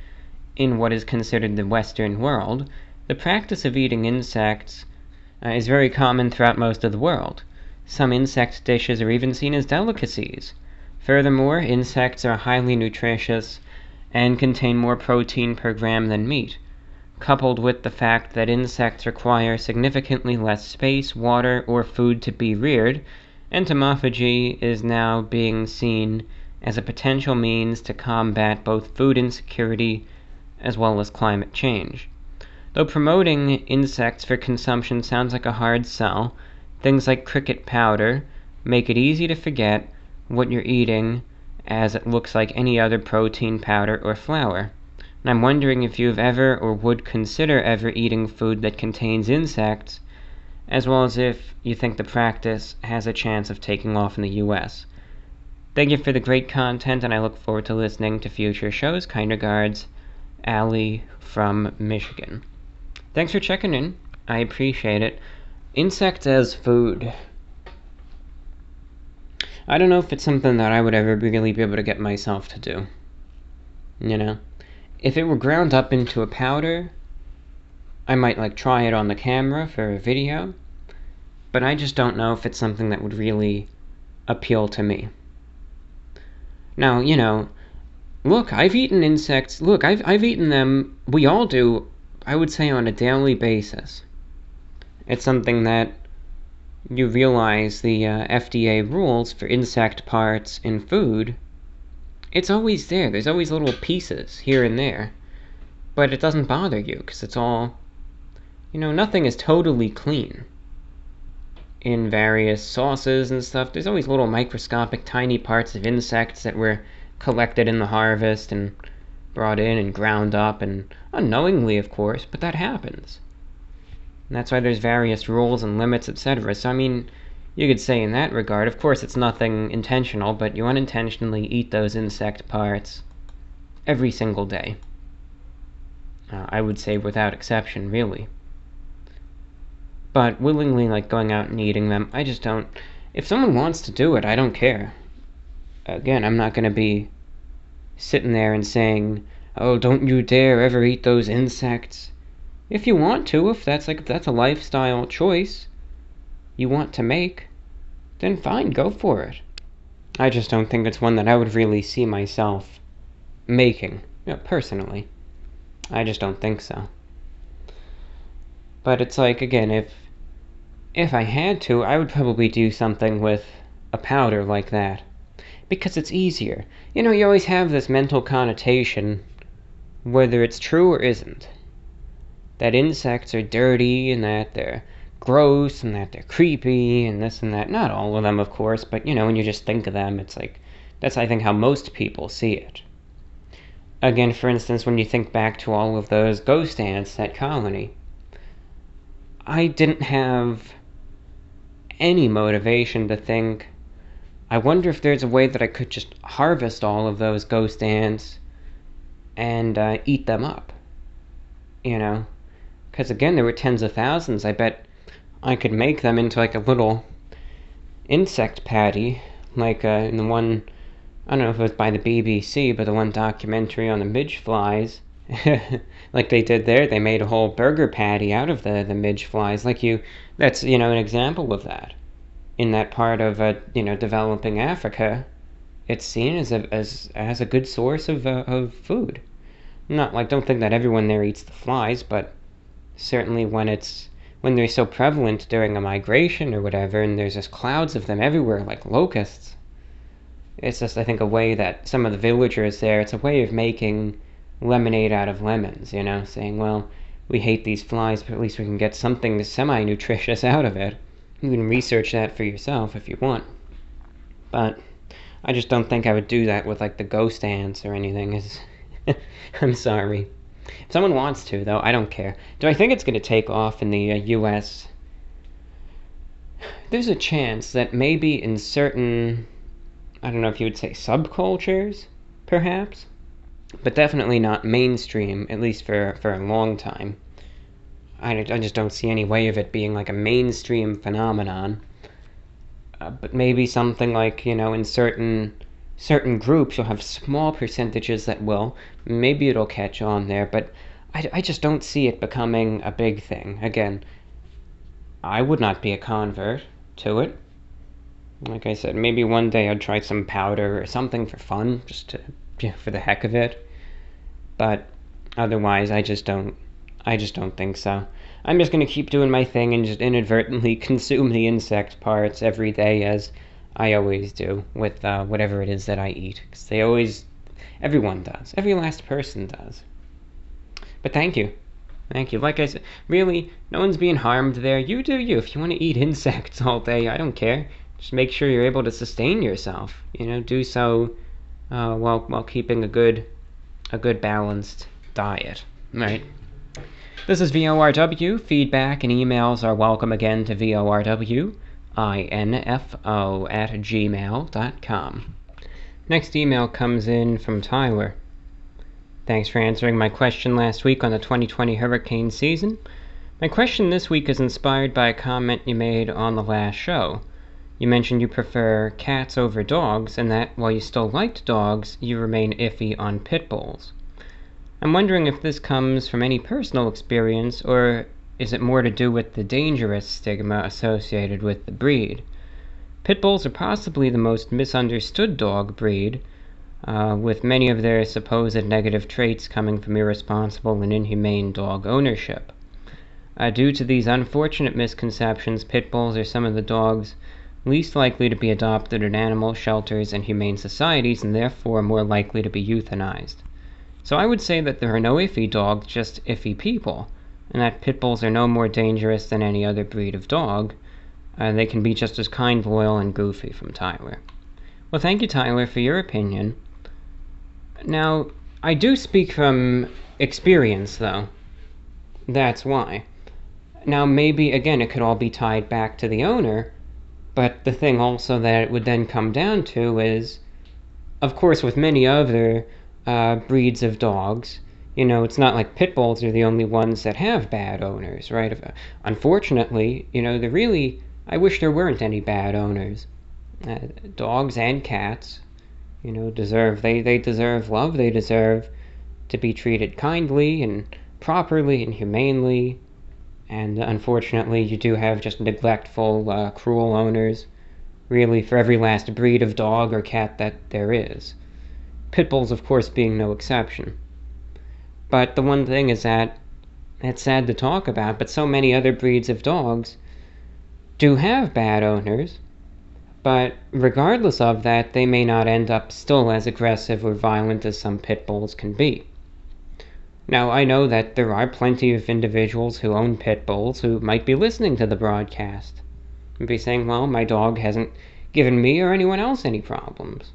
in what is considered the Western world, the practice of eating insects uh, is very common throughout most of the world. Some insect dishes are even seen as delicacies. Furthermore, insects are highly nutritious and contain more protein per gram than meat, coupled with the fact that insects require significantly less space, water, or food to be reared, entomophagy is now being seen as a potential means to combat both food insecurity as well as climate change. Though promoting insects for consumption sounds like a hard sell, things like cricket powder make it easy to forget what you're eating as it looks like any other protein powder or flour. And I'm wondering if you've ever or would consider ever eating food that contains insects, as well as if you think the practice has a chance of taking off in the US. Thank you for the great content, and I look forward to listening to future shows. Kind regards, Allie from Michigan. Thanks for checking in. I appreciate it. Insects as food. I don't know if it's something that I would ever really be able to get myself to do. You know? If it were ground up into a powder, I might like try it on the camera for a video, but I just don't know if it's something that would really appeal to me. Now, you know, Look, I've eaten insects. Look, I've, I've eaten them. We all do, I would say, on a daily basis. It's something that you realize the uh, FDA rules for insect parts in food. It's always there. There's always little pieces here and there. But it doesn't bother you because it's all. You know, nothing is totally clean. In various sauces and stuff, there's always little microscopic tiny parts of insects that were collected in the harvest and brought in and ground up and unknowingly of course but that happens. And that's why there's various rules and limits etc so i mean you could say in that regard of course it's nothing intentional but you unintentionally eat those insect parts every single day. Uh, i would say without exception really but willingly like going out and eating them i just don't if someone wants to do it i don't care again, I'm not going to be sitting there and saying, "Oh, don't you dare ever eat those insects." If you want to, if that's like if that's a lifestyle choice you want to make, then fine, go for it. I just don't think it's one that I would really see myself making, you know, personally. I just don't think so. But it's like again, if if I had to, I would probably do something with a powder like that. Because it's easier. You know, you always have this mental connotation, whether it's true or isn't, that insects are dirty and that they're gross and that they're creepy and this and that. Not all of them, of course, but you know, when you just think of them, it's like that's, I think, how most people see it. Again, for instance, when you think back to all of those ghost ants at Colony, I didn't have any motivation to think, I wonder if there's a way that I could just harvest all of those ghost ants and uh, eat them up. You know? Because again, there were tens of thousands. I bet I could make them into like a little insect patty, like uh, in the one, I don't know if it was by the BBC, but the one documentary on the midge flies. [LAUGHS] like they did there, they made a whole burger patty out of the, the midge flies. Like you, that's, you know, an example of that. In that part of, uh, you know, developing Africa, it's seen as a, as, as a good source of, uh, of food. Not like, don't think that everyone there eats the flies, but certainly when it's when they're so prevalent during a migration or whatever, and there's just clouds of them everywhere, like locusts. It's just, I think, a way that some of the villagers there, it's a way of making lemonade out of lemons, you know, saying, well, we hate these flies, but at least we can get something semi nutritious [LAUGHS] out of it. You can research that for yourself if you want. But I just don't think I would do that with, like, the ghost ants or anything. [LAUGHS] I'm sorry. If someone wants to, though, I don't care. Do I think it's going to take off in the uh, US? There's a chance that maybe in certain, I don't know if you would say subcultures, perhaps, but definitely not mainstream, at least for, for a long time. I, I just don't see any way of it being like a mainstream phenomenon. Uh, but maybe something like, you know, in certain certain groups you'll have small percentages that will maybe it'll catch on there but I, I just don't see it becoming a big thing again i would not be a convert to it like i said maybe one day i'd try some powder or something for fun just to for the heck of it but otherwise i just don't i just don't think so i'm just to keep doing my thing and just inadvertently [LAUGHS] consume the insect parts every day as I always do with uh, whatever it is that I eat. Because they always, everyone does. Every last person does. But thank you. Thank you. Like I said, really, no one's being harmed there. You do you. If you want to eat [LAUGHS] insects all day, I don't care. Just make sure you're able to sustain yourself. You know, do so uh, while while keeping a good a good balanced diet. Right. This is VORW. Feedback and emails are welcome again to VORW info at gmail.com. Next email comes in from Tyler. Thanks for answering my question last week on the 2020 hurricane season. My question this week is inspired by a comment you made on the last show. You mentioned you prefer cats over dogs, and that while you still liked dogs, you remain iffy on pit bulls. I'm wondering if this comes from any personal experience or is it more to do with the dangerous stigma associated with the breed? Pit bulls are possibly the most misunderstood dog breed, uh, with many of their supposed negative traits coming from irresponsible and inhumane dog ownership. Uh, due to these unfortunate misconceptions, pit bulls are some of the dogs least likely to be adopted in animal shelters and humane societies and therefore more likely to be euthanized. So I would say that there are no iffy dogs, just iffy people and that pit bulls are no more dangerous than any other breed of dog. Uh, they can be just as kind, loyal, and goofy from Tyler. Well, thank you, Tyler, for your opinion. Now, I do speak from experience, though. That's why. Now, maybe, again, it could all be tied back to the owner, but the thing also that it would then come down to is, of course, with many other uh, breeds of dogs, you know, it's not like pit bulls are the only ones that have bad owners, right? Unfortunately, you know, the really, I wish there weren't any bad owners. Uh, dogs and cats, you know, deserve, they, they deserve love. They deserve to be treated kindly and properly and humanely. And unfortunately, you do have just neglectful, uh, cruel owners really for every last breed of dog or cat that there is. Pit bulls, of course, being no exception. But the one thing is that it's sad to talk about, but so many other breeds of dogs do have bad owners, but regardless of that, they may not end up still as aggressive or violent as some pit bulls can be. Now, I know that there are plenty of individuals who own pit bulls who might be listening to the broadcast and be saying, well, my dog hasn't given me or anyone else any problems.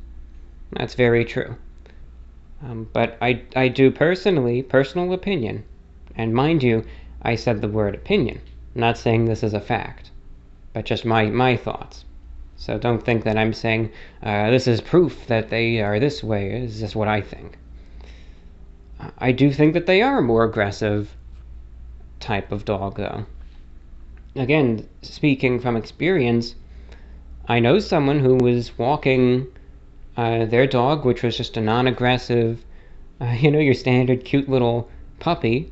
That's very true. Um, but I, I do personally, personal opinion, and mind you, I said the word opinion, not saying this is a fact, but just my, my thoughts. So don't think that I'm saying uh, this is proof that they are this way. Is just what I think. I do think that they are a more aggressive type of dog, though again, speaking from experience, I know someone who was walking uh, their dog, which was just a non aggressive, uh, [LAUGHS] you know, your standard cute little puppy.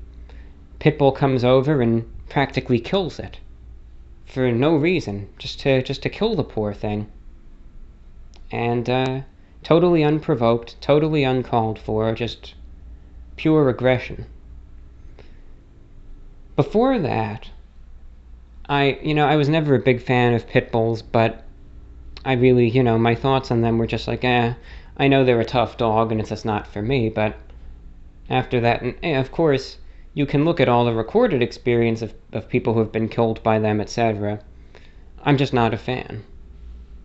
Pitbull comes over and practically kills it for no reason, just to just to kill the poor thing. And uh, totally unprovoked, totally uncalled for, just pure aggression. Before that, I, you know, I was never a big fan of pit bulls, but I really, you know, my thoughts on them were just like, eh, I know they're a tough dog and it's just not for me, but after that, and eh, of course, you can look at all the recorded experience of, of people who have been killed by them, etc. I'm just not a fan.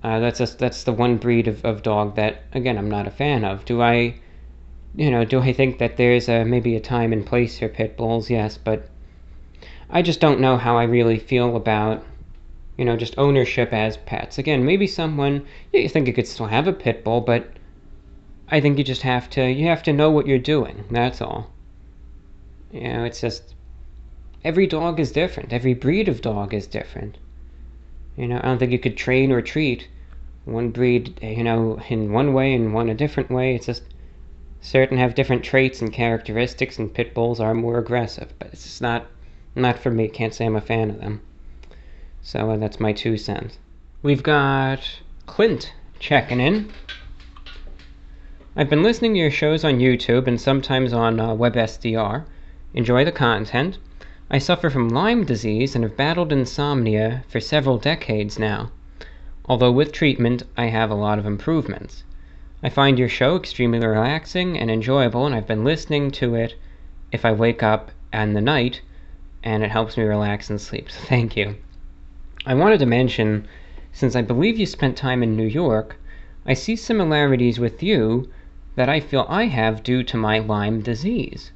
Uh, that's just, that's the one breed of, of dog that, again, I'm not a fan of. Do I, you know, do I think that there's a, maybe a time and place for pit bulls? Yes, but I just don't know how I really feel about, you know, just ownership as pets. Again, maybe someone yeah, you think you could still have a pit bull, but I think you just have to you have to know what you're doing. That's all. You know, it's just every dog is different. Every breed of dog is different. You know, I don't think you could train or treat one breed, you know, in one way and one a different way. It's just certain have different traits and characteristics, and pit bulls are more aggressive. But it's just not not for me. Can't say I'm a fan of them. So uh, that's my two cents. We've got Clint checking in. I've been listening to your shows on YouTube and sometimes on uh, WebSDR. Enjoy the content. I suffer from Lyme disease and have battled insomnia for several decades now. Although with treatment, I have a lot of improvements. I find your show extremely relaxing and enjoyable, and I've been listening to it if I wake up in the night and it helps me relax and sleep. So [LAUGHS] thank you. I wanted to mention, since I believe you spent time in New York, I see similarities with you that I feel I have due to my Lyme disease.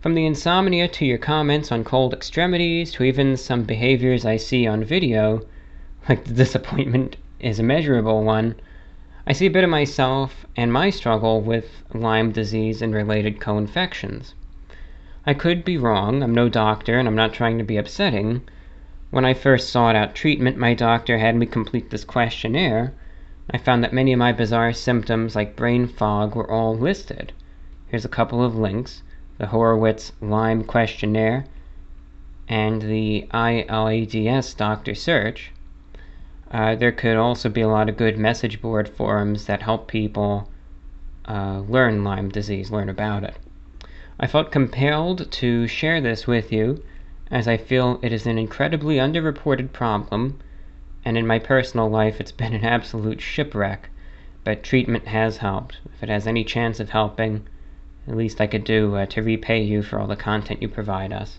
From the insomnia to your comments on cold extremities to even some behaviors I see on video, [LAUGHS] like the disappointment is a measurable one, I see a bit of myself and my struggle with Lyme disease and related co infections. I could be wrong, I'm no doctor, and I'm not trying to be upsetting. When I first sought out treatment, my doctor had me complete this questionnaire. I found that many of my bizarre symptoms, like brain fog, were all listed. Here's a couple of links the Horowitz Lyme questionnaire and the ILADS doctor search. Uh, there could also be a lot of good message board forums that help people uh, learn Lyme disease, learn about it. I felt compelled to share this with you, as I feel it is an incredibly underreported problem, and in my personal life it's been an absolute shipwreck, but treatment has helped. If it has any chance of helping, at least I could do uh, to repay you for all the content you provide us.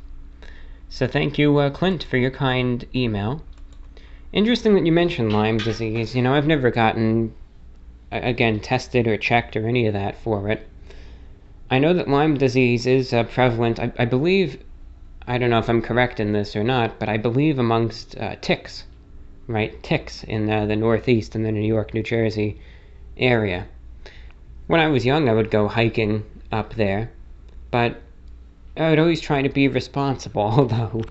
So thank you, uh, Clint, for your kind email. Interesting that you mentioned Lyme disease. You know, I've never gotten, again, tested or checked or any of that for it. I know that Lyme disease is uh, prevalent, I, I, believe, I don't know if I'm correct in this or not, but I believe amongst uh, ticks, right? Ticks in the Northeast and the New York, New Jersey area. When I was young, I would go hiking up there, but I would always try to be responsible, [LAUGHS] although,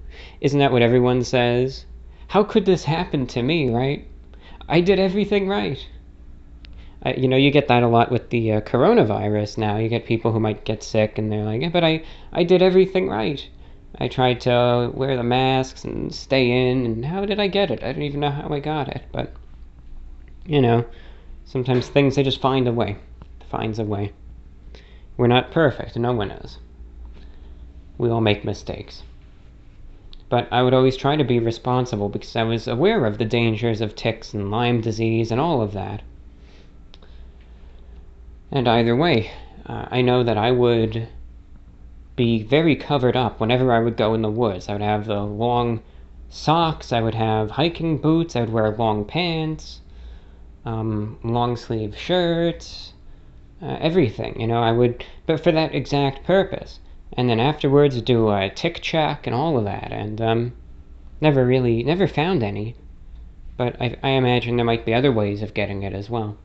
isn't that what everyone says? How could this happen to me, right? I did everything right you know, you get that a lot with the uh, coronavirus now. You get people who might get sick and they're like, yeah, but I, I did everything right. I tried to wear the masks and stay in, and how did I get it? I don't even know how I got it, but you know, sometimes things they just find a way. Finds a way. We're not perfect, no one is. We all make mistakes. But I would always try to be responsible because I was aware of the dangers of ticks and Lyme disease and all of that. And either way, uh, I know that I would be very covered up whenever I would go in the woods. I would have the long socks, I would have hiking boots, I would wear long pants, um, long sleeve shirts, uh, everything. You know, I would, but for that exact purpose. And then afterwards, do a tick check and all of that. And um, never really, never found any. But I, I imagine there might be other ways of getting it as well.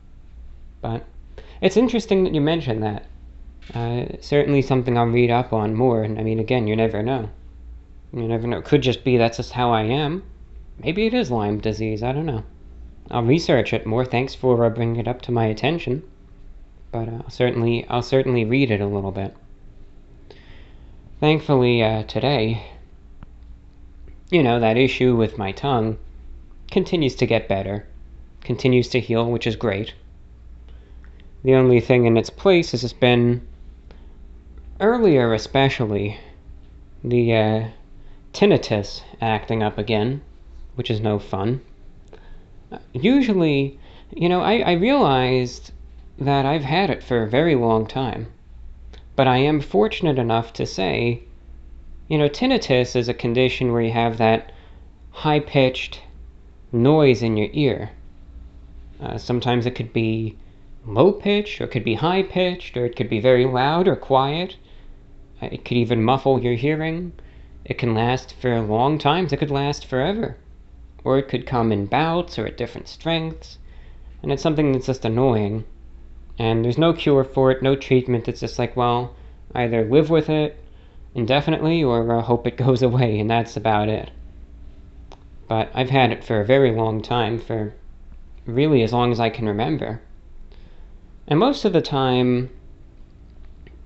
But it's interesting that you mentioned that. Uh, certainly something I'll read up on more. And I mean, again, you never know. You never know. It could just be that's just how I am. Maybe it is Lyme disease. I don't know. I'll research it more. Thanks for uh, bringing it up to my attention but I'll certainly I'll certainly read it a little bit. Thankfully, uh, today, you know, that issue with my tongue continues to get better, continues to heal, which is great. The only thing in its place has been earlier, especially the uh, tinnitus acting up again, which is no fun. Usually, you know, I, I realized that I've had it for a very long time. But I am fortunate enough to say, you know, tinnitus is a condition where you have that high pitched noise in your ear. Uh, sometimes it could be low pitched, or it could be high pitched, or it could be very loud or quiet. Uh, it could even muffle your hearing. It can last for long times, it could last forever. Or it could come in bouts or at different strengths. And it's something that's just annoying. And there's no cure for it, no treatment. It's just like, well, either live with it indefinitely or uh, hope it [LAUGHS] goes away, and that's about it. But I've had it for a very long time, for really as long as I can remember. And most of the time,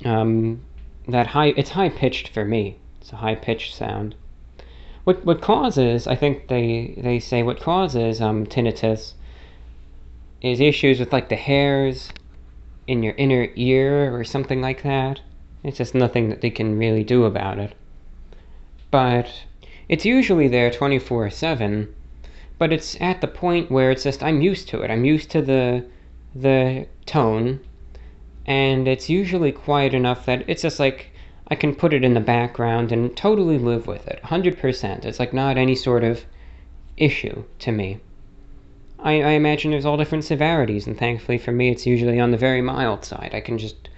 um, that high it's high pitched for me. It's a high pitched sound. What what causes I think they they say what causes um, tinnitus is issues with like the hairs in your inner ear or something like that. It's just nothing that they can really do about it. But it's usually there 24 7, but it's at the point where it's just I'm used to it. I'm used to the the tone and it's usually quiet enough that it's just like I can put it in the background and totally live with it. 100%. It's like not any sort of issue to me. I, I imagine there's all different severities, and thankfully for me, it's usually on the very mild side. I can just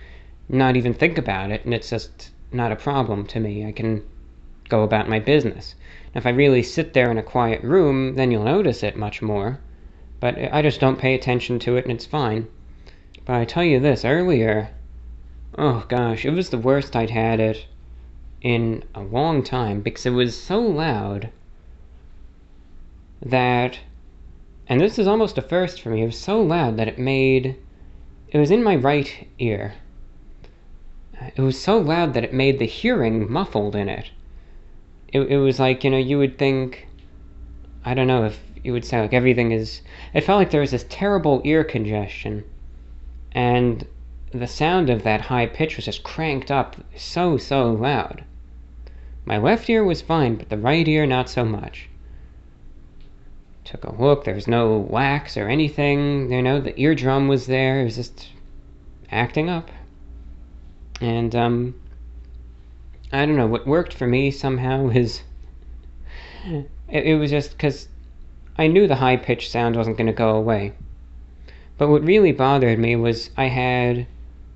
not even think about it, and it's just not a problem to me. I can go about my business. Now, if I really sit there in a quiet room, then you'll notice it much more. But I just don't pay attention to it, and it's fine. But I tell you this earlier, oh gosh, it was the worst I'd had it in a long time because it was so loud that and this is almost a first for me. It was so loud that it made. It was in my right ear. It was so loud that it made the hearing muffled in it. It, it was like, you know, you would think. I don't know if you would say like everything is. It felt like there was this terrible ear congestion. And the sound of that high pitch was just cranked up so, so loud. My left ear was fine, but the right ear not so much. Took a look. There was no wax or anything. You know, the eardrum was there. It was just acting up. And, um, I don't know. What worked for me somehow [LAUGHS] is. It, it was just because I knew the high pitched sound wasn't going to go away. But what really bothered me was I had.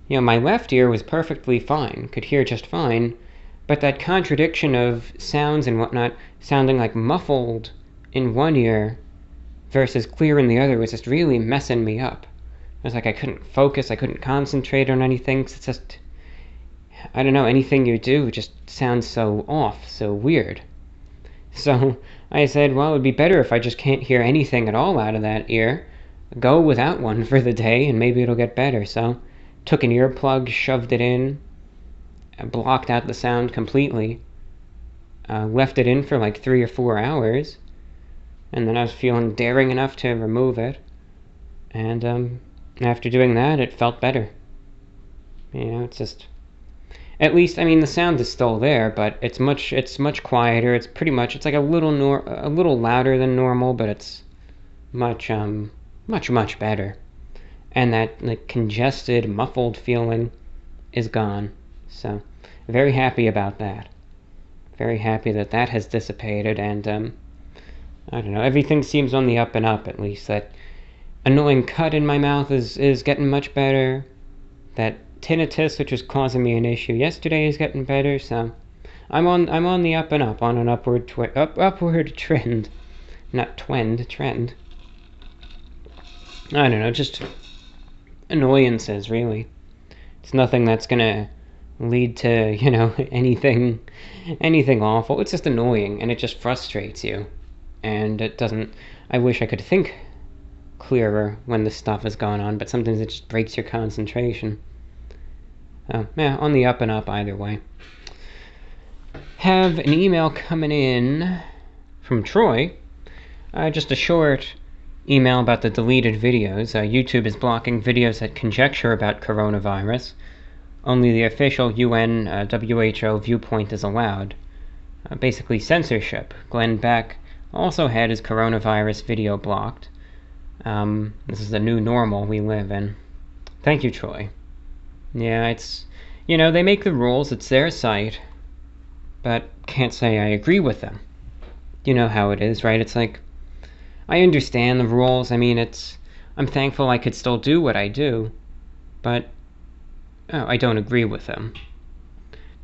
You know, my left ear was perfectly fine, could hear just fine, but that contradiction of sounds and whatnot sounding like muffled in one ear versus clear in the other was just really messing me up. It was like I couldn't focus, I couldn't concentrate on anything. It's just, I don't know, anything you do just sounds so off, so weird. [LAUGHS] So I said, well, it would be better if I just can't hear anything at all out of that ear. Go without one for the day, and maybe it'll get better. So took an earplug, shoved it in, blocked out the sound completely, uh, left it in for like three or four hours and then I was feeling daring enough to remove it. And um, after doing that, it felt better. You know, it's just at least I mean the sound is still there, but it's much it's much quieter. It's pretty much it's like a little nor- a little louder than normal, but it's much um much much better. And that like congested, muffled feeling is gone. So very happy about that. Very happy that that has dissipated, and um, I don't know. Everything seems on the up and up. At least that annoying cut in my mouth is is getting much better. That tinnitus, which was causing me an issue yesterday, is getting better. So I'm on I'm on the up and up, on an upward twi- up upward [LAUGHS] trend, not twend trend. I don't know, just annoyances really. It's nothing that's gonna lead to [LAUGHS] you know anything anything awful. It's just annoying and it just frustrates you, and it doesn't. I wish I could think clearer when this stuff is going on, but sometimes it just breaks your concentration. Uh, yeah, on the up and up either way. Have an email coming in from Troy. Uh, just a short email about the deleted videos. Uh, YouTube is blocking videos that conjecture about coronavirus. Only the official UN uh, WHO viewpoint is allowed. Uh, basically, censorship. Glenn Beck also had his coronavirus video blocked. Um, this is the new normal we live in. Thank you, Troy. Yeah, it's. You know, they make the rules, it's their site. But can't say I agree with them. You know how it is, right? It's like. I understand the rules. I mean, it's. I'm thankful I could still do what I do. But. Oh, I don't agree with them.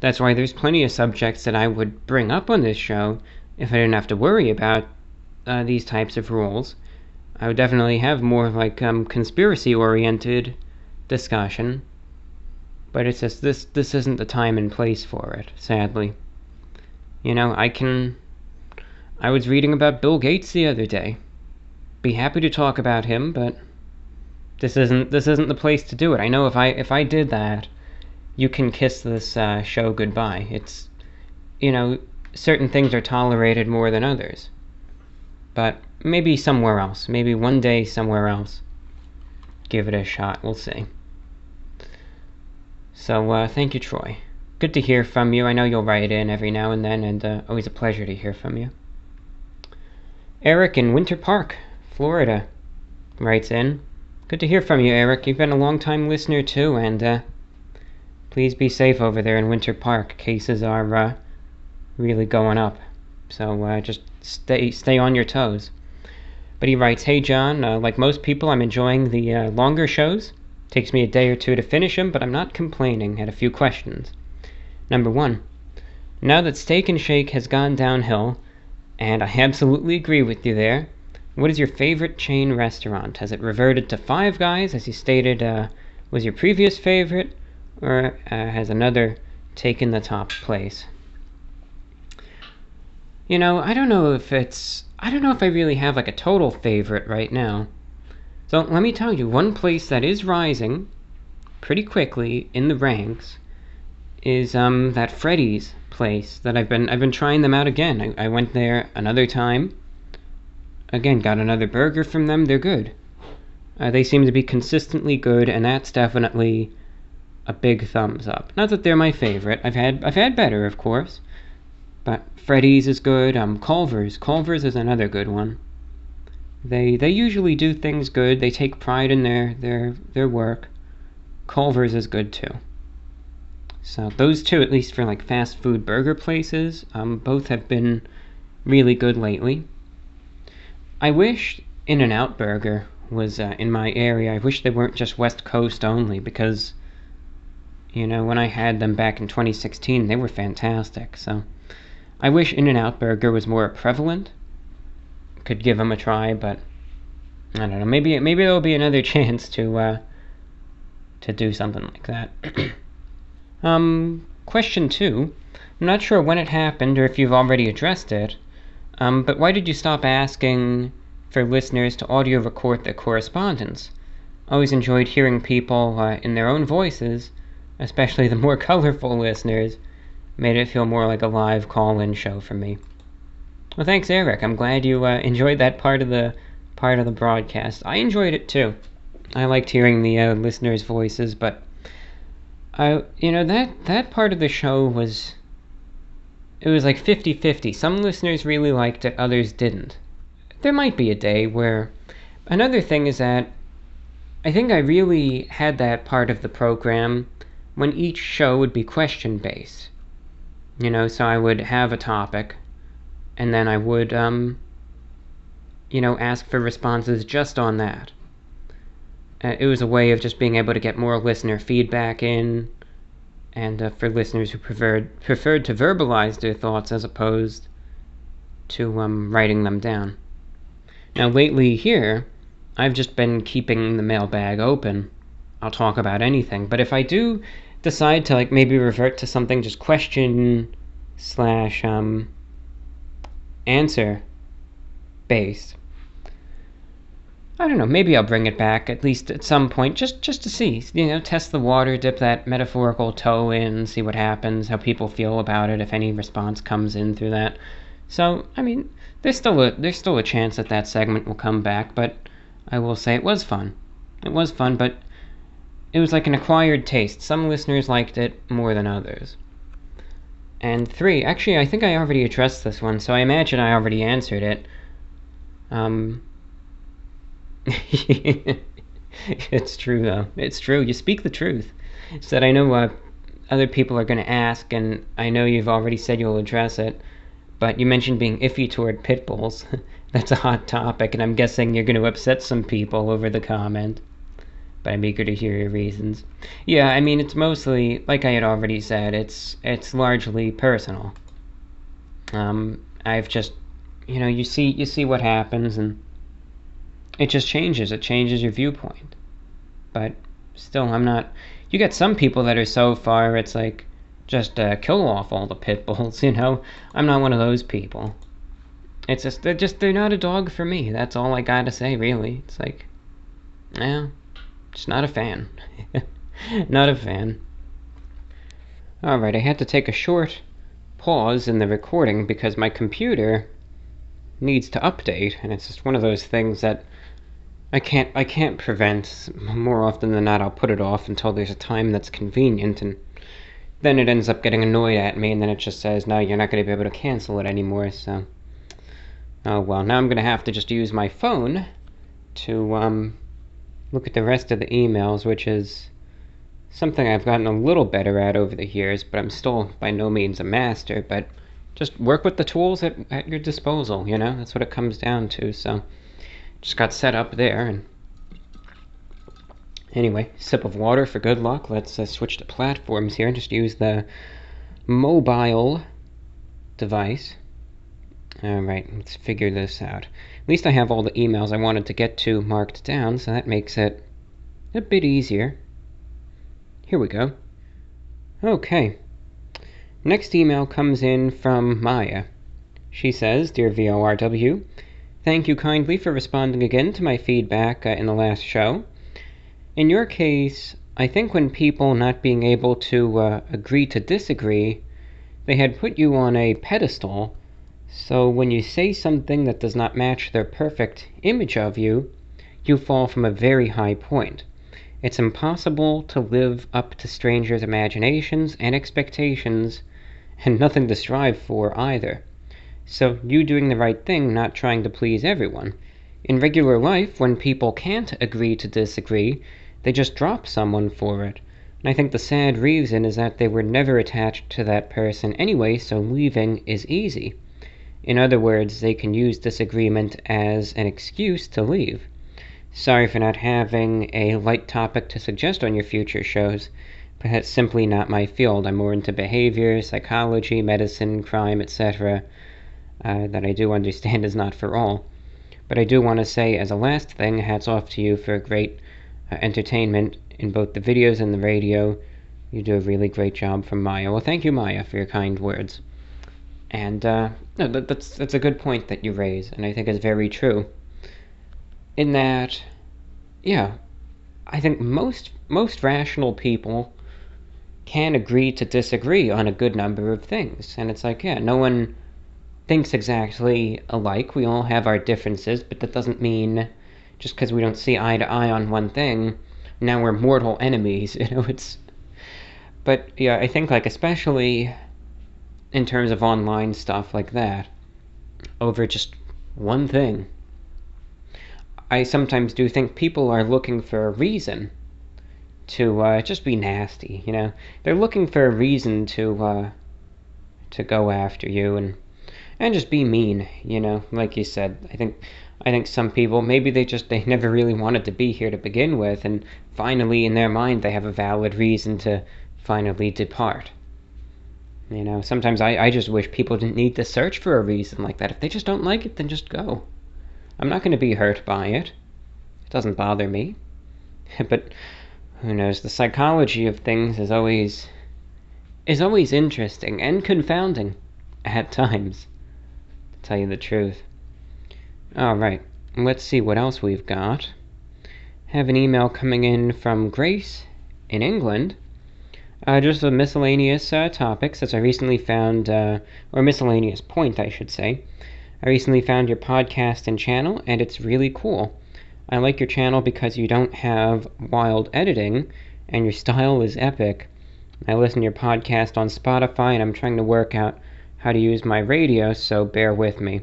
That's why there's plenty of subjects that I would bring up on this show if I didn't have to worry about uh, these types of rules. I would definitely have more like um, conspiracy oriented discussion but it's just this this isn't the time and place for it, sadly. You know, I can I was reading about Bill Gates the other day. Be happy to talk about him, but this isn't this isn't the place to do it. I know if I if I did that, you can kiss this uh, show goodbye. It's you know, certain things are tolerated more than others. But maybe somewhere else. Maybe one day somewhere else. Give it a shot. We'll see. So uh, thank you, Troy. Good to hear from you. I know you'll write in every now and then, and uh, always a pleasure to hear from you. Eric in Winter Park, Florida, writes in. Good to hear from you, Eric. You've been a long time listener too, and uh, please be safe over there in Winter Park. Cases are uh, really going up, so uh, just stay stay on your toes. But he writes, "Hey John, uh, like most people, I'm enjoying the uh, longer shows. Takes me a day or two to finish them, but I'm not complaining. Had a few questions. Number one, now that Steak and Shake has gone downhill, and I absolutely agree with you there, what is your favorite chain restaurant? Has it reverted to Five Guys, as you stated uh, was your previous favorite, or uh, has another taken the top place? You know, I don't know if it's. I don't know if I really have like a total favorite right now. So let me tell you, one place that is rising pretty quickly in the ranks is um, that Freddy's place that I've been I've been trying them out again. I, I went there another time. Again, got another burger from them. They're good. Uh, they seem to be consistently good, and that's definitely a big thumbs up. Not that they're my favorite. I've had I've had better, of course, Freddy's is good. Um, Culver's Culver's is another good one. They they usually do things good. They take pride in their their their work. Culver's is good too. So those two, at least for like fast food burger places, um, both have been really good lately. I wish In-N-Out Burger was uh, in my area. I wish they weren't just West Coast only because, you know, when I had them back in 2016, they were fantastic. So I wish In-N-Out Burger was more prevalent could give them a try, but I don't know. Maybe maybe there'll be another [LAUGHS] chance to uh, to do something like that. [CLEARS THROAT] um, question two. I'm not sure when it happened or if you've already addressed it, um, but why did you stop asking for listeners to audio record their correspondence? Always enjoyed hearing people uh, in their own voices, especially the more [LAUGHS] colorful listeners. Made it feel more like a live call-in show for me. Well, thanks, Eric. I'm glad you uh, enjoyed that part of the part of the broadcast. I enjoyed it too. I liked hearing the uh, listeners' voices, but I, you know, that that part of the show was it was like 50-50. Some listeners really liked it, others didn't. There might be a day where another thing is that I think I really had that part of the program when each show would be question based. You know, so I would have a topic and then I would um you know, ask for responses just on that. Uh, it was a way of just being able to get more listener feedback in, and uh, for listeners who preferred preferred to verbalize their thoughts as opposed to um, writing them down. Now, lately here, I've just been keeping the mailbag open. I'll talk about anything, but if I do decide to like maybe revert to something just question slash um answer based, I don't know. Maybe I'll bring it back at least at some point, just just to see. You know, test the water, dip that metaphorical toe in, see what happens, how people feel about it, if any response comes in through that. So, I mean, there's still a there's still a chance that that segment will come back, but I will say it was fun. It was fun, but it was like an acquired taste. Some listeners liked it more than others. And three, actually, I think I already addressed this one, so I imagine I already answered it. Um, [LAUGHS] it's true though. It's true. You speak the truth. It's that I know uh, other people are going to ask, and I know you've already said you'll address it. But you mentioned being iffy toward pit bulls. [LAUGHS] That's a hot topic, and I'm guessing you're going to upset some people over the comment. But I'm eager to hear your reasons. Yeah, I mean it's mostly like I had already said. It's it's largely personal. Um, I've just, you know, you see you see what happens, and it just changes. It changes your viewpoint. But still, I'm not. You get some people that are so far, it's like just uh, kill off all the pit [LAUGHS] bulls. You know, I'm not one of those people. It's just they're just they're not a dog for me. That's all I gotta say, really. It's like, yeah, just not a fan. [LAUGHS] not a fan. Alright, I had to take a short pause in the recording because my computer needs to update, and it's just one of those things that I can't I can't prevent. More often than not, I'll put it off until there's a time that's convenient, and then it ends up getting annoyed at me, and then it just says, "No, you're not going to be able to cancel it anymore." So, oh well. Now I'm going to have to just use my phone to um, look at the rest of the emails, which is something I've gotten a little better at over the years, but I'm still by no means a master. But just work with the tools at, at your disposal. You know, that's what it comes down to. So just got set up there and anyway sip of water for good luck let's uh, switch to platforms here and just use the mobile device alright let's figure this out least I have all the emails I wanted to get to marked down so that makes it a bit easier. Here we go. Okay. Next email comes in from Maya. She says dear VORW Thank you kindly for responding again to my feedback uh, in the last show. In your case, I think when people not being able to uh, agree to disagree, they had put you on a pedestal, so when you say something that does not match their perfect image of you, you fall from a very high point. It's impossible to live up to strangers' imaginations and expectations, and nothing to strive for either. So you doing the right thing, not trying to please everyone. In regular life, when people can't agree to disagree, they just drop someone for it. And I think the sad reason is that they were never attached to that person anyway, so leaving is easy. In other words, they can use disagreement as an excuse to leave. Sorry for not having a light topic to suggest on your future shows, but that's simply not my field. I'm more into behavior, psychology, medicine, crime, etc uh, that I do understand is not for all. But I do want to say, as a last thing, hats off to you for great uh, entertainment in both the videos and the radio. You do a really great job from Maya. Well, thank you, Maya, for your kind words. And uh, no, that, that's that's a good point that you raise, and I think it's very true. In that, yeah, I think most most rational people can agree to disagree on a good number of things, and it's like, yeah, no one thinks exactly alike. We all have our differences, but that doesn't mean just because we don't see eye to eye on one thing, now we're mortal enemies. [LAUGHS] You know, it's. But yeah, I think like especially in terms of online stuff like that, over just one thing. I sometimes do think people are looking for a reason to uh, just be nasty. You know, they're looking for a reason to uh, to go after you and and just be mean. You know, like you said, I think I think some people maybe they just they [LAUGHS] never really wanted to be here to begin with, and finally in their mind they have a valid reason to finally depart. You know, sometimes I, I just wish people didn't need to search for a reason like that. If they just don't like it, then just go. I'm not going to be hurt by it. It doesn't bother me. [LAUGHS] but who knows? The psychology of things is always is always interesting and confounding [LAUGHS] at times. To tell you the truth. All right, let's see what else we've got. Have an email coming in from Grace in England. Uh, just a miscellaneous uh, topics, as I recently found, uh, or miscellaneous point, I should say. I recently found your podcast and channel, and it's really cool. I like your channel because you don't have wild editing and your style is epic. I listen to your podcast on Spotify and I'm trying to work out how to use my radio, so bear with me.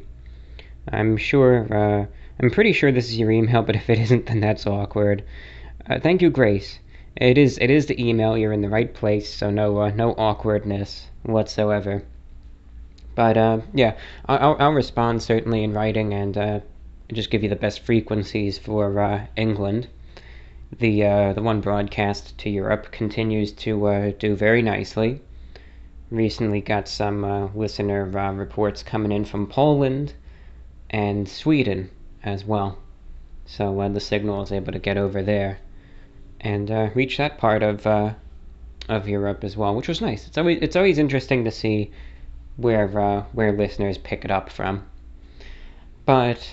I'm sure, uh, I'm pretty sure this is your email, [LAUGHS] but if it isn't, then that's awkward. Uh, thank you, Grace. It is, it is the email. You're in the right place, so no, uh, no awkwardness whatsoever. But uh, yeah, I'll, I'll respond certainly in writing and uh, just give you the best frequencies for uh, England. The uh, the one broadcast to Europe continues to uh, do very nicely. Recently got some listener reports coming in from Poland and Sweden as well. So the signal is able to get over there and reach that part of of Europe as well, which was nice. It's always it's always interesting to see where where listeners pick it up from. But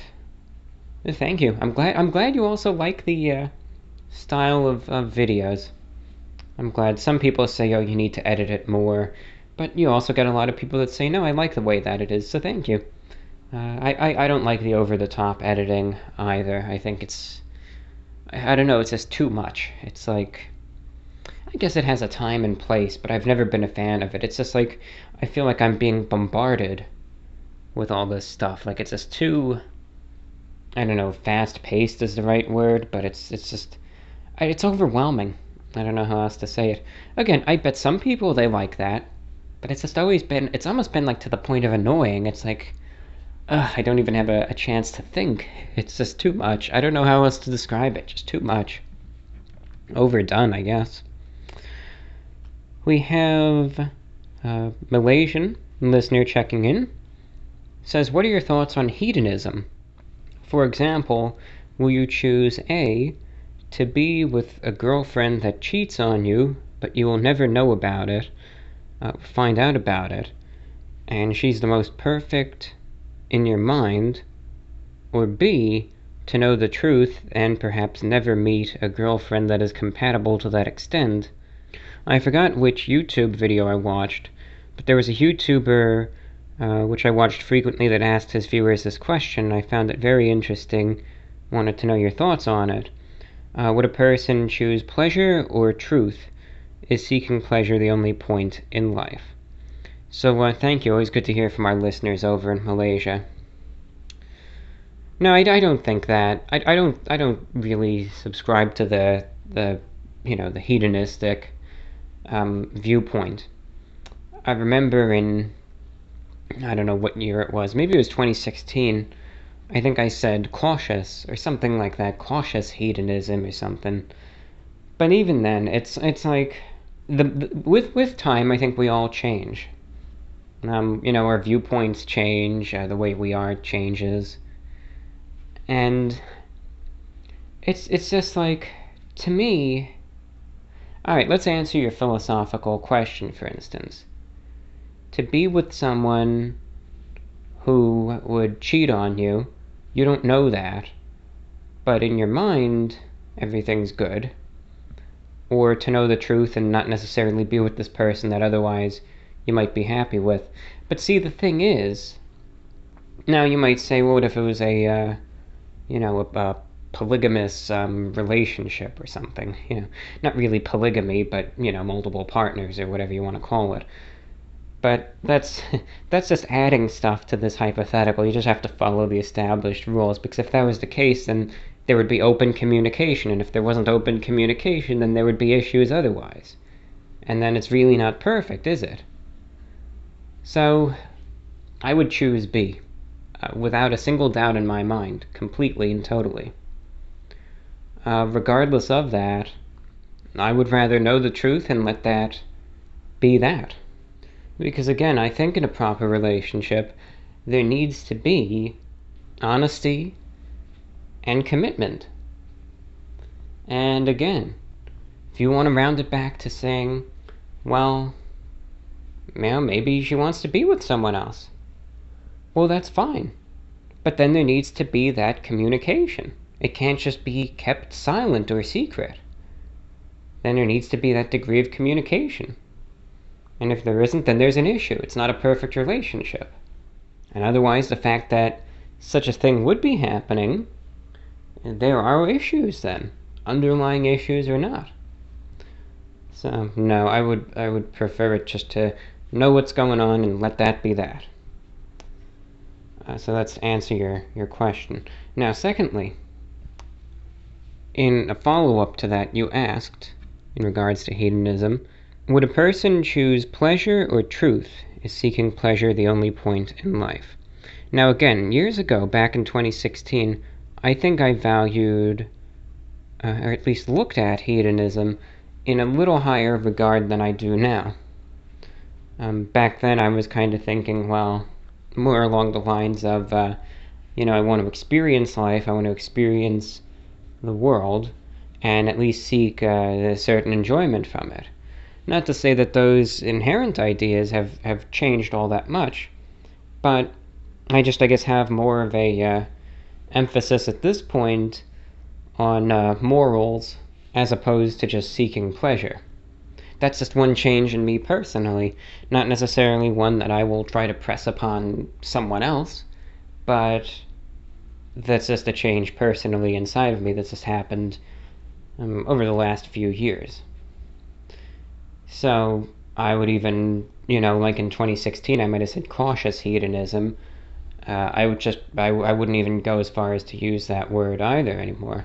Thank you. I'm glad. I'm glad you also like the uh, style of, of videos. I'm glad. Some people say, "Oh, you need to edit it more," but you also get a lot of people that say, "No, I like the way that it is." So thank you. Uh, I, I I don't like the over the top editing either. I think it's I, don't know. It's just too much. It's like I guess it has a time and place, but I've never been a fan of it. It's just like I feel like I'm being bombarded with all this stuff. Like it's just too I don't know, fast paced is the right word, but it's it's just it's overwhelming. I don't know how else to say it. Again, I bet some people they like that, but it's just always been it's almost been like to the point of annoying. It's like I don't even have a, a chance to think. It's just too much. I don't know how else to describe it. Just too much. Overdone, I guess. We have a Malaysian listener checking in. Says, what are your thoughts on hedonism? For example, will you choose A, to be with a girlfriend that cheats on you, but you will never know about it, uh, find out about it, and she's the most perfect in your mind, or B, to know the truth and perhaps never meet a girlfriend that is compatible to that extent. I forgot which YouTube video I watched, but there was a YouTuber uh, which I watched frequently that asked his viewers this question. I found it very interesting. Wanted to know your thoughts on it. Uh, would a person choose pleasure or truth? Is seeking pleasure the only point in life? So, uh, thank you. Always good to hear from our listeners over in Malaysia. No, I, I don't think that. I, I don't. I don't really subscribe to the the you know the hedonistic um, viewpoint. I remember in I don't know what year it was. Maybe it was 2016. I think I said cautious or something like that. Cautious hedonism or something. But even then, it's it's like the, the with with time, I think we all change. Um, you know, our viewpoints change. Uh, the way we are changes. And it's it's just like to me. All right, let's answer your philosophical question, for instance to be with someone who would cheat on you, you don't know that, but in your mind, everything's good. Or to know the truth and not necessarily be with this person that otherwise you might be happy with. But see, the thing is, now you might say, well, what if it was a, uh, you know, a, polygamous um, relationship or something. [LAUGHS] You know, not really polygamy, but you know, multiple partners or whatever you want to call it. But that's [LAUGHS] that's just adding stuff to this hypothetical. You just have to follow the established rules because if that was the case, then there would be open communication, and if there wasn't open communication, then there would be issues otherwise. And then it's really not perfect, is it? So, I would choose B, uh, without a single doubt in my mind, completely and totally. Uh, regardless of that, I would rather know the truth and let that be that. Because again, I think in a proper relationship, there needs to be honesty and commitment. And again, if you want to round it back to saying, well, you know, maybe she wants to be with someone else. Well, that's fine. But then there needs to be that communication. It can't just be kept silent or secret. Then there needs to be that degree of communication. And if there isn't, then there's an issue. It's not a perfect relationship. And otherwise, the fact that such a thing would be happening there are issues then, underlying issues or not. So no, I would I would prefer it just to know what's going on and let that be that. Uh, so let's answer your, your question. Now, secondly, in a follow up to that, you asked, in regards to hedonism, would a person choose pleasure or truth? Is seeking pleasure the only point in life? Now, again, years ago, back in 2016, I think I valued, uh, or at least looked at, hedonism in a little higher regard than I do now. Um, back then, I was kind of thinking, well, more along the lines of, uh, you know, I want to experience life, I want to experience the world, and at least seek uh, a certain enjoyment from it. Not to say that those inherent ideas have, have changed all that much, but I just, I guess, have more of a uh, emphasis at this point on uh, morals as opposed to just seeking pleasure. That's just one change in me personally, not necessarily one that I will try to press upon someone else, but that's just a change personally inside of me that's just happened um, over the last few years. So I would even, you know, like in 2016, I might have said cautious hedonism uh, I would just I, I wouldn't even go as far as to use that word either anymore.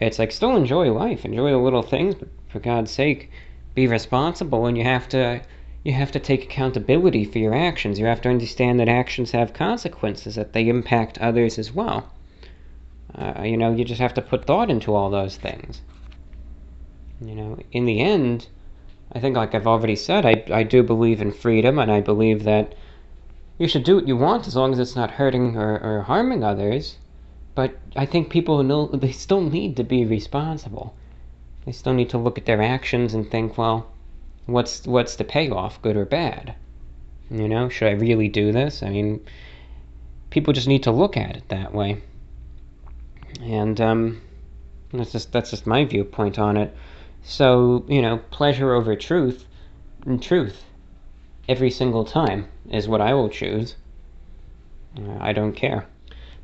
It's like still enjoy life, enjoy the little things, but for God's sake, be responsible and you have to you have to take accountability for your actions. You have to understand that actions have consequences, that they impact others as well. Uh, you know, you just have to put thought into all those things. You know, in the end, I think, like I've already said, I, I do believe in freedom, and I believe that you should do what you want as long as it's not hurting or, or harming others. But I think people know they still need to be responsible. They still need to look at their actions and think, well, what's what's the payoff, good or bad? You know, should I really do this? I mean, people just need to look at it that way. And um, that's just that's just my viewpoint on it. So you know, pleasure over truth, and truth every single time is what I will choose. I don't care.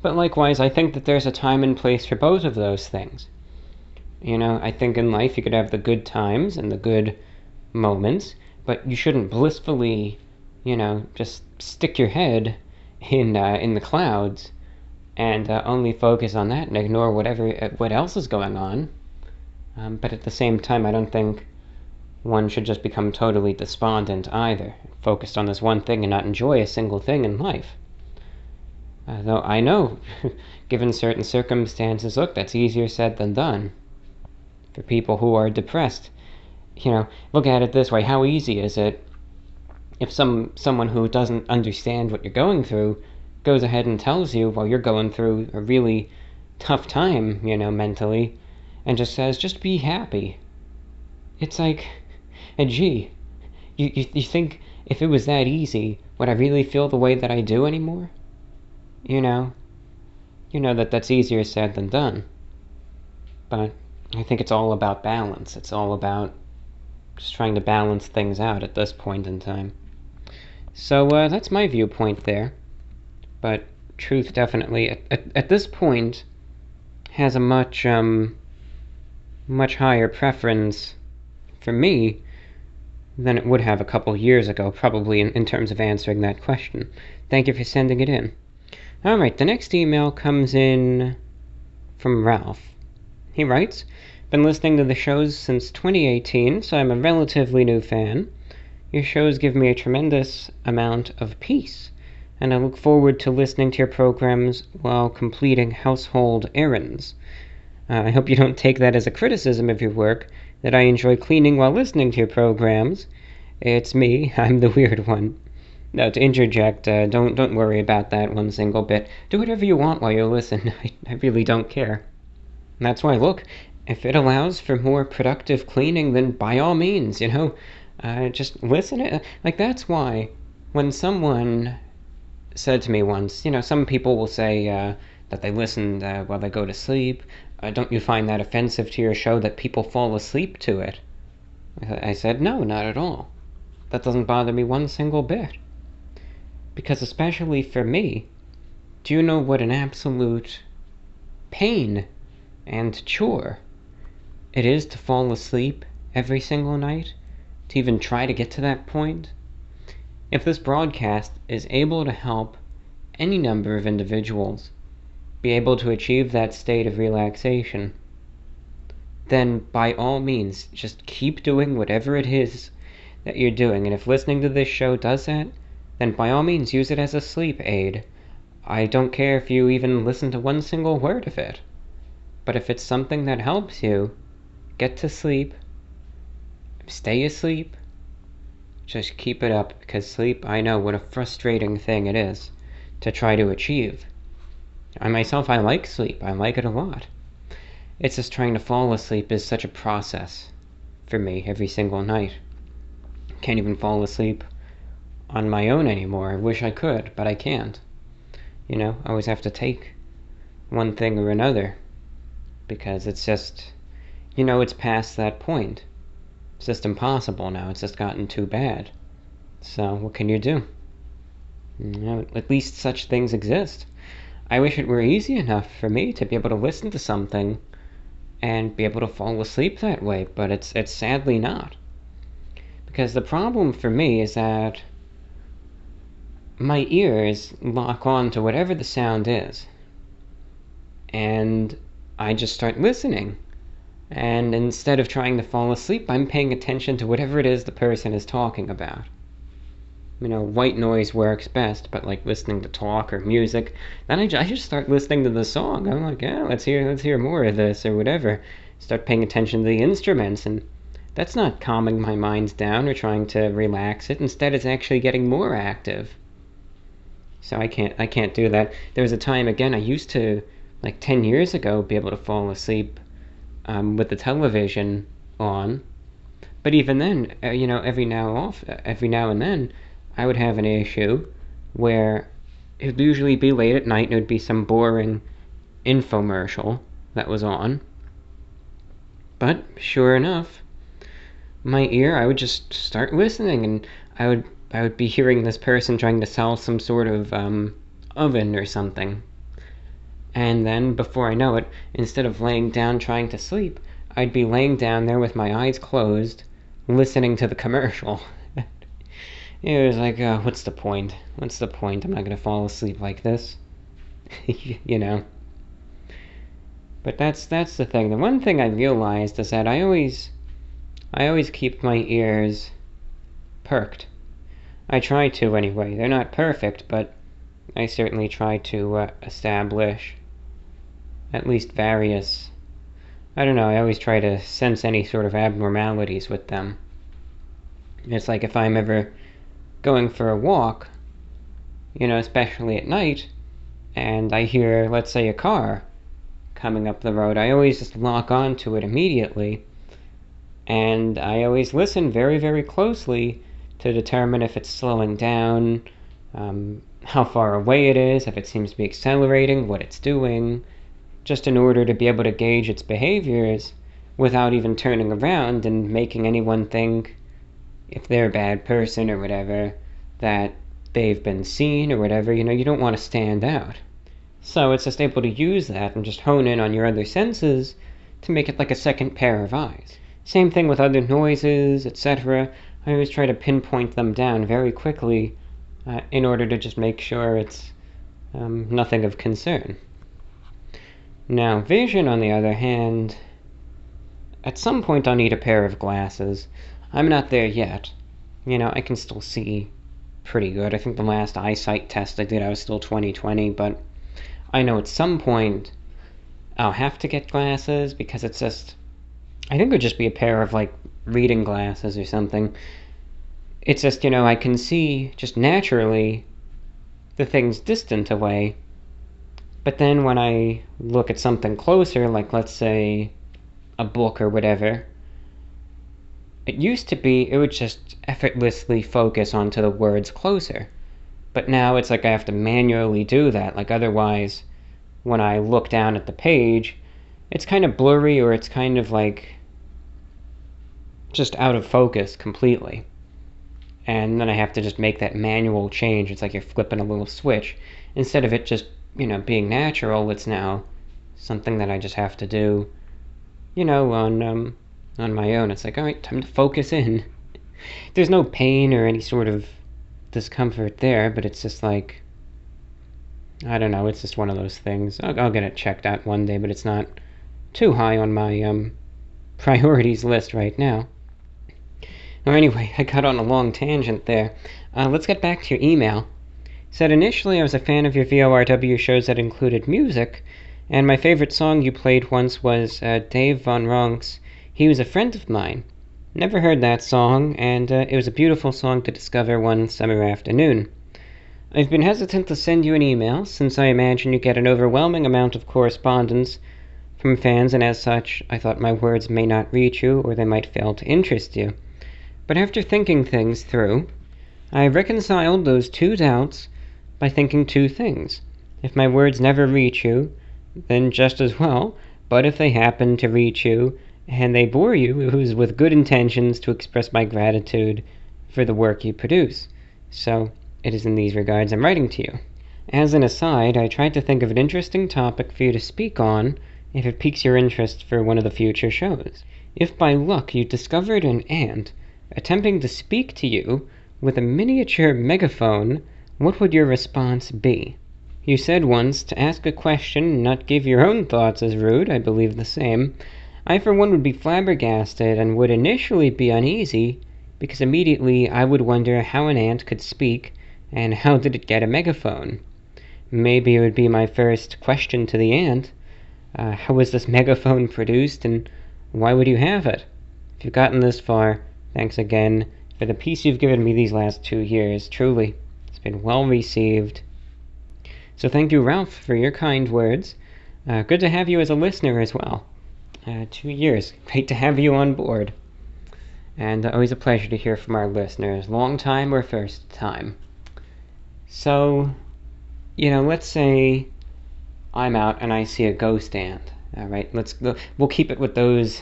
But likewise, I think that there's a time and place for both of those things. You know, I think in life you could have the good times and the good moments, but you shouldn't blissfully, you know, just stick your head in uh, in the clouds and uh, only focus on that and ignore whatever uh, what else is going on. Um, but at the same time, I don't think one should just become totally despondent either, focused on this one thing and not enjoy a single thing in life. Uh, though I know, [LAUGHS] given certain circumstances, look, that's easier said than done. For people who are depressed, you know, look at it this way: how easy is it if some someone who doesn't understand what you're going through goes ahead and tells you while you're going through a really tough time, you know, mentally, and just says, just be happy. It's like, and gee, you, you, you think if it was that easy, would I really feel the way that I do anymore? You know, you know that that's easier said than done. But I think it's all about balance. It's all about just trying to balance things out at this point in time. So uh, that's my viewpoint there. But truth definitely, at, at, at this point, has a much um much higher preference for me than it would have a couple years ago, probably in, in terms of answering that question. Thank you for sending it in. Alright, the next email comes in from Ralph. He writes, Been listening to the shows since 2018, so I'm a relatively new fan. Your shows give me a tremendous amount of peace, and I look forward to listening to your programs while completing household errands. Uh, I hope you don't take that as a criticism of your work, that I enjoy cleaning while listening to your programs. It's me, [LAUGHS] I'm the weird one. Now, to interject, uh, don't don't worry about that one single bit. Do whatever you want while you listen. [LAUGHS] I, I really don't care. And that's why, look, if it allows for more productive cleaning, then by all means, you know, uh, just listen. It. Like that's why when someone said to me once, you know, some people will say uh, that they listen uh, while they go to sleep. Uh, don't you find that offensive to your show that people fall asleep to it? I said, no, not at all. That doesn't bother me one single bit. Because, especially for me, do you know what an absolute pain and chore it is to fall asleep every single night? To even try to get to that point? If this broadcast is able to help any number of individuals be able to achieve that state of relaxation, then by all means, just keep doing whatever it is that you're doing. And if listening to this show does that, then by all means use it as a sleep aid. I don't care if you even listen to one single word of it. But if it's something that helps you get to sleep, stay asleep, just keep it up because sleep, I know what a frustrating thing it is to try to achieve. I myself, I like sleep. I like it a lot. It's just trying to fall asleep is such a process for me every single night. Can't even fall asleep on my own anymore. I wish I could, but I can't. You know, I always have to take one thing or another because it's just, you know, it's past that point. It's just impossible now. It's just gotten too bad. So, what can you do? You know, at least such things exist. I wish it were easy enough for me to be able to listen to something and be able to fall asleep that way, but it's it's sadly not. Because the problem for me is that my ears lock on to whatever the sound is. And I just start listening. And instead of trying to fall asleep, I'm paying attention to whatever it is the person is talking about you know, white noise works best, but like listening to talk or music, then I, I just start listening to the song. I'm like, yeah, let's hear, let's hear more of this or whatever. Start paying attention to the instruments, and that's not calming my mind down or trying to relax it. Instead, it's actually getting more active. So I can't, I can't do that. There was a time again I used to, like ten years ago, be able to fall asleep um, with the television on. But even then, uh, you know, every now off, every now and then, I would have an issue where it would usually be late at night and it would be some boring infomercial that was on. But sure enough, my ear, I would just start listening and I would I would be hearing this person trying to sell some sort of um, oven or something. And then before I know it, instead of laying down trying to sleep, I'd be laying down there with my eyes closed, listening to the commercial. [LAUGHS] It was like, uh, what's the point? What's the point? I'm not gonna fall asleep like this. [LAUGHS] you know. But that's that's the thing. The one thing I realized is that I always I always keep my ears perked. I try to anyway. They're not perfect, but I certainly try to uh, establish at least various I don't know, I always try to sense any sort of abnormalities with them. It's like if I'm ever going for a walk, you know, especially at night, and I hear, let's say, a car coming up the road, I always just lock on to it immediately. And I always listen very, very closely to determine if it's slowing down, um, how far away it is, if it seems to be accelerating, what it's doing, just in order to be able to gauge its behaviors without even turning around and making anyone think if they're a bad person or whatever, that they've been seen or whatever, you know, you don't want to stand out. So it's just able to use that and just hone in on your other senses to make it like a second pair of eyes. Same thing with other noises, etc. I always try to pinpoint them down very quickly uh, in order to just make sure it's um, nothing of concern. Now, vision, on the other hand, at some point I'll need a pair of glasses. I'm not there yet. You know, I can still see pretty good. I think the last eyesight test I did, I was still 20/20, but I know at some point I'll have to get glasses because it's just. I think it would just be a pair of like reading glasses or something. It's just, you know, I can see just naturally the things distant away. But then when I look at something closer, like let's say a book or whatever, it used to be it would just effortlessly focus onto the words closer. But now it's like I have to manually do that. Like otherwise, when I look down at the page, it's kind of blurry or it's kind of like just out of focus completely. And then I have to just make that manual change. It's like you're flipping a little switch. Instead of it just, you know, being natural, it's now something that I just have to do, you know, on um, on my own. It's like, all right, time to focus in. [LAUGHS] There's no pain or any sort of discomfort there, but it's just like, I don't know. It's just one of those things. I'll, I'll get it checked out one day, but it's not too high on my um, [LAUGHS] priorities list right now. Or anyway, [LAUGHS] I got on a long tangent there. Uh, let's get back to your email. Said initially I was a fan of your VORW shows that included music, and my favorite song you played once was uh, Dave Van Ronk's. He was a friend of mine. Never heard that song, and uh, it was a beautiful song to discover one summer afternoon. I've been hesitant to send you an email, since I imagine you get an overwhelming amount of correspondence from fans, and as such, I thought my words may not reach you, or they might fail to interest you. But after thinking things through, I reconciled those two doubts by thinking two things. If my words never reach you, then just as well, but if they happen to reach you and they bore you, it was with good intentions to express my gratitude for the work you produce. So, it is in these regards I'm writing to you. As an aside, I tried to think of an interesting topic for you to speak on if it piques your interest for one of the future shows. If by luck you discovered an ant attempting to speak to you with a miniature megaphone, what would your response be? You said once to ask a question and not give your own thoughts is rude, I believe the same. I for one would be flabbergasted and would initially be uneasy, because immediately I would wonder how an ant could speak and how did it get a megaphone. Maybe it would be my first question to the ant. Uh, how was this [LAUGHS] megaphone produced and why would you have it? If you've gotten this far, Thanks again for the peace you've given me these last two years. Truly, been well received. So thank you, Ralph, for your kind words. Uh, good to have you as a listener as well. Uh, two years. [LAUGHS] Great to have you on board. And uh, always a pleasure to hear from our listeners, long time or first time. So, you know, let's say I'm out and I see a ghost ant. All right, let's we'll keep it with those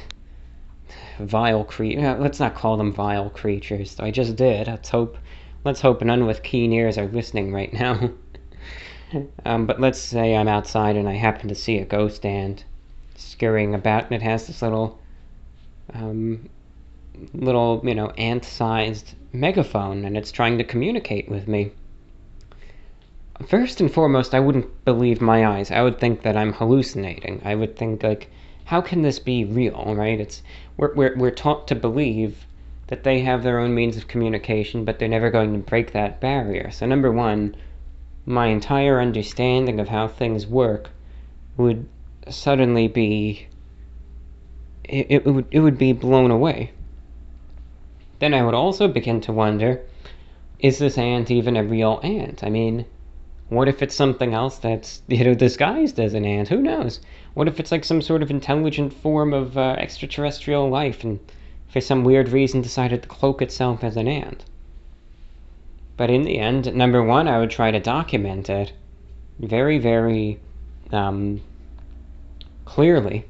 vile creatures. Let's not call them vile creatures. I just did. Let's hope. Let's hope none with keen ears are listening right now. [LAUGHS] um, but let's say I'm outside and I happen to see a ghost ant scurrying about, and it has this little, um, little you know, ant-sized megaphone, and it's trying to communicate with me. First and foremost, I wouldn't believe my eyes. I would think that I'm hallucinating. I would think like how can this be real, right? It's we're, we're, we're taught to believe that they have their own means of communication, but they're never going to break that barrier. So number one, my entire understanding of how things work would suddenly be it, it would it would be blown away. Then I would also begin to wonder, is this ant even a real ant? I mean, what if it's something else that's you know disguised as an ant? Who knows? What if it's like some sort of intelligent form of uh, extraterrestrial life and for some weird reason decided to cloak itself as an ant? But in the end, number one, I would try to document it very, very um, clearly.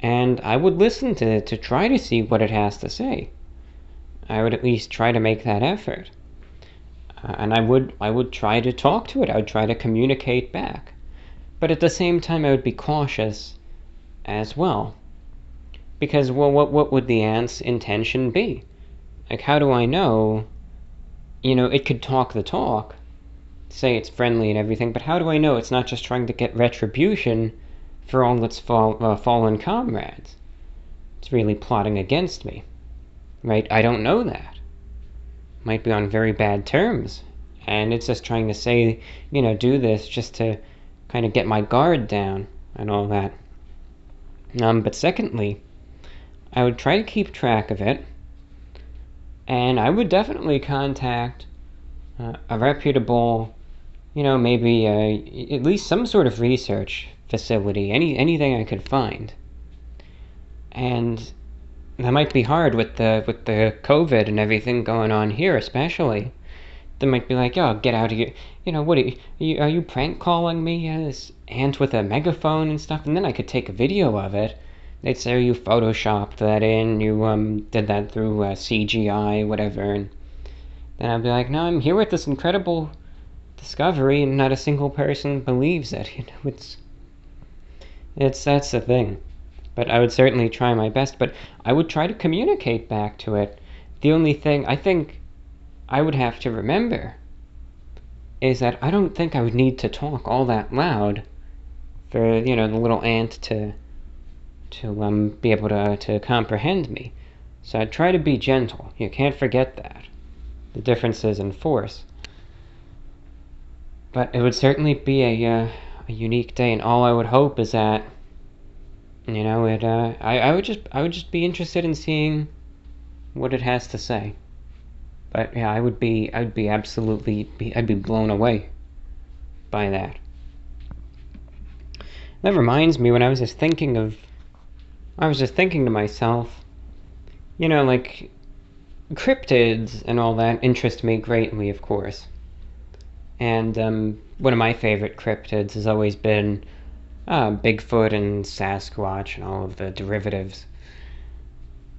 And I would listen to it to try to see what it has to say. I would at least try to make that effort. uh, and I would I would try to talk to it. I would try to communicate back, but at the same time, I would be cautious as well, because well, what what would the ant's intention be? Like, how do I know? You know, it could talk the talk, say it's friendly and everything, but how do I know it's not just trying to get retribution for all its fall, uh, fallen comrades? It's really plotting against me, right? I don't know that might be on very bad terms. And it's just trying to say, you know, do this just to kind of get my guard down and all that. Um, but secondly, I would try to keep track of it, and I would definitely contact uh, a reputable, you know, maybe uh, at least some sort of research facility, any anything I could find. And that might be hard with the with the COVID and everything going on here, especially. They might be like, "Oh, get out of here!" You know, what are you, are you, are you prank calling me as ant with a megaphone and stuff? And then I could take a video of it. They'd say you photoshopped that in, you um did that through uh, CGI, whatever. And then I'd be like, "No, I'm here with this incredible discovery, and not a single person believes it." [LAUGHS] You know, it's it's that's the thing but I would certainly try my best. But I would try to communicate back to it. The only thing I think I would have to remember is that I don't think I would need to talk all that loud for you know the little ant to to um, be able to to comprehend me. So I'd try to be gentle. You can't forget that. The differences in force. But it would certainly be a, uh, a unique day, and all I would hope is that you know, it. Uh, I I would just I would just be interested in seeing what it has to say. But yeah, I would be I would be absolutely be, I'd be blown away by that. That reminds me when I was just thinking of I was just thinking to myself, you know, like cryptids and all that interest me greatly, of course. And um, one of my favorite cryptids has always been uh, Bigfoot and Sasquatch and all of the derivatives.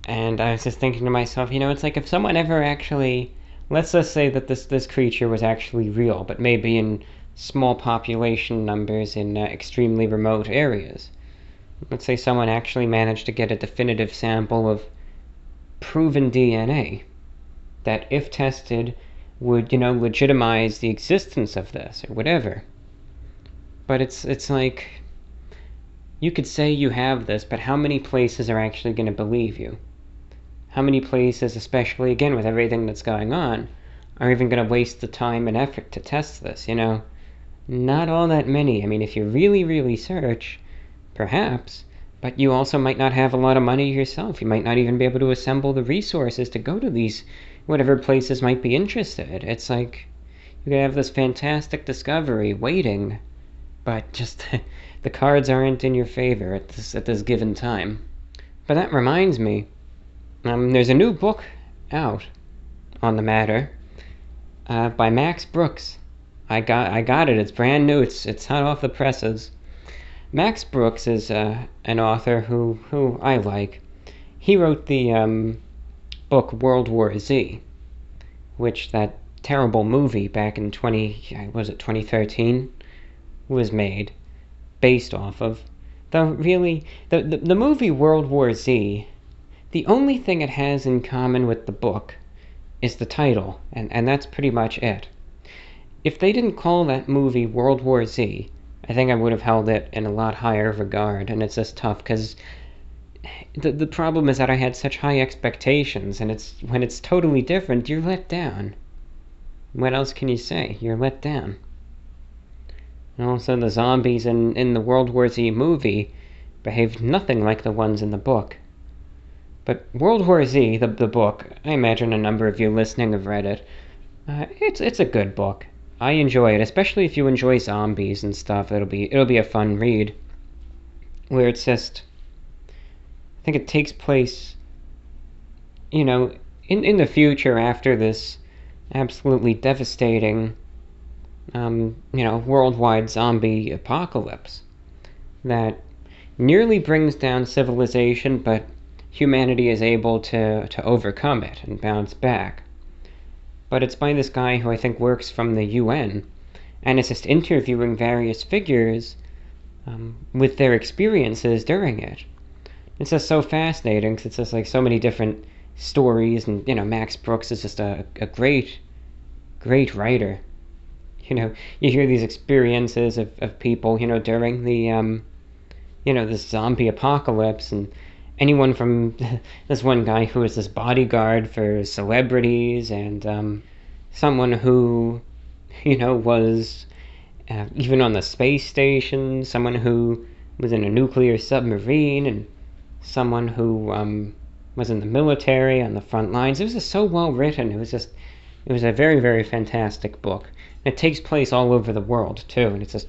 And I was just thinking to myself, you know, it's like if someone ever actually, let's just say that this this creature was actually real, but maybe in small population numbers in uh, extremely remote areas. Let's say someone actually managed to get a definitive sample of proven DNA that, if tested, would you know legitimize the existence of this or whatever. But it's it's like you could say you have this, but how many places are actually going to believe you? How many places, especially again with everything that's going on, are even going to waste the time and effort to test this, you know? Not all that many. I mean, if you really, really search, perhaps, but you also might not have a lot of money yourself. You might not even be able to assemble the resources to go to these whatever places might be interested. It's like you could have this fantastic discovery waiting, but just [LAUGHS] the cards aren't in your favor at this at this given time. But that reminds me, um, there's a new book out on the matter uh, by Max Brooks. I got I got it. It's brand new. It's it's hot off the presses. Max Brooks is uh, an author who who I like. He wrote the um, book World War Z, which that terrible movie back in 20 was it 2013 was made based off of. The really the, the, the movie World War Z, the only thing it has in common with the book is the title, and, and that's pretty much it. If they didn't call that movie World War Z, I think I would have held it in a lot higher regard, and it's just tough because the the problem is that I had such high expectations, and it's when it's totally different, you're let down. What else can you say? You're let down. And also, the zombies in, in the World War Z movie behaved nothing like the ones in the book. But World War Z, the, the book, I imagine a number of you listening have read it. Uh, it's it's a good book. I enjoy it, especially if you enjoy zombies and stuff. It'll be it'll be a fun read. Where it's just, I think it takes place, you know, in in the future after this absolutely devastating um, you know, worldwide zombie apocalypse that nearly brings down civilization, but humanity is able to, to overcome it and bounce back. But it's by this guy who I think works from the UN, and it's just interviewing various figures um, with their experiences during it. It's just so fascinating because it's just like so many different stories, and you know, Max Brooks is just a, a great, great writer. You know, you hear these experiences of, of people, you know, during the, um, you know, this zombie apocalypse, and anyone from [LAUGHS] this one guy who was this bodyguard for celebrities, and um, someone who, you know, was uh, even on the space station, someone who was in a nuclear submarine, and someone who um, was in the military on the front lines. It was just so well written. It was just, it was a very, very fantastic book. And it takes place all over the world, too, and it's just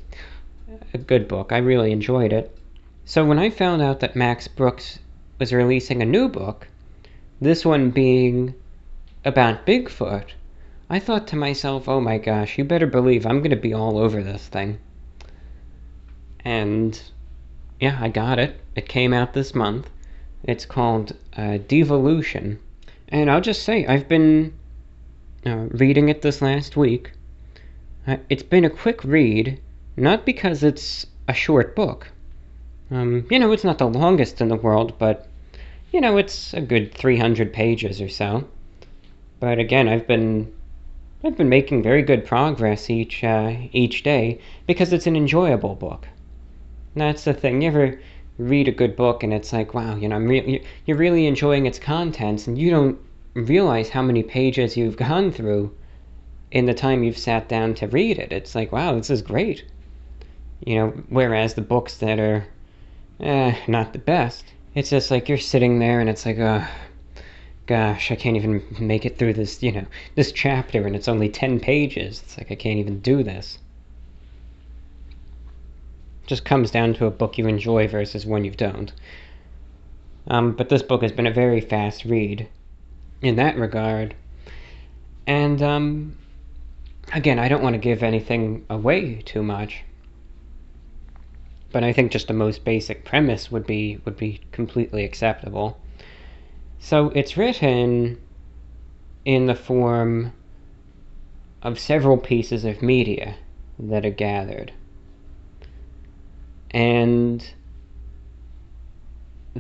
a good book. I really enjoyed it. So when I found out that Max Brooks was releasing a new book, this one being about Bigfoot, I thought to myself, oh my gosh, you better believe I'm going to be all over this thing. And yeah, I got it. It came out this month. It's called uh, Devolution. And I'll just say, I've been uh, reading it this last week. Uh, it's been a quick read, not because it's a short book. Um, you know, it's not the longest in the world, but, you know, it's a good 300 pages or so. But again, I've been I've been making very good progress each uh, each day because it's an enjoyable book. That's the thing. You ever read a good book and it's like, wow, you know, I'm re- you're really enjoying its contents, and you don't realize how many pages you've gone through in the time you've sat down to read it. It's like, wow, this is great. You know, whereas the books that are, eh, not the best, it's just like you're sitting there and it's like, uh, gosh, I can't even make it through this, you know, this chapter and it's only 10 pages. It's like I can't even do this. It just comes down to a book you enjoy versus one you don't. Um, but this book has been a very fast read in that regard. And um, again, I don't want to give anything away too much. But I think just the most basic premise would be would be completely acceptable. So it's written in the form of several pieces of media that are gathered. And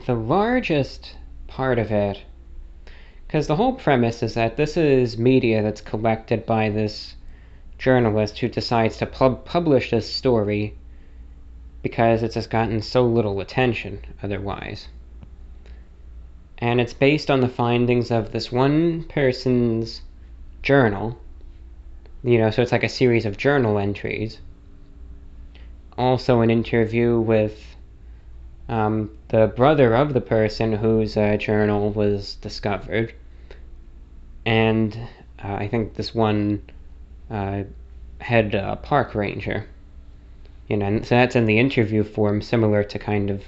the largest part of it, because the whole premise is that this is media that's collected by this journalist who decides to pub- publish this story because it's just gotten so little attention otherwise and it's based on the findings of this one person's journal. You know, so it's like a series of journal entries. Also, an interview with um, the brother of the person whose uh, journal was discovered. And uh, I think this one uh, head uh, park ranger. You know, and so that's in the interview form, similar to kind of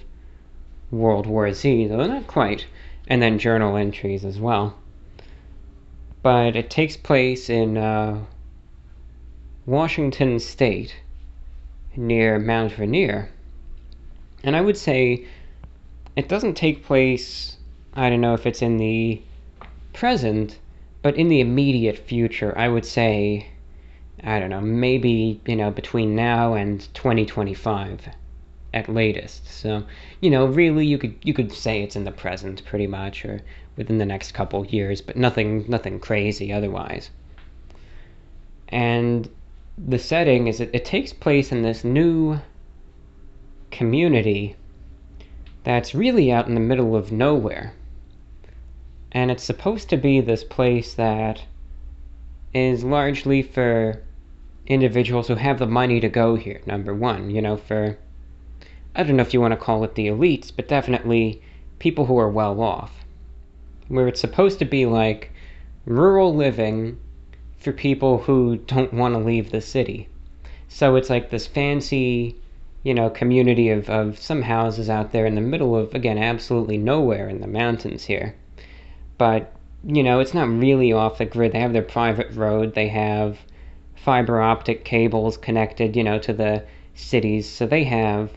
World War Z, though not quite and then journal entries as well. But it takes place in uh, Washington State near Mount Rainier. And I would say it doesn't take place, I don't know if it's in the present, but in the immediate future, I would say, I don't know, maybe, you know, between now and 2025 at latest. So, you know, really you could you could say it's in the present pretty much or within the next couple years, but nothing nothing crazy otherwise. And the setting is it, it takes place in this new community that's really out in the middle of nowhere. And it's supposed to be this place that is largely for individuals who have the money to go here, number one, you know, for I don't know if you want to call it the elites, but definitely people who are well off. Where it's supposed to be like rural living for people who don't want to leave the city. So it's like this fancy, you know, community of, of some houses out there in the middle of, again, absolutely nowhere in the mountains here. But, you know, it's not really off the grid. They have their private road, they have fiber optic cables connected, you know, to the cities. So they have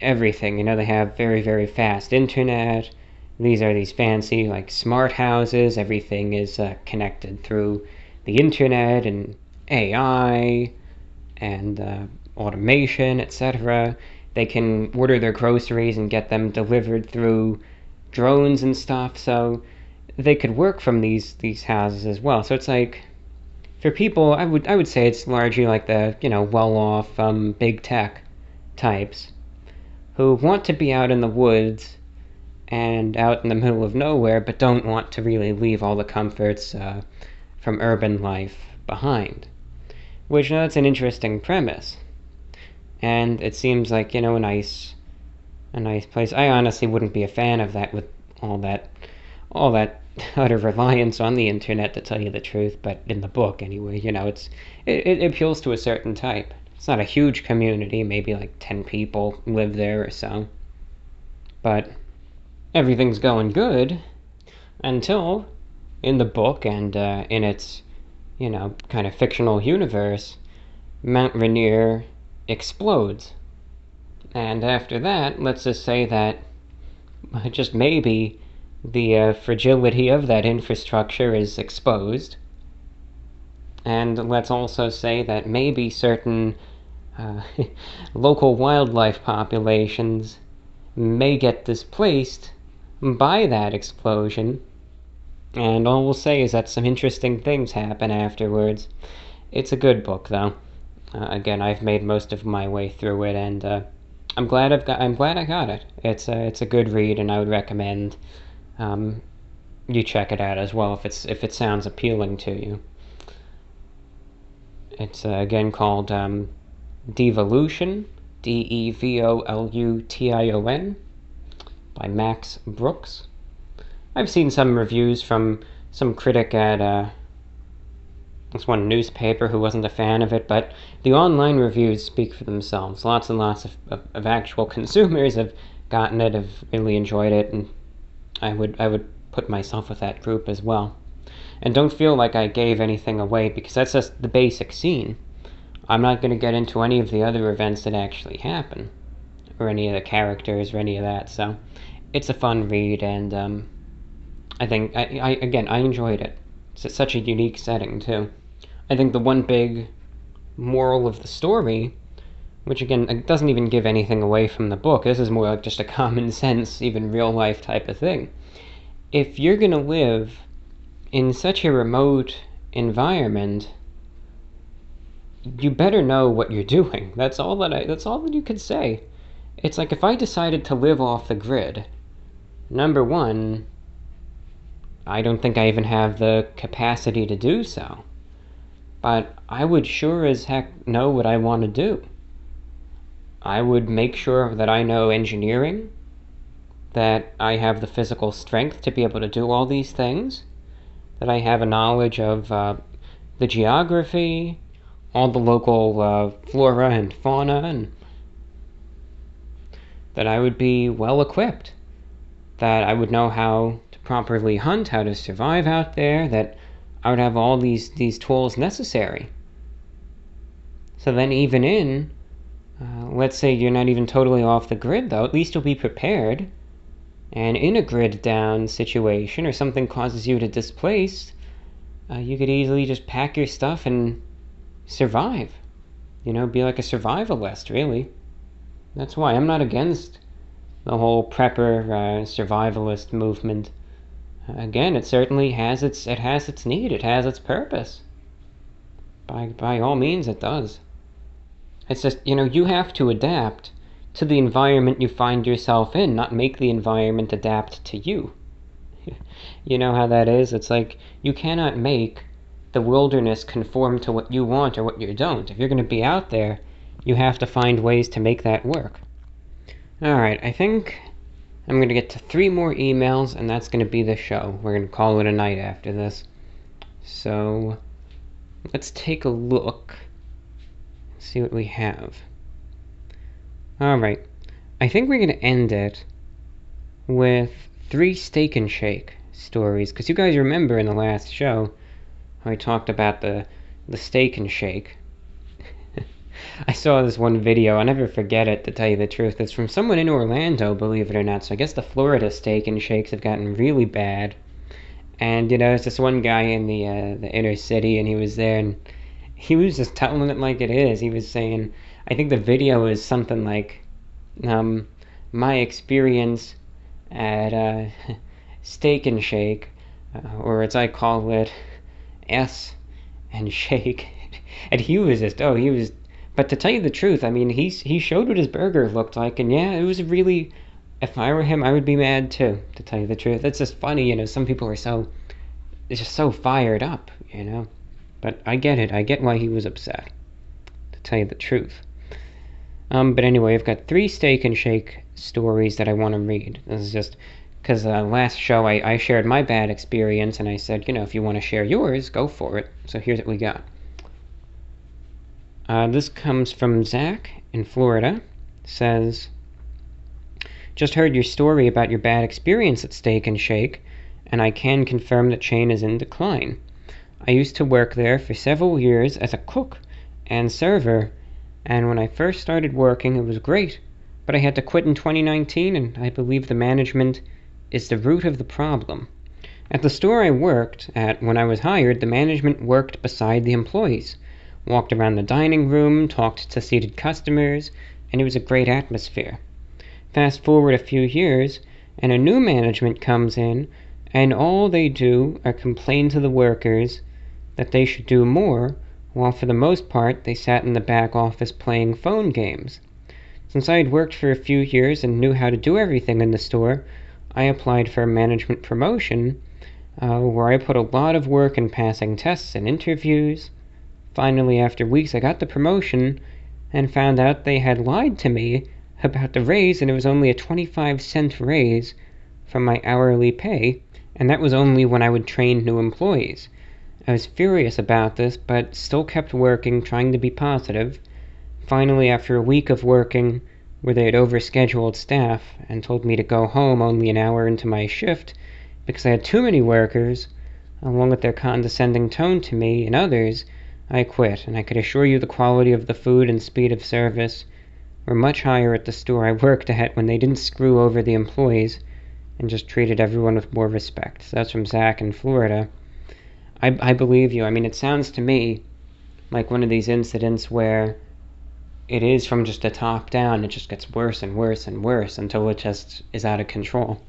everything. You know, they have very, very fast internet. These are these fancy, like, smart houses. Everything is uh, connected through the internet and AI and uh, automation, etc. They can order their groceries and get them delivered through drones and stuff. So they could work from these these houses as well. So it's like for people, I would I would say it's largely like the you know well-off um, big tech types who want to be out in the woods and out in the middle of nowhere, but don't want to really leave all the comforts uh, from urban life behind. Which, you know, that's an interesting premise. And it seems like, you know, a nice a nice place. I honestly wouldn't be a fan of that with all that all that [LAUGHS] utter reliance on the internet to tell you the truth, but in the book anyway, you know, it's it, it appeals to a certain type. It's not a huge community, maybe like 10 people live there or so. But everything's going good until in the book and uh, in its, you know, kind of fictional universe, Mount Rainier explodes. And after that, let's just say that [LAUGHS] just maybe the uh, fragility of that infrastructure is exposed. And let's also say that maybe certain uh, [LAUGHS] local wildlife populations may get displaced by that explosion. And all we'll say is that some interesting things happen afterwards. It's a good book, though. Uh, again, I've made most of my way through it, and uh, I'm glad I've got. I'm glad I got it. It's a it's a good read, and I would recommend um, you check it out as well if it's if it sounds appealing to you. It's uh, again called um, Devolution, D E V O L U T I O N, by Max Brooks. I've seen some reviews from some critic at uh, this one newspaper who wasn't a fan of it, but the online reviews speak for themselves. Lots and lots of, of, of actual [LAUGHS] consumers have gotten it, have really enjoyed it, and I would I would put myself with that group as well. And don't feel like I gave anything away because that's just the basic scene. I'm not going to get into any of the other events that actually happen, or any of the characters, or any of that. So, it's a fun read, and um, I think I, I again I enjoyed it. It's such a unique setting too. I think the one big moral of the story, which again doesn't even give anything away from the book. This is more like just a common [LAUGHS] sense, even real life type of thing. If you're gonna live in such a remote environment, you better know what you're [LAUGHS] doing. That's all that I that's all that you could say. It's like if I decided to live off the grid, number 1, I don't think I even have the capacity to do so. But I would sure as heck know what I want to do. I would make sure that I know engineering, that I have the physical strength to be able to do all these things, that I have a knowledge of uh, the geography, all the local uh, flora and fauna, and that I would be well equipped, that I would know how to properly hunt, how to survive out there, that I would have all these, these tools necessary. So then, even in, uh, let's say you're not even totally off the grid, though, at least you'll be prepared. And in a grid down situation or something causes you to displace, uh, you could easily just pack your stuff and survive. You know, be like a survivalist, really. That's why I'm not against the whole prepper uh, survivalist movement. Again, it certainly has its it has its need, it has its purpose. By by all means, it does. It's just you know you have to adapt to the environment you find yourself in, not make the environment adapt to you. [LAUGHS] you know how that is? It's like you cannot make the wilderness conform to what you want or what you don't. If you're going to be out there, you have to find ways to make that work. Alright, I think I'm going to get to three more emails, and that's going to be the show. We're going to call it a night after this. So, let's take a look. See what we have. Alright, I think we're going to end it with three Steak and Shake stories, because you guys remember in the last show how I talked about the, the Steak and Shake. [LAUGHS] I saw this one video. I'll never forget it, to tell you the truth. It's from someone in Orlando, believe it or not. So I guess the Florida steak and shakes have gotten really bad. And you know, there's this one guy in the uh, the inner city, and he was there, and he was just telling it like it is. He was saying, I think the video is something like, um, my experience at uh, [LAUGHS] Steak and Shake, uh, or as I call it, [LAUGHS] S and [LAUGHS] Shake. and he was just, oh, he was. But to tell you the truth, I mean, he's he showed what his burger looked like, and yeah, it was really if I were him, I would be mad too, to tell you the truth. It's just funny, you know, some people are so, it's just so fired up, you know. But I get it. I get why he was upset, to tell you the truth. Um, but anyway, I've got three Steak and Shake stories that I want to read. This is just because uh, last show I, I shared my bad experience and I said, you know, if you want to share yours, go for it. So here's what we got. Uh, this comes from Zach in Florida. Says, just heard your story about your bad experience at Steak and Shake, and I can confirm the chain is in decline. I used to work there for several years as a cook and server, and when I first started working, it was great. But I had to quit in 2019, and I believe the management is the root of the problem. At the store I worked at when I was hired, the management worked beside the employees, walked around the dining room, talked to seated customers, and it was a great atmosphere. Fast forward a few years, and a new management comes in, and all they do are complain to the workers that they should do more, while for the most part they sat in the back office playing phone games. Since I had worked for a few years and knew how to do everything in the store, I applied for a management promotion uh, where I put a lot of work in passing tests and interviews. Finally, after weeks, I got the promotion and found out they had lied to me about the raise, and it was only a 25 cent raise from my hourly pay, and that was only when I would train new employees. I was furious about this, but still kept working, trying to be positive. Finally, after a week of working, where they had overscheduled staff and told me to go home only an hour into my shift because I had too many workers, along with their condescending tone to me and others, I quit, and I could assure you the quality of the food and speed of service were much higher at the store I worked at when they didn't screw over the employees and just treated everyone with more respect. So that's from Zach in Florida. I, I believe you. I mean, it sounds to me like one of these incidents where it is from just the top down, it just gets worse and worse and worse until it just is out of control.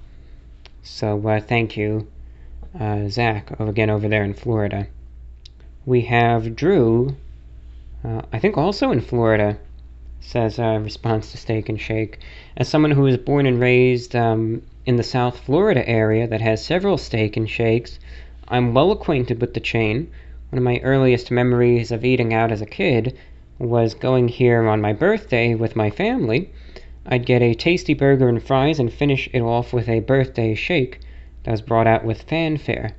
So uh, thank you, uh, Zach, again over there in Florida. We have Drew, uh, I think also in Florida says uh, response to Steak and Shake. As someone who was born and raised um, in the South Florida area that has several Steak and Shakes, I'm well acquainted with the chain. One of my earliest memories of eating out as a kid was going here on my birthday with my family. I'd get a tasty burger and fries and finish it off with a birthday shake that was brought out with fanfare.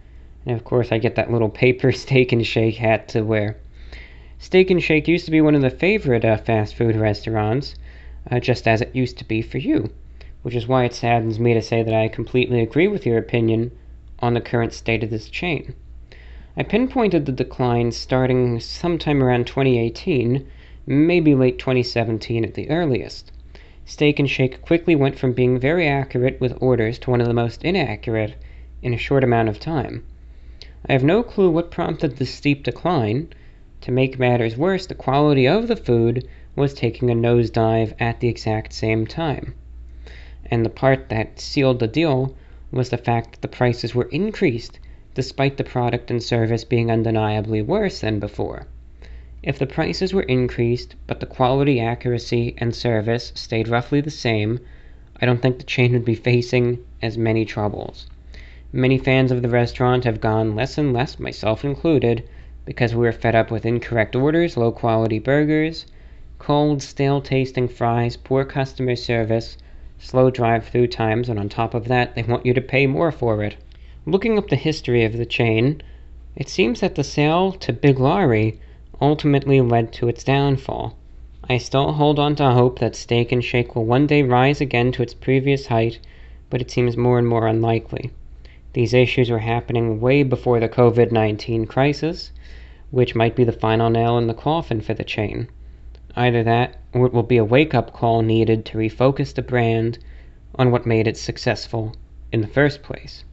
And of course, I get that little paper [LAUGHS] steak and shake hat to wear. Steak and Shake used to be one of the favorite uh, fast food restaurants, uh, just as it used to be for you, which is why it saddens me to say that I completely agree with your opinion on the current state of this chain. I pinpointed the decline starting sometime around 2018, maybe late 2017 at the earliest. Steak and Shake quickly went from being very accurate with orders to one of the most inaccurate in a short amount of time. I have no clue what prompted this steep decline, to make matters worse, the quality of the food was taking a nosedive at the exact same time. And the part that sealed the deal was the fact that the prices were increased despite the product and service being undeniably worse than before. If the prices were increased, but the quality, accuracy, and service stayed roughly the same, I don't think the chain would be facing as many troubles. Many fans of the restaurant have gone less and less, myself included, because we were fed up with incorrect orders, low quality burgers, cold, stale tasting fries, poor customer service, slow drive through times, and on top of that, they want you to pay more for it. Looking up the history of the chain, it seems that the sale to Biglari ultimately led to its downfall. I still hold on to hope that Steak and Shake will one day rise again to its previous height, but it seems more and more unlikely. These issues were happening way before the COVID 19 crisis, which might be the final nail in the coffin for the chain. Either that, or it will be a wake up call needed to refocus the brand on what made it successful in the first place.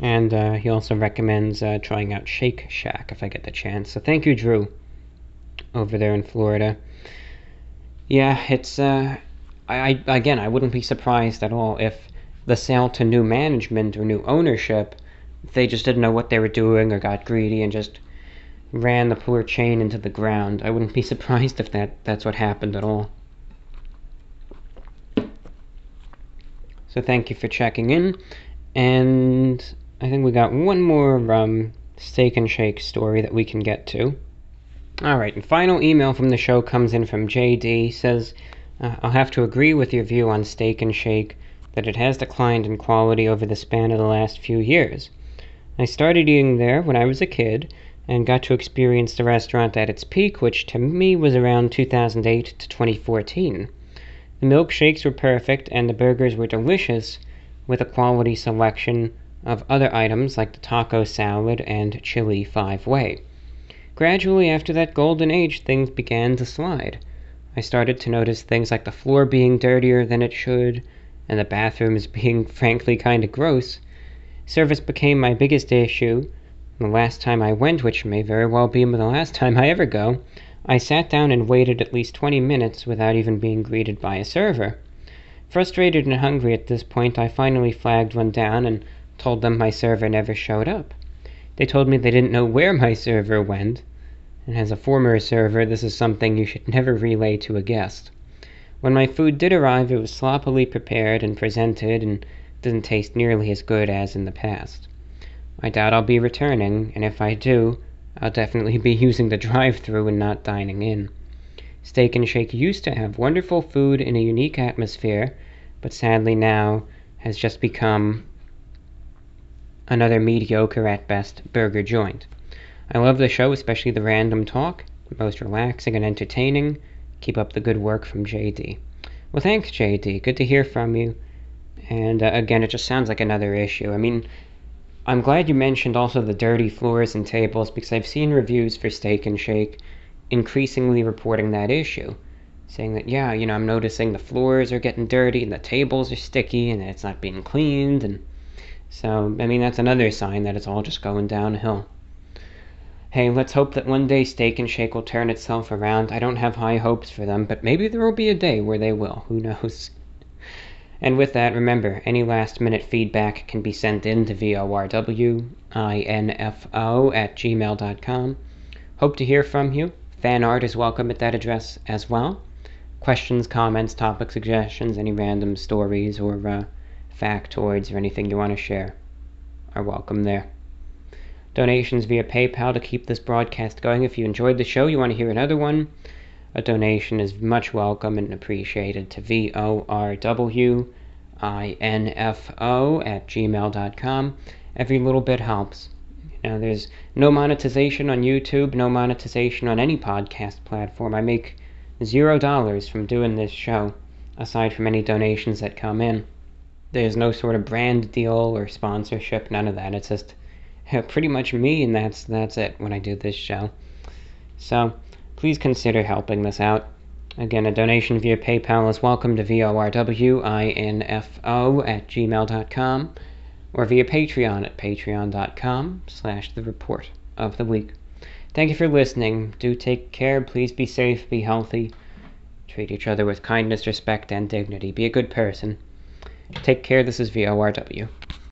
And uh, he also recommends uh, trying out Shake Shack if I get the chance. So thank you, Drew, over there in Florida. Yeah, it's. Uh, I, I again, I wouldn't be surprised at all if the sale to new management or new ownership, they just didn't know what they were doing or got greedy and just ran the poor chain into the ground. I wouldn't be [LAUGHS] surprised if that that's what happened at all. So thank you for checking in, and I think we got one more um, steak and shake story that we can get to. All right, and final email from the show comes in from JD. Says, uh, "I'll have to agree with your view on Steak and Shake that it has declined in quality over the span of the last few years. I started eating there when I was a kid." And got to experience the restaurant at its peak, which to me was around 2008 to 2014. The milkshakes were perfect and the burgers were delicious, with a quality selection of other items like the taco salad and chili five way. Gradually, after that golden age, things began to slide. I started to notice things like the floor being dirtier than it should, and the bathrooms [LAUGHS] being frankly kind of gross. Service became my biggest issue, the last time I went, which may very well be the last time I ever go, I sat down and waited at least 20 minutes without even being greeted by a server. Frustrated and hungry at this point, I finally flagged one down and told them my server never showed up. They told me they didn't know where my server went, and as a former server, this is something you should never relay to a guest. When my food did arrive, it was sloppily prepared and presented and didn't taste nearly as good as in the past. I doubt I'll be returning, and if I do, I'll definitely be [LAUGHS] using the drive through and not dining in. Steak and Shake used to have wonderful food in a unique atmosphere, but sadly now has just become another mediocre at best burger joint. I love the show, especially the random talk, most relaxing and entertaining. Keep up the good work from JD. Well, thanks, JD. Good to hear from you. And uh, again, it just sounds like another issue. I mean, I'm glad you mentioned also the dirty floors and tables because I've seen reviews for Steak and Shake increasingly reporting that issue. Saying that, yeah, you know, I'm noticing the floors are getting dirty and the tables are sticky and it's not being cleaned. And so, I mean, that's another sign that it's all just going downhill. Hey, let's hope that one day Steak and Shake will turn itself around. I don't have high hopes for them, but maybe there will be a day where they will. Who knows? And with that, remember, any last minute feedback can be sent in to VORWINFO at gmail.com. Hope to hear from you. Fan art is welcome at that address as well. Questions, comments, topic suggestions, any random stories or uh, factoids or anything you want to share are welcome there. Donations via PayPal to keep this broadcast going. If you enjoyed the show, you want to hear another one, a donation is much welcome and appreciated to VORWINFO at gmail.com. Every little bit helps. You know, there's no monetization on YouTube, no monetization on any podcast platform. I make zero dollars from doing this show, aside from any donations that come in. There's no sort of brand deal or sponsorship, none of that. It's just [LAUGHS] pretty much me, and that's that's it when I do this show. So please consider helping this out. Again, a donation via PayPal is welcome to VORWINFO at gmail.com or via Patreon at patreon.com slash the report of the week. Thank you for listening. Do take care. Please be safe, be healthy. Treat each other with kindness, respect, and dignity. Be a good person. Take care. This is VORW.